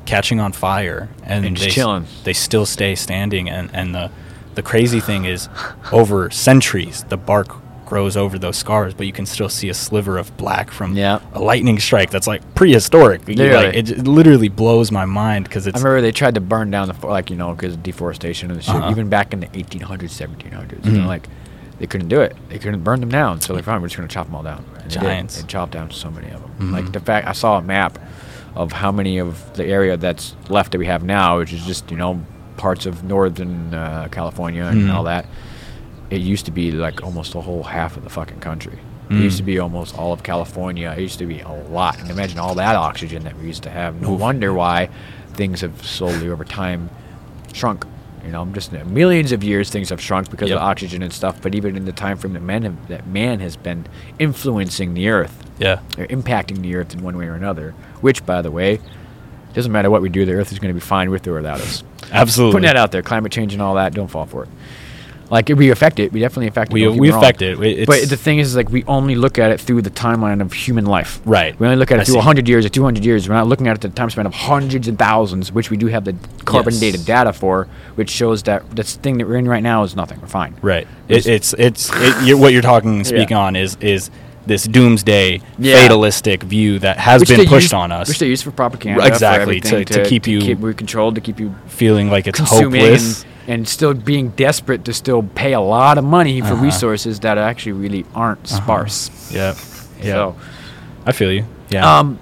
catching on fire, and, And just they chilling. They still stay standing, and and the the crazy thing is, over centuries, the bark grows over those scars, but you can still see a sliver of black from Yeah. a lightning strike that's like prehistoric. Literally. Like, it, j- literally blows my mind because I remember they tried to burn down the fo- like you know because deforestation and shit. Uh-huh. Even back in the 1800s, 1700s, you Mhm. know, like they couldn't do it. They couldn't burn them down. So they're fine. We're just gonna chop them all down. And they did. Giants. They chopped down so many of them. Mhm. Like the fact I saw a map of how many of the area that's left that we have now, which is just you know parts of northern uh, California and Mhm. all that. It used to be like almost a whole half of the fucking country. It Mm. used to be almost all of California. It used to be a lot. And imagine all that oxygen that we used to have. No Oof. wonder why things have slowly over time shrunk. You know, I'm just millions of years things have shrunk because Yep. of oxygen and stuff. But even in the time frame that man have, that man has been influencing the earth, yeah. or impacting the earth in one way or another. Which, by the way, doesn't matter what we do, the earth is going to be fine with or without us. Absolutely. Putting that out there, climate change and all that, don't fall for it. Like we affect it, we definitely affect it. We- me wrong. affect it. It- but the thing is, like we only look at it through the timeline of human life. Right. We only look at it I through see. 100 years or 200 years. We're not looking at it the time span of hundreds and thousands, which we do have the carbon Yes. dated data for, which shows that this thing that we're in right now is nothing. We're fine. Right. It's- It, it's it's it, you what you're talking and speaking Yeah. on is is this doomsday Yeah. fatalistic view that has Which been pushed use- on us, Which they use for propaganda. Exactly, For everything to- to keep you- keep controlled, to keep you feeling like it's hopeless. and, and still being desperate to still pay a lot of money for Uh-huh. resources that actually really aren't sparse. yeah. Yeah. So, I feel you. Yeah. um,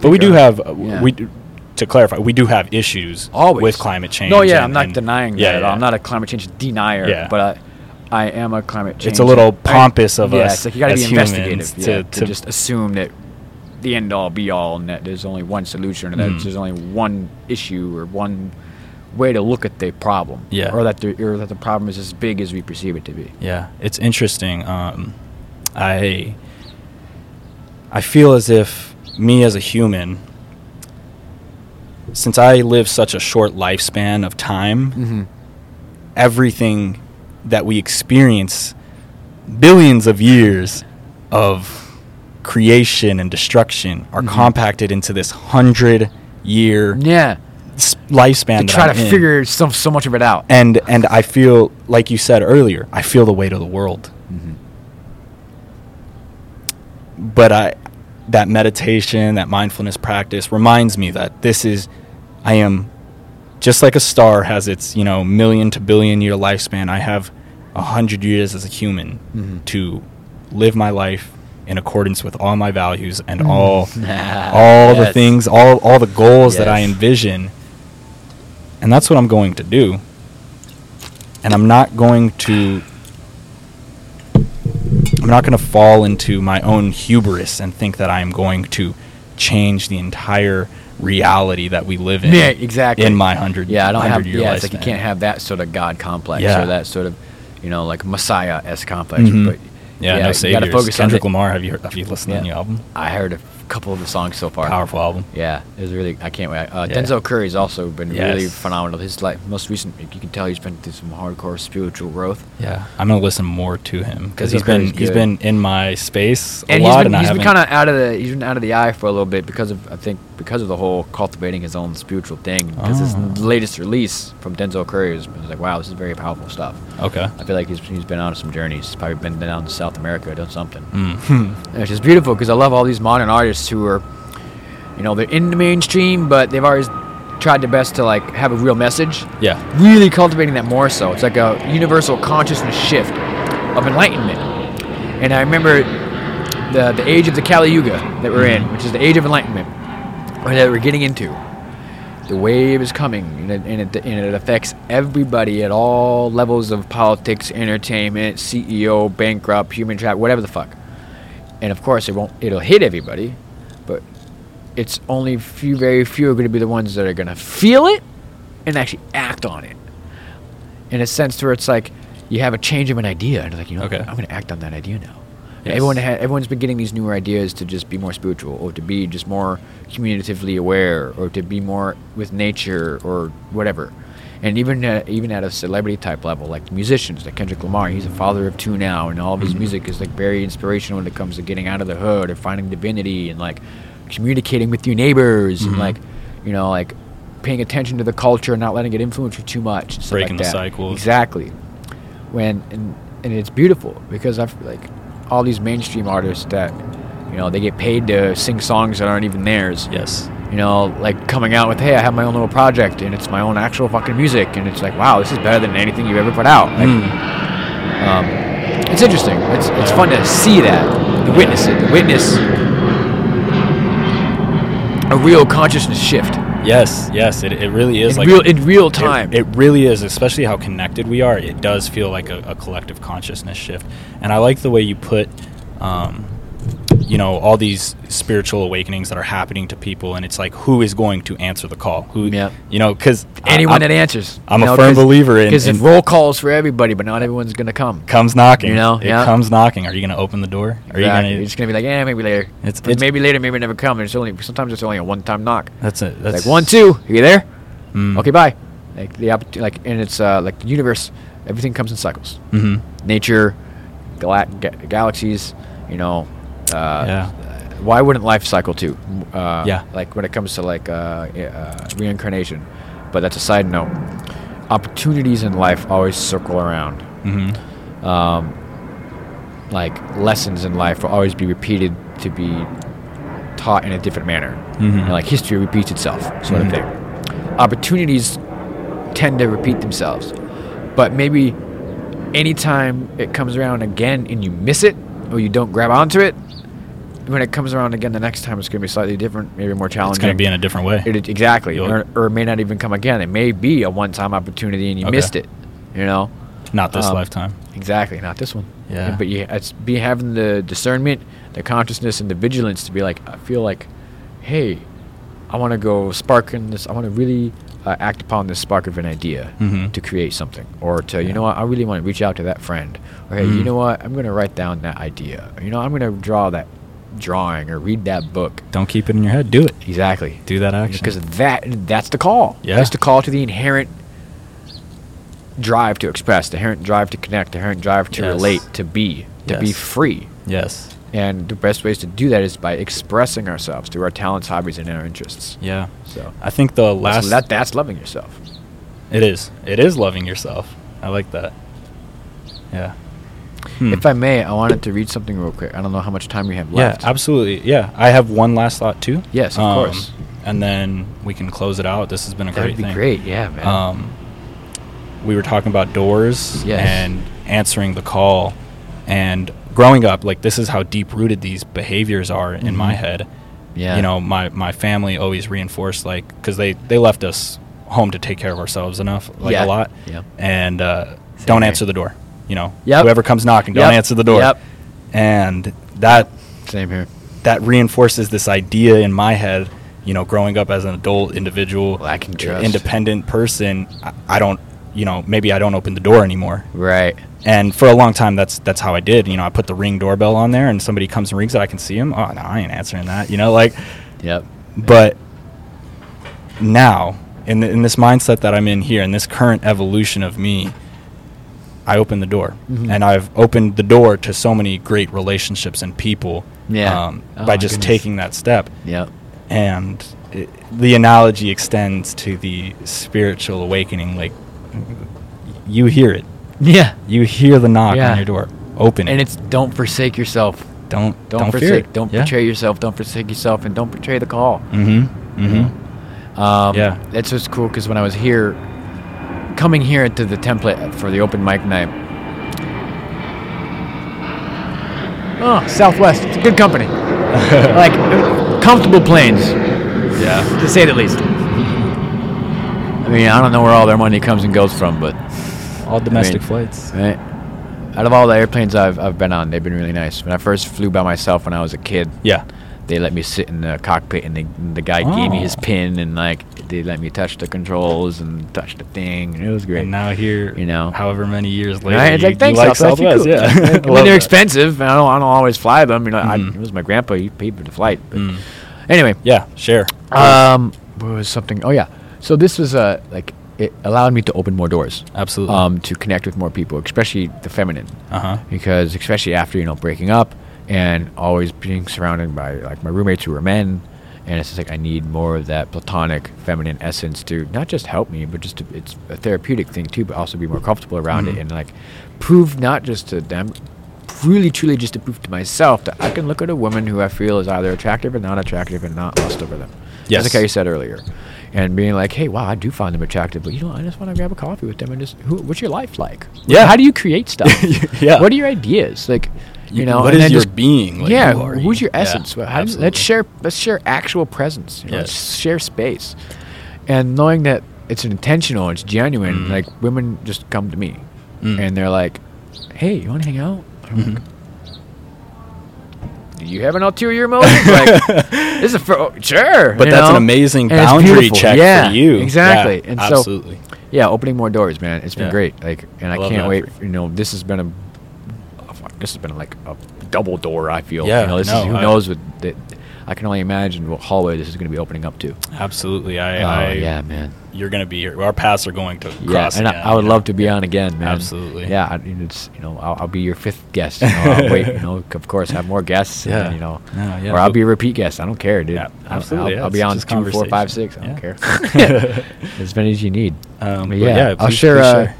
but we do have uh, yeah. we do- to clarify we do have issues always with climate change. No, yeah, and- I'm not denying yeah, that at all. yeah. I'm not a climate change denier, Yeah. but I, I am a climate change. It's a little I- pompous of yeah, us it's like you gotta as be investigative yeah, to- to, to- just assume that the end all be all and that there's only one solution or that Mm. there's only one issue or one way to look at the problem. Yeah. Or that the or that the problem is as big as we perceive it to be. Yeah, it's interesting. Um, I I feel as if me as a human, since I live such a short lifespan of time, Mm-hmm. everything that we experience, billions of years of creation and destruction, are Mhm. compacted into this hundred year Yeah. Lifespan. To try to in. figure so, so much of it out. and and I feel like you said earlier, I feel the weight of the world. Mm-hmm. But I that meditation, that mindfulness practice reminds me that this is I am just like a star has its, you know, million to billion year lifespan. I have a hundred years as a human Mhm. to live my life in accordance with all my values and Mm. all (laughs) all the things, all all the goals that I envision. And that's what I'm going to do. And I'm not going to I'm not going to fall into my own hubris and think that I am going to change the entire reality that we live in. Yeah, exactly. In my hundred, Yeah, I don't have. Yeah, it's like you can't have that sort of God complex Yeah. or that sort of, you know, like Messiah s complex. Mhm. But Yeah, no you saviors. focus Kendrick on. Lamar, have you heard, have you listened Yeah. to the new album? I heard a couple of the songs so far. Powerful album. Yeah, it was really. I can't wait. Uh, Yeah. Denzel Curry's also been really phenomenal. His like most recent, you can tell he's been through some hardcore spiritual growth. Yeah, I'm gonna listen more to him because he's been Curry's he's good. been in my space a and lot, he's been, and I he's been kind of out of the he's been out of the eye for a little bit because of I think because of the whole cultivating his own spiritual thing. Because Oh. his latest release from Denzel Curry was like, wow, this is very powerful stuff. okay. I feel like he's, he's been on some journeys. He's probably been down to South America, done something. Mm. (laughs) Which is beautiful because I love all these modern artists who are, you know, they're in the mainstream, but they've always tried their best to like have a real message. yeah. Really cultivating that more so. It's like a universal consciousness shift of enlightenment. And I remember the the age of the Kali Yuga that we're in, mm-hmm. which is the age of enlightenment, or that we're getting into. The wave is coming, and it, and, it, and it affects everybody at all levels of politics, entertainment, CEO, bankrupt, human traffic, whatever the fuck. And of course, it won't. It'll hit everybody, but it's only few, very few are going to be the ones that are going to feel it and actually act on it. In a sense, to where it's like you have a change of an idea, and like you know, Okay. I'm going to act on that idea now. Yes. Everyone, ha- everyone's been getting these newer ideas to just be more spiritual, or to be just more communicatively aware, or to be more with nature, or whatever. And even at, even at a celebrity type level, like musicians, like Kendrick Lamar, he's a father of two now, and all of his Mhm. music is like very inspirational when it comes to getting out of the hood or finding divinity and like communicating with your neighbors and Mhm. like you know like paying attention to the culture and not letting it influence you too much. and Breaking like the that. cycles. Exactly. When and and it's beautiful because I've like all these mainstream artists that you know they get paid to sing songs that aren't even theirs Yes. You know, like coming out with, hey, I have my own little project and it's my own actual fucking music, and it's like, wow, this is better than anything you've ever put out. Like, Mm. um, it's interesting. It's it's fun to see that, to witness it, to witness a real consciousness shift Yes, yes, it, it really is in like real in real it- time. It, really is, especially how connected we are. It does feel like a, a collective consciousness shift, and I like the way you put, um, you know, all these spiritual awakenings that are happening to people, and it's like who is going to answer the call? Who, Yep. you know, because Anyone that answers. I'm a know, firm believer in, Because in roll calls for everybody, but not everyone's gonna come. comes knocking. You know, it yeah. comes knocking. Are you going to open the door? Are Exactly. you You're going just gonna be like, yeah, maybe later. It's- it's- maybe later, maybe never come. It's only sometimes it's only a one-time knock. That's it. That's like one, two, are you there? Mm. Okay, bye. Like the opportunity, like and it's uh, like the universe. Everything comes in cycles. Mm-hmm. Nature, gala- ga- galaxies. You know. Uh, Yeah. Why wouldn't life cycle too? Uh, Yeah. Like when it comes to like uh, uh, reincarnation, but that's a side note. Opportunities in life always circle around. Mm-hmm. Um, like lessons in life will always be repeated to be taught in a different manner. Mhm. You know, like history repeats itself, sort Mhm. of thing. Opportunities tend to repeat themselves, but maybe anytime it comes around again and you miss it or you don't grab onto it, when it comes around again the next time, it's going to be slightly different, maybe more challenging. It's going to be in a different way. It- exactly, or, or it may not even come again. It may be a one-time opportunity and you Okay. missed it. You know. Not this Um, lifetime. Exactly, not this one. Yeah. But you, it's be having the discernment, the consciousness, and the vigilance to be like, I feel like, hey, I want to go spark in this. I want to really uh, act upon this spark of an idea Mhm. to create something, or to you know what, I really want to reach out to that friend, or hey, you Mhm. know what, I'm gonna write down that idea, or, you know, I'm gonna draw that drawing or read that book. Don't keep it in your head. Do it. Exactly. Do that action. Because that that's the call. Yeah. That's the call to the inherent drive to express, the inherent drive to connect, the inherent drive to Yes. relate, to be, to be free. yes. And the best ways to do that is by expressing ourselves through our talents, hobbies, and our interests. Yeah. So I think the last that that's loving yourself. it is. It is loving yourself. I like that. Yeah. Hmm. If I may, I wanted to read something real quick. I don't know how much time we have left. yeah, absolutely. Yeah, I have one last thought too. Yes, of Um, course. And then we can close it out. This has been a That'd great be thing. great. Yeah, man. Um, we were talking about doors Yes. and answering the call, and growing up, like this is how deep rooted these behaviors are in my Mhm. head. yeah. You know, my my family always reinforced like because they they left us home to take care of ourselves enough, like Yeah. a lot, Yep. and uh, don't here. answer the door. You know, Yep. whoever comes knocking, don't Yep. answer the door. Yep. And that Same here. that reinforces this idea in my head. You know, growing up as an adult individual, Lacking uh, trust. independent person, I, I don't. You know, maybe I don't open the door anymore. Right. And for a long time, that's that's how I did. You know, I put the ring doorbell on there, and somebody comes and rings it. I can see him. Oh no, I ain't answering that. You know, like, Yep. but now in the, in this mindset that I'm in here, in this current evolution of me, I opened the door, Mhm. and I've opened the door to so many great relationships and people. Yeah. Um, Oh by just goodness. taking that step, Yep. and it, the analogy extends to the spiritual awakening. Like, you hear it. Yeah. You hear the knock Yeah. on your door. Open it. And it's don't forsake yourself. don't Don't, don't, fear forsake. it. Don't yeah. betray yourself. Don't forsake yourself, and don't betray the call. Mm-hmm. Mm-hmm. Um, Yeah. That's just cool because when I was here, coming here to the template for the open mic night. Oh, Southwest. It's a good company. (laughs) like comfortable planes, Yeah. to say the least. I mean, I don't know where all their money comes and goes from, but All domestic mean- flights. right. Out of all the airplanes I've, I've been on, they've been really nice. When I first flew by myself when I was a kid, Yeah. they let me sit in the cockpit and they, the guy gave me oh. his Oh. pin and like they let me touch the controls and touch the thing and it was great. And now here, You know. however many years later, Right? It's you, like thanks, like Southwest. Cool. Yeah. I I love they're that. (laughs) expensive. I don't, I don't always fly them. You know, I, Mhm. it was my grandpa. He paid for the flight. But Mm. anyway, Yeah. Share. um, what was something? Oh yeah. So this was uh like it allowed me to open more doors. Absolutely. Um, to connect with more people, especially the feminine. Uh huh. Because especially after you know breaking up and always being surrounded by like my roommates who were men, and it's just like I need more of that platonic feminine essence to not just help me, but just to, it's a therapeutic thing too, but also be more comfortable around Mhm. it and like prove not just to them, really truly just to prove to myself that I can look at a woman who I feel is either attractive or not attractive and not lust over them. Yes. Like I said earlier. And being like, hey, wow, I do find them attractive, but you know, I just want to grab a coffee with them and just, who, what's your life like? Yeah. How do you create stuff? (laughs) Yeah. What are your ideas? Like, you, You- know, what is your being? Like, yeah. who who's you? your essence? How do- let's share. Let's share actual presence. You know, Let's share space, and knowing that it's intentional, it's genuine. Mm. Like women just come to me, Mm. and they're like, "Hey, you want to hang out?" I'm Mhm. like, Do you have an ulterior motive? (laughs) like, this is for oh, sure. But you that's an amazing And boundary check yeah, for you. Exactly. Yeah, and so, absolutely. yeah, opening more doors, man. It's been Yeah. great. Like, and I, I can't wait. for You know, this has been a, this has been like a double door. I feel. Yeah, You know, this no, is, who I- knows what that. I can only imagine what hallway this is going to be opening up to. Absolutely. I, Oh I yeah, man. You're going to be here. Our paths are going to Yeah, cross and I, again, I would you love to be on again, man. Absolutely. Yeah, I, mean, it's you know I'll, I'll be your fifth guest. You know, I'll wait, you know, of course, have more guests. Yeah. then, you know, No, yeah, or I'll be a repeat guest. I don't care, dude. Yeah, I'll- absolutely, I'll, yeah, I'll be on two, four, five, six. I conversation. don't care. (laughs) (laughs) as many as you need. Um, But but yeah, I'll please- share. please Uh,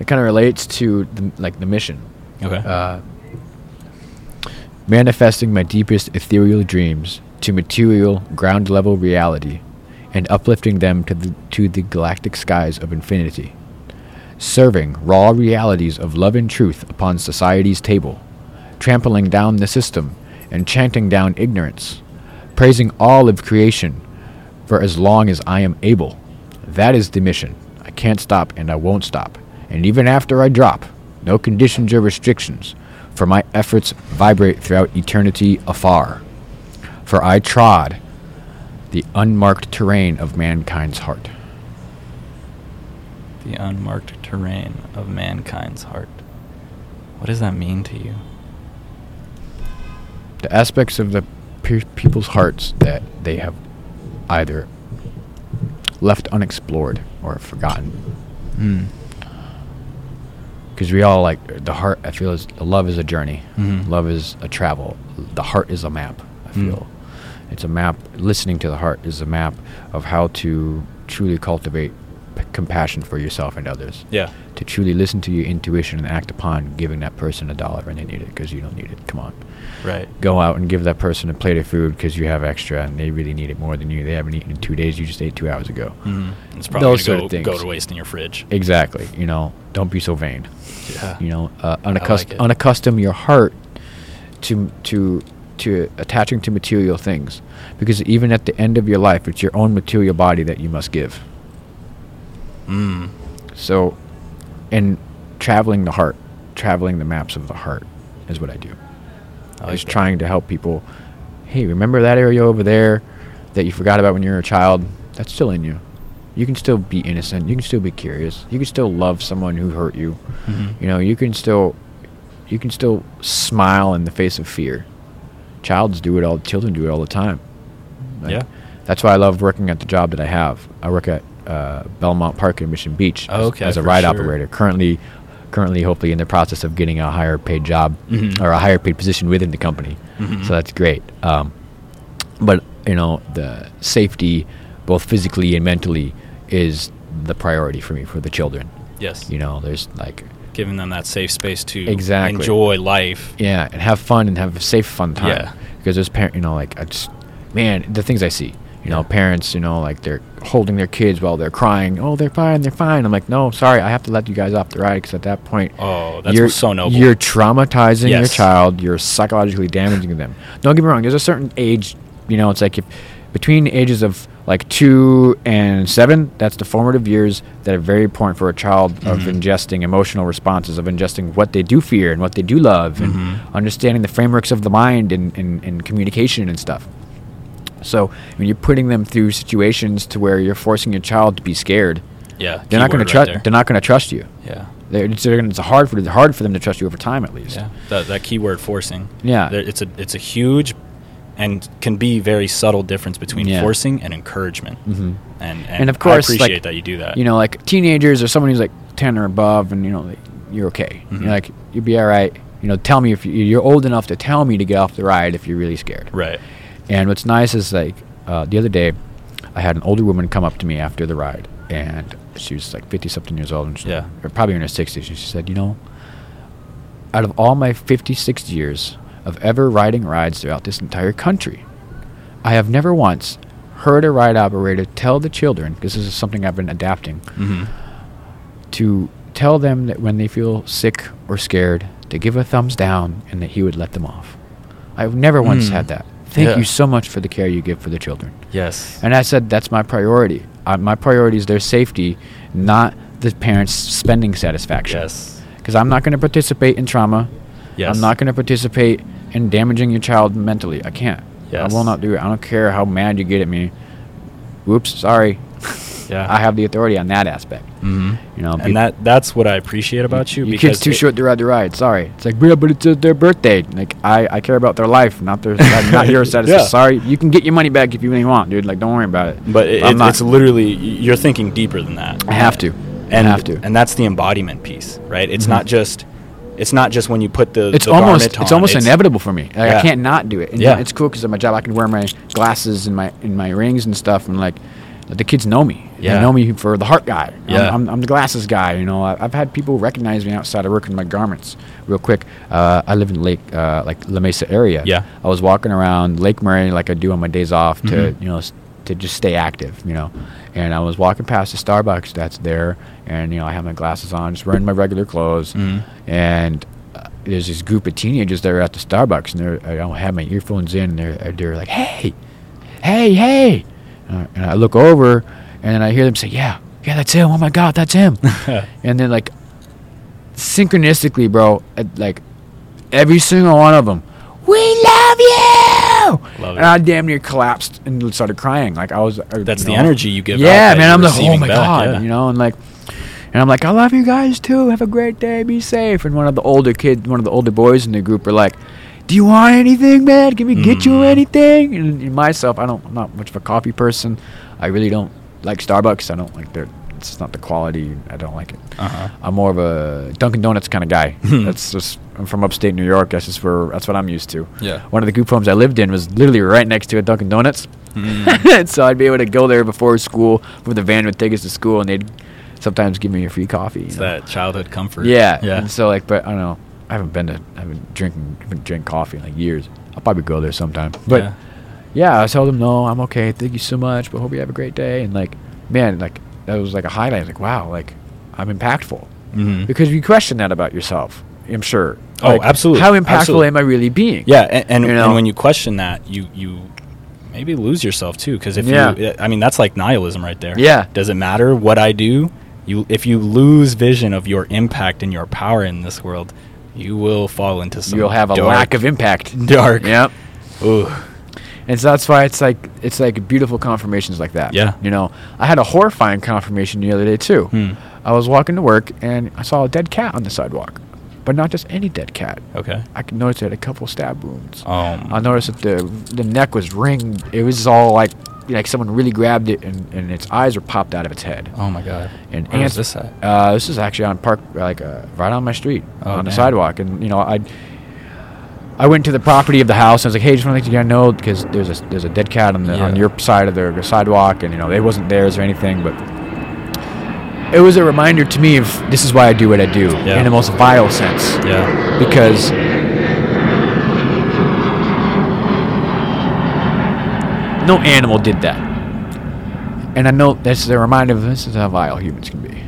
it kind of relates to the, like the mission. Okay. Uh, manifesting my deepest ethereal dreams to material ground level reality and uplifting them to the, to the galactic skies of infinity. Serving raw realities of love and truth upon society's table, trampling down the system and chanting down ignorance, praising all of creation for as long as I am able. That is the mission. I can't stop and I won't stop. And even after I drop, no conditions or restrictions, for my efforts vibrate throughout eternity afar. For I trod the unmarked terrain of mankind's heart. the unmarked terrain of mankind's heart. What does that mean to you? The aspects of the pe- people's hearts that they have either left unexplored or forgotten. Mm. Because we all like the heart i feel is love is a journey Mhm. love is a travel the heart is a map i Mm. feel it's a map listening to the heart is a map of how to truly cultivate p- compassion for yourself and others Yeah. to truly listen to your intuition and act upon giving that person a dollar when they need it because you don't need it come on Right. go out and give that person a plate of food because you have extra and they really need it more than you they haven't eaten in two days you just ate two hours ago Mm. It's probably Those sort go, of go to waste in your fridge. exactly you know don't be so vain Yeah. you know uh, unaccust- unaccustom your heart to to to attaching to material things because even at the end of your life it's your own material body that you must give Mm. so in traveling the heart traveling the maps of the heart is what i do like was that. trying to help people. Hey remember that area over there that you forgot about when you were a child? That's still in you. You can still be innocent. You can still be curious. You can still love someone who hurt you. Mhm. you know you can still you can still smile in the face of fear. Childs do it all children do it all the time. Like, Yeah. that's why i love working at the job that i have. I work at uh, belmont park in mission beach Oh, as, okay, as a ride sure. operator. Currently currently hopefully in the process of getting a higher paid job Mhm. or a higher paid position within the company Mhm. so that's great um, but you know the safety both physically and mentally is the priority for me for the children Yes. you know there's like Giving them that safe space to Exactly. enjoy life. yeah and have fun and have a safe fun time Yeah. because there's parent you know like i just man the things i see you know parents you know like they're holding their kids while they're crying oh they're fine they're fine i'm like no sorry i have to let you guys off the ride because at that point Oh, that's you're so noble. you're traumatizing your child you're psychologically damaging them don't get me wrong there's a certain age you know it's like if between ages of like two and seven that's the formative years that are very important for a child of Mhm. ingesting emotional responses of ingesting what they do fear and what they do love and Mhm. understanding the frameworks of the mind and, and, and communication and stuff so when you're putting them through situations to where you're forcing your child to be scared yeah. they're not going to trust they're not going to trust you. Yeah. they're, it's, they're gonna, it's hard for hard for them to trust you over time at least Yeah. That that keyword forcing. Yeah. There- It's a it's a huge and can be very subtle difference between Yeah. forcing and encouragement. Mhm. And, and And of course, I like, appreciate that you do that. you know, like teenagers or someone who's like 10 or above, and you know, like, you're okay. Mhm. You're like, you'll be all right. You know, tell me if you, you're old enough to tell me to get off the ride if you're really scared. right. And what's nice is like uh, the other day, I had an older woman come up to me after the ride, and she was like 50 something years old, and she, Yeah. or probably in her 60s. And she said, You know, out of all my 56 years of ever riding rides throughout this entire country, I have never once heard a ride operator tell the children, because this is something I've been adapting, hmm to tell them that when they feel sick or scared, to give a thumbs down and that he would let them off. I've never once Mm. had that. Thank Yeah. you so much for the care you give for the children. Yes. And I said that's my priority. Uh, my priority is their safety, not the parents' spending satisfaction. yes. Because I'm not going to participate in trauma. Yes. I'm not going to participate in damaging your child mentally. I can't. Yes. I will not do it. I don't care how mad you get at me. Whoops, sorry. Yeah. I have the authority on that aspect. hmm You know, And that that's what I appreciate about you. your because kid's too short to ride the ride. Sorry. It's like, yeah, but it's uh, their birthday. Like, I, I care about their life, not their (laughs) not your satisfaction. Yeah. Sorry, you can get your money back if you really want, dude. Like, don't worry about it. But it, it- it's literally you're thinking deeper than that. I have to. And I have to. And that's the embodiment piece, right? It's Mhm. not just it's not just when you put the it's the almost it's almost inevitable for me. Like, I can't not do it. And Yeah. it's cool because of my job. I can wear my glasses and my and my rings and stuff, and like the kids know me. Yeah. They know me for the heart guy. I'm- Yeah. I'm, I'm, the glasses guy. You know, I've had people recognize me outside. I work in my garments. Real quick, uh, I live in Lake uh, like La Mesa area. Yeah. I was walking around Lake Murray like I do on my days off to Mhm. you know to just stay active. You know, and I was walking past the Starbucks that's there, and you know I have my glasses on, just wearing my regular clothes Mhm. and uh, there's this group of teenagers that are at the Starbucks, and they're, I don't have my earphones in, and they're, they're like, "Hey, hey, hey!" Uh, and I look over, and I hear them say, "Yeah, yeah, that's him! Oh my God, that's him!" (laughs) and then like synchronistically, bro, like every single one of them, "We love you!" Love and. I damn near collapsed and started crying. Like I was. uh, That's you the energy you give. yeah, that man. I'm like, oh my back, god, yeah. you know, and like, and I'm like, I love you guys too. Have a great day. Be safe. And one of the older kids, one of the older boys in the group, are like, Do you want anything, man? Can we get you Mm. anything? And, myself, I don't. I'm not much of a coffee person. I really don't like Starbucks. I don't like their. It's not the quality. I don't like it. Uh-huh. I'm more of a Dunkin' Donuts kind of guy. (laughs) that's just. I'm from upstate New York. That's just where. That's what I'm used to. Yeah. One of the group homes I lived in was literally right next to a Dunkin' Donuts. (laughs) Mm. so I'd be able to go there before school, where the van would take us to school, and they'd sometimes give me a free coffee. you It's know? that childhood comfort. Yeah. Yeah. And so like, but I don't know. I haven't been to. I haven't drinking. haven't drank coffee in like years. I'll probably go there sometime. But Yeah. yeah, I told them no, I'm okay. Thank you so much. But hope you have a great day. And like, man, like that was like a highlight. Like, wow, like I'm impactful Mhm. because you question that about yourself. I'm sure. Oh, Like, absolutely. How impactful Absolutely. am I really being? Yeah, and and, You and when you question that, you you maybe lose yourself too. Because if Yeah. you, I mean, that's like nihilism right there. Yeah. Does it matter what I do? You, if you lose vision of your impact and your power in this world, you will fall into some. You'll have a dark, lack of impact. dark. Yep. Ooh. And so that's why it's like it's like beautiful confirmations like that. Yeah. You know, I had a horrifying confirmation the other day too. Hmm. I was walking to work and I saw a dead cat on the sidewalk, but not just any dead cat. Okay. I could notice it had a couple stab wounds. Um. I noticed that the the neck was ringed. It was all like like someone really grabbed it and, and its eyes were popped out of its head. Oh my God. And Where ants- is this? Uh, this is actually on park, like uh, right on my street, Oh, on the sidewalk. And you know, I I went to the property of the house. and I was like, hey, just want to let you guys know because there's a there's a dead cat on the on your side of the, the sidewalk, and you know, it wasn't theirs or anything, but it was a reminder to me of this is why I do what I do Yeah. in the most vile sense Yeah. because no animal did that. And I know that's a reminder of this is how vile humans can be.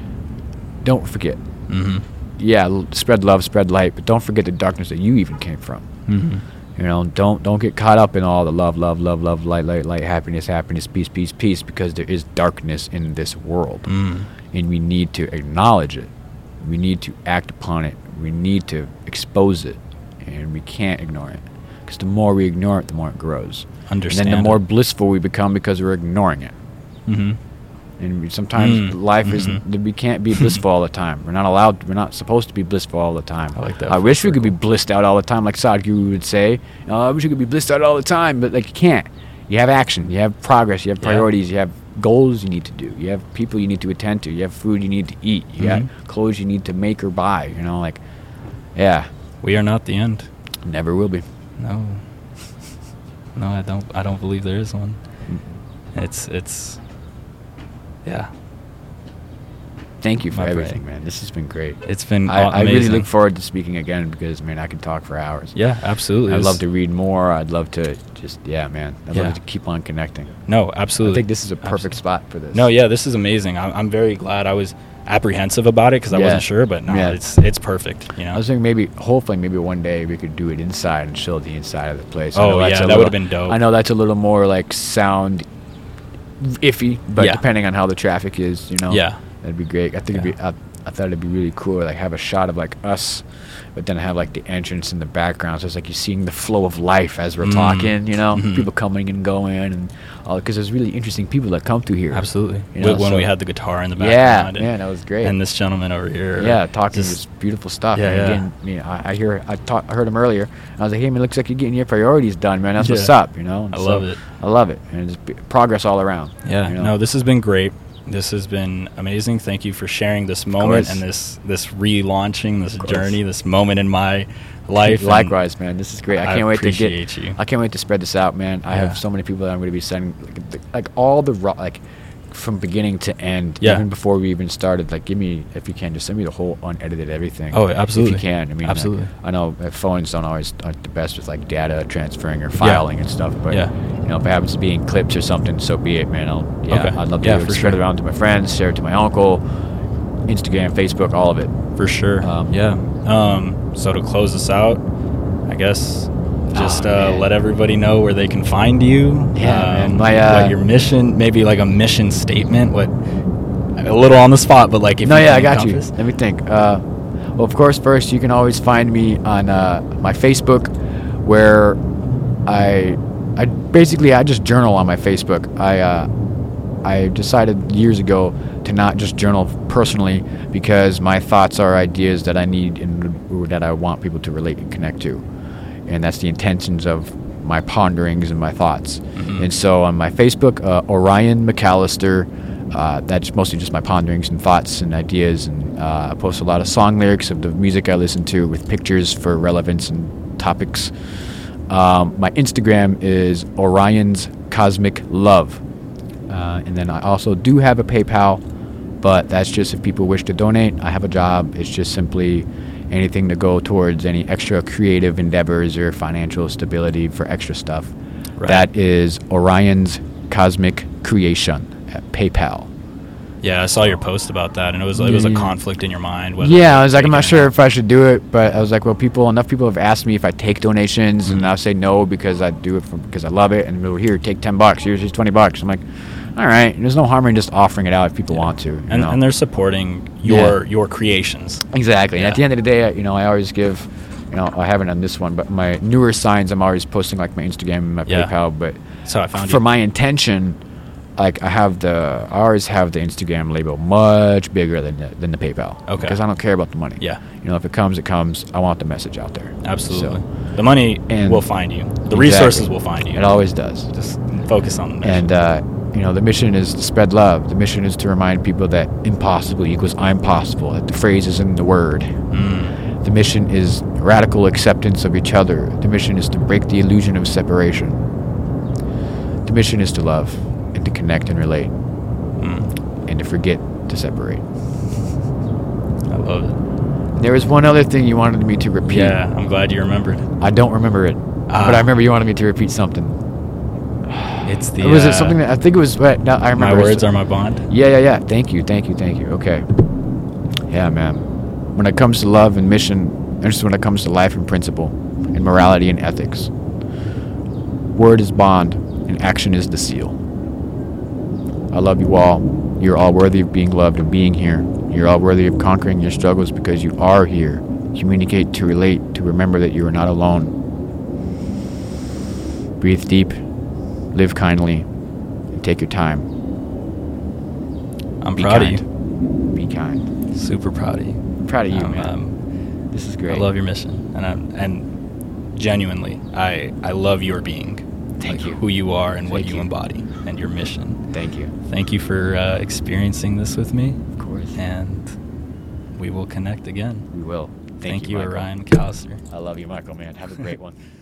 Don't forget. Mm-hmm. Yeah, l- spread love, spread light, but don't forget the darkness that you even came from. Mm-hmm. You know, don't don't get caught up in all the love, love, love, love, light, light, light, happiness, happiness, peace, peace, peace, because there is darkness in this world, Mm. and we need to acknowledge it. We need to act upon it. We need to expose it, and we can't ignore it. Because the more we ignore it, the more it grows. Understand. And then the more blissful we become because we're ignoring it. Mm-hmm. And sometimes Mm, life is mhm. we can't be blissful all the time. We're not allowed. We're not supposed to be blissful all the time. I like that I wish we could be blissed out all the time, like Sadhguru would say. "Oh, I wish we could be blissed out all the time, but like you can't. You have action. You have progress. You have Yeah. priorities. You have goals you need to do. You have people you need to attend to. You have food you need to eat. You Mhm. got clothes you need to make or buy. You know, like, yeah, We are not the end. never will be. No. No, I don't. I don't believe there is one. Mm. It's it's. Yeah, Thank you for My everything, man. This has been great. it's been. I, I really look forward to speaking again because man, I could talk for hours. Yeah, absolutely. I'd love to read more. I'd love to just yeah, man. I'd Yeah. love to keep on connecting. No, absolutely. I think this is a perfect Absolutely. spot for this. No, yeah, this is amazing. I'm, I'm very glad. I was apprehensive about it because I Yeah. wasn't sure, but no, Yeah. it's it's perfect. You know. I was thinking maybe, hopefully, maybe one day we could do it inside and show the inside of the place. Oh, yeah, that would've been dope. I know that's a little more like sound iffy, but Yeah. depending on how the traffic is, you know, Yeah. that'd be great. I think it'd be, I, I thought it'd be really cool, like have a shot of like us, but then I have like the entrance in the background, so it's like you're seeing the flow of life as we're Mm. talking, you know, Mhm. people coming and going, and all because there's really interesting people that come through here. Absolutely. You know, Wh- when we had the guitar in the background. Yeah, man, that was great. And this gentleman over here. Yeah, talking just- this beautiful stuff. Yeah, and yeah. Again, you know, I, I hear, I, I heard him earlier. And I was like, hey man, looks like you're getting your priorities done, man. That's what's up, you know. And I love it. I love it, and it's b- progress all around. Yeah. you know? No, this has been great. This has been amazing. Thank you for sharing this moment and this this relaunching, this journey, this moment in my life. Likewise, man. This is great. I I can't wait to get. you. I can't wait to spread this out, man. I Yeah. have so many people that I'm going to be sending, like, like all the raw, like from beginning to end. Yeah. Even before we even started, like give me if you can, just send me the whole unedited everything. Oh, absolutely. If you can, I mean, like, Absolutely. I know phones don't always aren't the best with like data transferring or filing and stuff, but Yeah. you know, if it happens to be in clips or something, so be it, man. I'll yeah, Okay. I'd love to Yeah, for it around to my friends, share it to my uncle, Instagram, Facebook, all of it. For sure. Um, yeah. Um, so to close this out, I guess just Oh, uh, let everybody know where they can find you. Yeah, um. My, uh, what your mission, maybe like a mission statement. What a little on the spot, but like if no, you yeah, I got you. Let me think. Uh, well, of course, first you can always find me on uh, my Facebook, where I, I basically I just journal on my Facebook. I, uh, I decided years ago to not just journal personally because my thoughts are ideas that I need and that I want people to relate and connect to, and that's the intentions of my ponderings and my thoughts. Mhm. And so on my Facebook, uh, Orion McAllister, uh, that's mostly just my ponderings and thoughts and ideas. And uh, I post a lot of song lyrics of the music I listen to with pictures for relevance and topics. Um, my Instagram is Orion's Cosmic Love. Uh, and then I also do have a PayPal, but that's just if people wish to donate. I have a job. It's just simply anything to go towards any extra creative endeavors or financial stability for extra stuff. Right. That is Orion's Cosmic Creation at PayPal. Yeah, I saw your post about that, and it was it was a conflict in your mind. Yeah, I was like, I'm not sure if I should do it, but I was like, well, people, enough people have asked me if I take donations, and Mhm. I'll say no because I do it for, because I love it, and they'll here, take ten bucks. Here's here's twenty bucks. I'm like, all right. There's no harm in just offering it out if people Yeah. want to. you and know? and they're supporting your your creations. Exactly. And at the end of the day, you know, I always give, you know, I haven't on this one, but my newer signs, I'm always posting like my Instagram and my Yeah. PayPal. But so I found for you. my intention, like I have the, I always have the Instagram label much bigger than the, than the PayPal. Okay. Because I don't care about the money. Yeah. You know, if it comes, it comes. I want the message out there. Absolutely. So, the money and- will find you. The Exactly. resources will find you. it always does. Just focus on the mission. And uh, you know, the mission is to spread love. The mission is to remind people that impossible equals I'm possible. That the phrase is in the word. Mm. The mission is radical acceptance of each other. The mission is to break the illusion of separation. The mission is to love and to connect and relate Mm. and to forget to separate. I love it. There was one other thing you wanted me to repeat. Yeah, I'm glad you remembered. I don't remember it, Ah. but I remember you wanted me to repeat something. It's the. was uh, it something that I think it was? No, I My remember. words are my bond. Yeah, yeah, yeah. Thank you, thank you, thank you. Okay. Yeah, man. When it comes to love and mission, and just when it comes to life and principle, and morality and ethics, word is bond, and action is the seal. I love you all. You're all worthy of being loved and being here. You're all worthy of conquering your struggles because you are here. Communicate to relate, to remember that you are not alone. Breathe deep, live kindly, and take your time. I'm Be proud kind. of you. Be kind. Super proud of you. I'm proud of you, Um, man. um, this is great. I love your mission, and I, and genuinely, I I love your being. Thank like you. Who you are and what you, you. embody, and your mission. Thank you. Thank you for uh, experiencing this with me, Of course. and we will connect again. we will. Thank, Thank, you, Michael. Orion. I love you, Michael, man. Have a great one. You. (laughs)